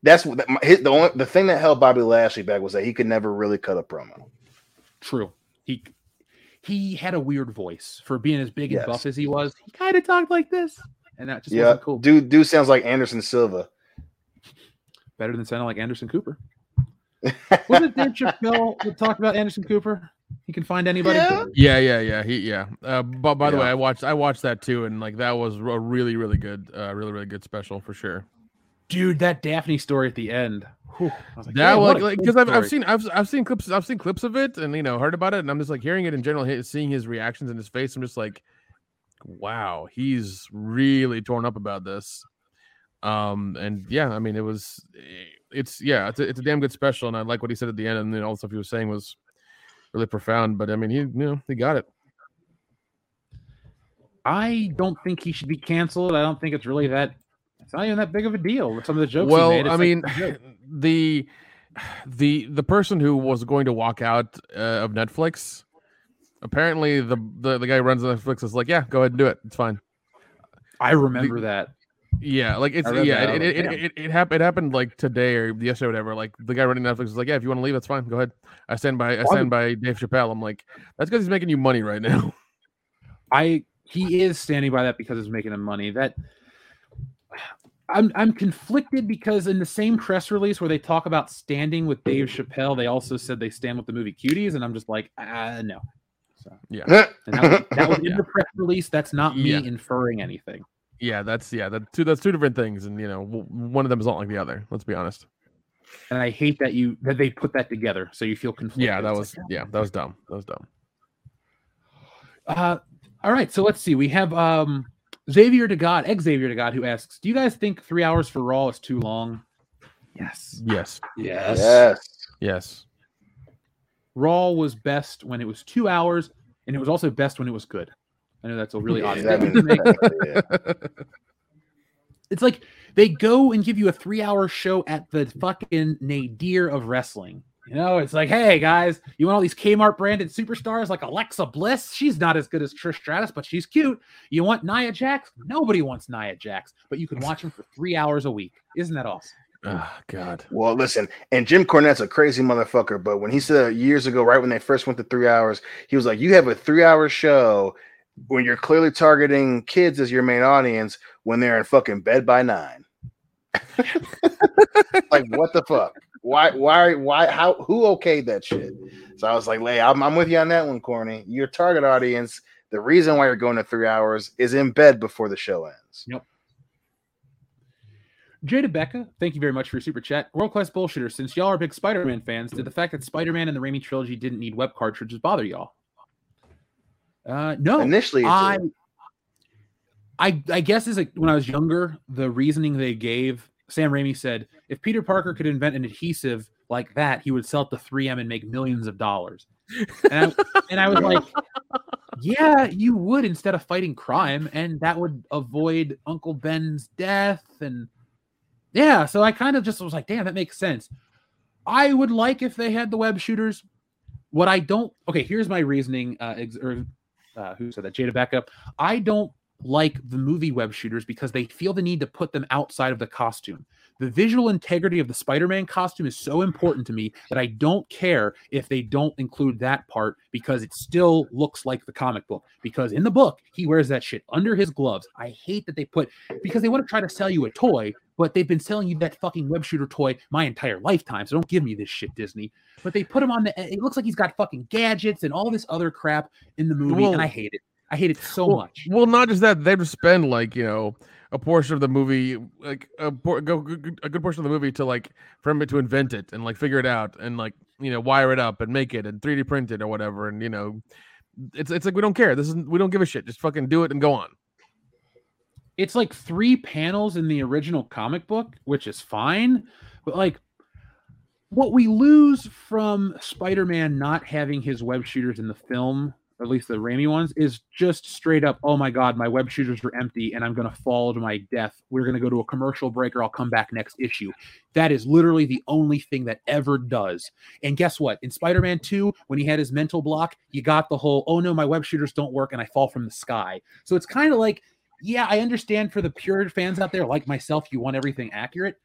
That's what his, the only the thing that held Bobby Lashley back was that he could never really cut a promo. True. He he had a weird voice for being as big Yes. and buff as he was. He kind of talked like this, and that just Yeah, wasn't cool. dude, dude sounds like Anderson Silva. Better than sounding like Anderson Cooper. Wasn't Dan (laughs) Chappelle that talked about Anderson Cooper? He can find anybody. Yeah. Yeah, yeah, yeah. He yeah. Uh, but by the way, I watched I watched that too, and like that was a really really good, uh, really really good special for sure. Dude, that Daphne story at the end. Whew, I was like, That "Man, like a like because I've, I've seen I've I've seen clips I've seen clips of it and you know heard about it and I'm just like hearing it in general, seeing his reactions in his face. I'm just like, wow, he's really torn up about this. Um and yeah, I mean it was it's yeah it's a, it's a damn good special and I like what he said at the end and then all the stuff he was saying was really profound. But I mean he you know he got it. I don't think he should be canceled. I don't think it's really that. It's not even that big of a deal. with Some of the jokes. he well made, i like mean (sighs) the the the person who was going to walk out uh, of netflix apparently the, the the guy who runs netflix is like yeah go ahead and do it it's fine I remember that. Yeah like it's yeah it it, it, it, it, happened, it happened like today or yesterday or whatever like the guy running netflix is like yeah if you want to leave that's fine go ahead i stand by i I stand by dave chappelle i'm like that's because he's making you money right now (laughs) I he is standing by that because it's making him money. That I'm I'm conflicted because in the same press release where they talk about standing with Dave Chappelle, they also said they stand with the movie Cuties, and I'm just like, uh, no. So yeah and that was, that was in Yeah. (laughs) the press release. That's not me Yeah. inferring anything. Yeah that's yeah that two that's two different things and you know one of them is not like the other let's be honest And I hate that you that they put that together, so you feel conflicted. yeah that It's was like, yeah that was dumb that was dumb Uh, all right, so let's see. We have um Xavier to God, ex Xavier to God, who asks, "Do you guys think three hours for Raw is too long?" Yes. yes yes. Yes. yes Raw was best when it was two hours, and it was also best when it was good. I know that's a really odd That statement means- to make. It's like they go and give you a three-hour show at the fucking nadir of wrestling. You know, it's like, hey guys, you want all these Kmart branded superstars like Alexa Bliss? She's not as good as Trish Stratus, but she's cute. You want Nia Jax? Nobody wants Nia Jax, but you can watch them for three hours a week. Isn't that awesome? oh god Well, listen, and Jim Cornette's a crazy motherfucker. But when he said years ago, right when they first went to three hours, he was like, "You have a three-hour show when you're clearly targeting kids as your main audience when they're in fucking bed by nine. (laughs) like, what the fuck? Why? Why? Why? How? Who okayed that shit? So I was like, "Lay, I'm, I'm with you on that one, Corny. Your target audience." The reason why you're going to three hours is in bed before the show ends. Yep. Jada Becca, thank you very much for your super chat. World class bullshitter. Since y'all are big Spider Man fans, did the fact that Spider Man and the Raimi trilogy didn't need web cartridges bother y'all? Uh, no. Initially, it I. I, I guess is like when I was younger, the reasoning they gave Sam Raimi said if Peter Parker could invent an adhesive like that, he would sell it to 3M and make millions of dollars. And I, and I was (laughs) like, yeah, you would instead of fighting crime, and that would avoid Uncle Ben's death. And yeah, so I kind of just was like, damn, that makes sense. I would like if they had the web shooters. What I don't, okay, here's my reasoning. Uh, ex- or uh, who said that? Jada Backup. I don't like the movie web shooters because they feel the need to put them outside of the costume. The visual integrity of the Spider Man costume is so important to me that I don't care if they don't include that part because it still looks like the comic book. Because in the book, he wears that shit under his gloves. I hate that they put, because they want to try to sell you a toy, but they've been selling you that fucking web shooter toy my entire lifetime. So don't give me this shit, Disney. But they put him on the, eh, it looks like he's got fucking gadgets and all this other crap in the movie, Well- and I hate it. I hate it so well, much. Well, not just that, they would spend like you know a portion of the movie, like a, por- go, a good portion of the movie to like for him to invent it and like figure it out and like you know wire it up and make it and 3D print it or whatever. And you know, it's it's like we don't care. This is we don't give a shit. Just fucking do it and go on. it's like three panels in the original comic book, which is fine. But like what we lose from Spider-Man not having his web shooters in the film, at least the Raimi ones, is just straight up, oh my god, my web shooters are empty and I'm gonna fall to my death. We're gonna go to a commercial break or I'll come back next issue. That is literally the only thing that ever does. And guess what? In Spider-Man 2, when he had his mental block, you got the whole, oh no, my web shooters don't work and I fall from the sky. So it's kind of like yeah, I understand for the pure fans out there like myself, you want everything accurate,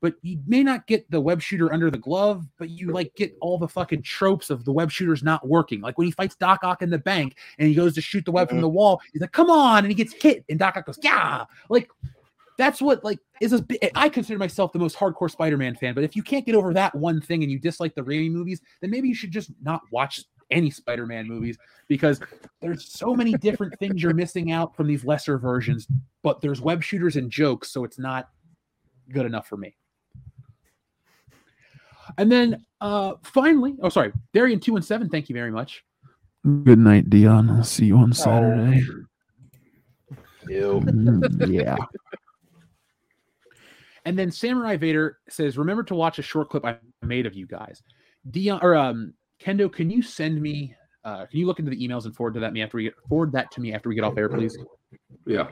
but you may not get the web shooter under the glove, but you like get all the fucking tropes of the web shooter's not working. Like when he fights Doc Ock in the bank and he goes to shoot the web from mm-hmm. the wall, he's like, "Come on!" and he gets hit, and Doc Ock goes, "Yeah!" Like that's what like is a. I consider myself the most hardcore Spider-Man fan, but if you can't get over that one thing and you dislike the Raimi movies, then maybe you should just not watch any Spider-Man movies because there's so many different things you're missing out from these lesser versions. But there's web shooters and jokes, so it's not good enough for me. And then uh finally, oh sorry, Darian two and seven. Thank you very much. Good night, Dion. I'll see you on Saturday. Ew. Mm, yeah. (laughs) And then Samurai Vader says, "Remember to watch a short clip I made of you guys." Dion or um Kendo, can you send me? Uh, can you look into the emails and forward to that me after we get forward that to me after we get off air, please? Yeah.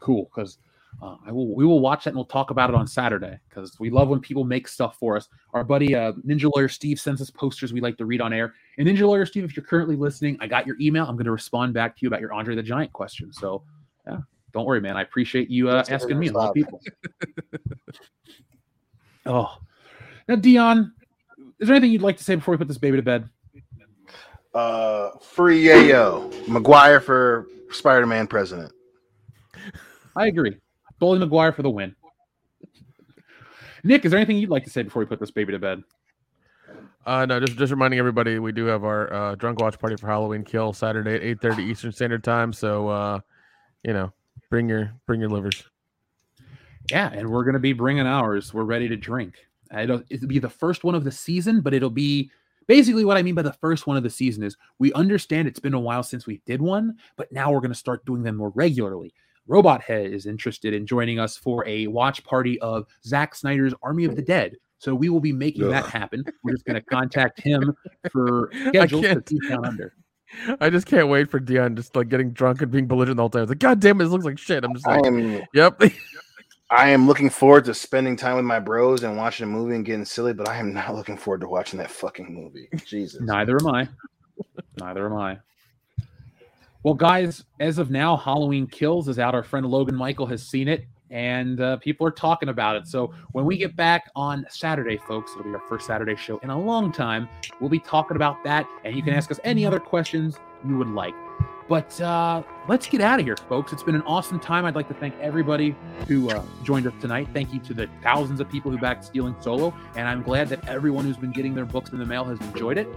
Cool, because uh, I will. We will watch that and we'll talk about it on Saturday because we love when people make stuff for us. Our buddy uh, Ninja Lawyer Steve sends us posters we like to read on air. And Ninja Lawyer Steve, if you're currently listening, I got your email. I'm going to respond back to you about your Andre the Giant question. So, yeah, don't worry, man. I appreciate you uh, asking me and a lot of people. (laughs) oh, now Dion, is there anything you'd like to say before we put this baby to bed? Uh, free yayo. Maguire for Spider-Man president. I agree. Bully Maguire for the win. Nick, is there anything you'd like to say before we put this baby to bed? Uh, no, just just reminding everybody we do have our uh, drunk watch party for Halloween Kill Saturday at eight thirty Eastern Standard Time. So, uh, you know, bring your bring your livers. Yeah, and we're gonna be bringing ours. We're ready to drink. It'll, it'll be the first one of the season, but it'll be basically what I mean by the first one of the season is we understand it's been a while since we did one, but now we're gonna start doing them more regularly. Robot Head is interested in joining us for a watch party of Zack Snyder's Army of the Dead. So we will be making that happen. We're just gonna (laughs) contact him for schedules can't. to down under. I just can't wait for Dion just like getting drunk and being belligerent the whole time. It's like, God damn it, this looks like shit. I'm just I like, am. yep. (laughs) I am looking forward to spending time with my bros and watching a movie and getting silly, but I am not looking forward to watching that fucking movie. Jesus. Neither am I. Neither am I. Well, guys, as of now, Halloween Kills is out. Our friend Logan Michael has seen it, and uh, people are talking about it. So when we get back on Saturday, folks, it'll be our first Saturday show in a long time. We'll be talking about that, and you can ask us any other questions you would like. But uh, let's get out of here, folks. It's been an awesome time. I'd like to thank everybody who uh, joined us tonight. Thank you to the thousands of people who backed Stealing Solo, and I'm glad that everyone who's been getting their books in the mail has enjoyed it.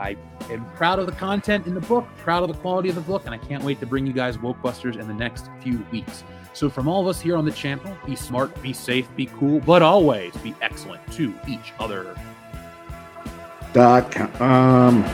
I am proud of the content in the book, proud of the quality of the book, and I can't wait to bring you guys Woke Busters in the next few weeks. So, from all of us here on the channel, be smart, be safe, be cool, but always be excellent to each other. Dot com. Um,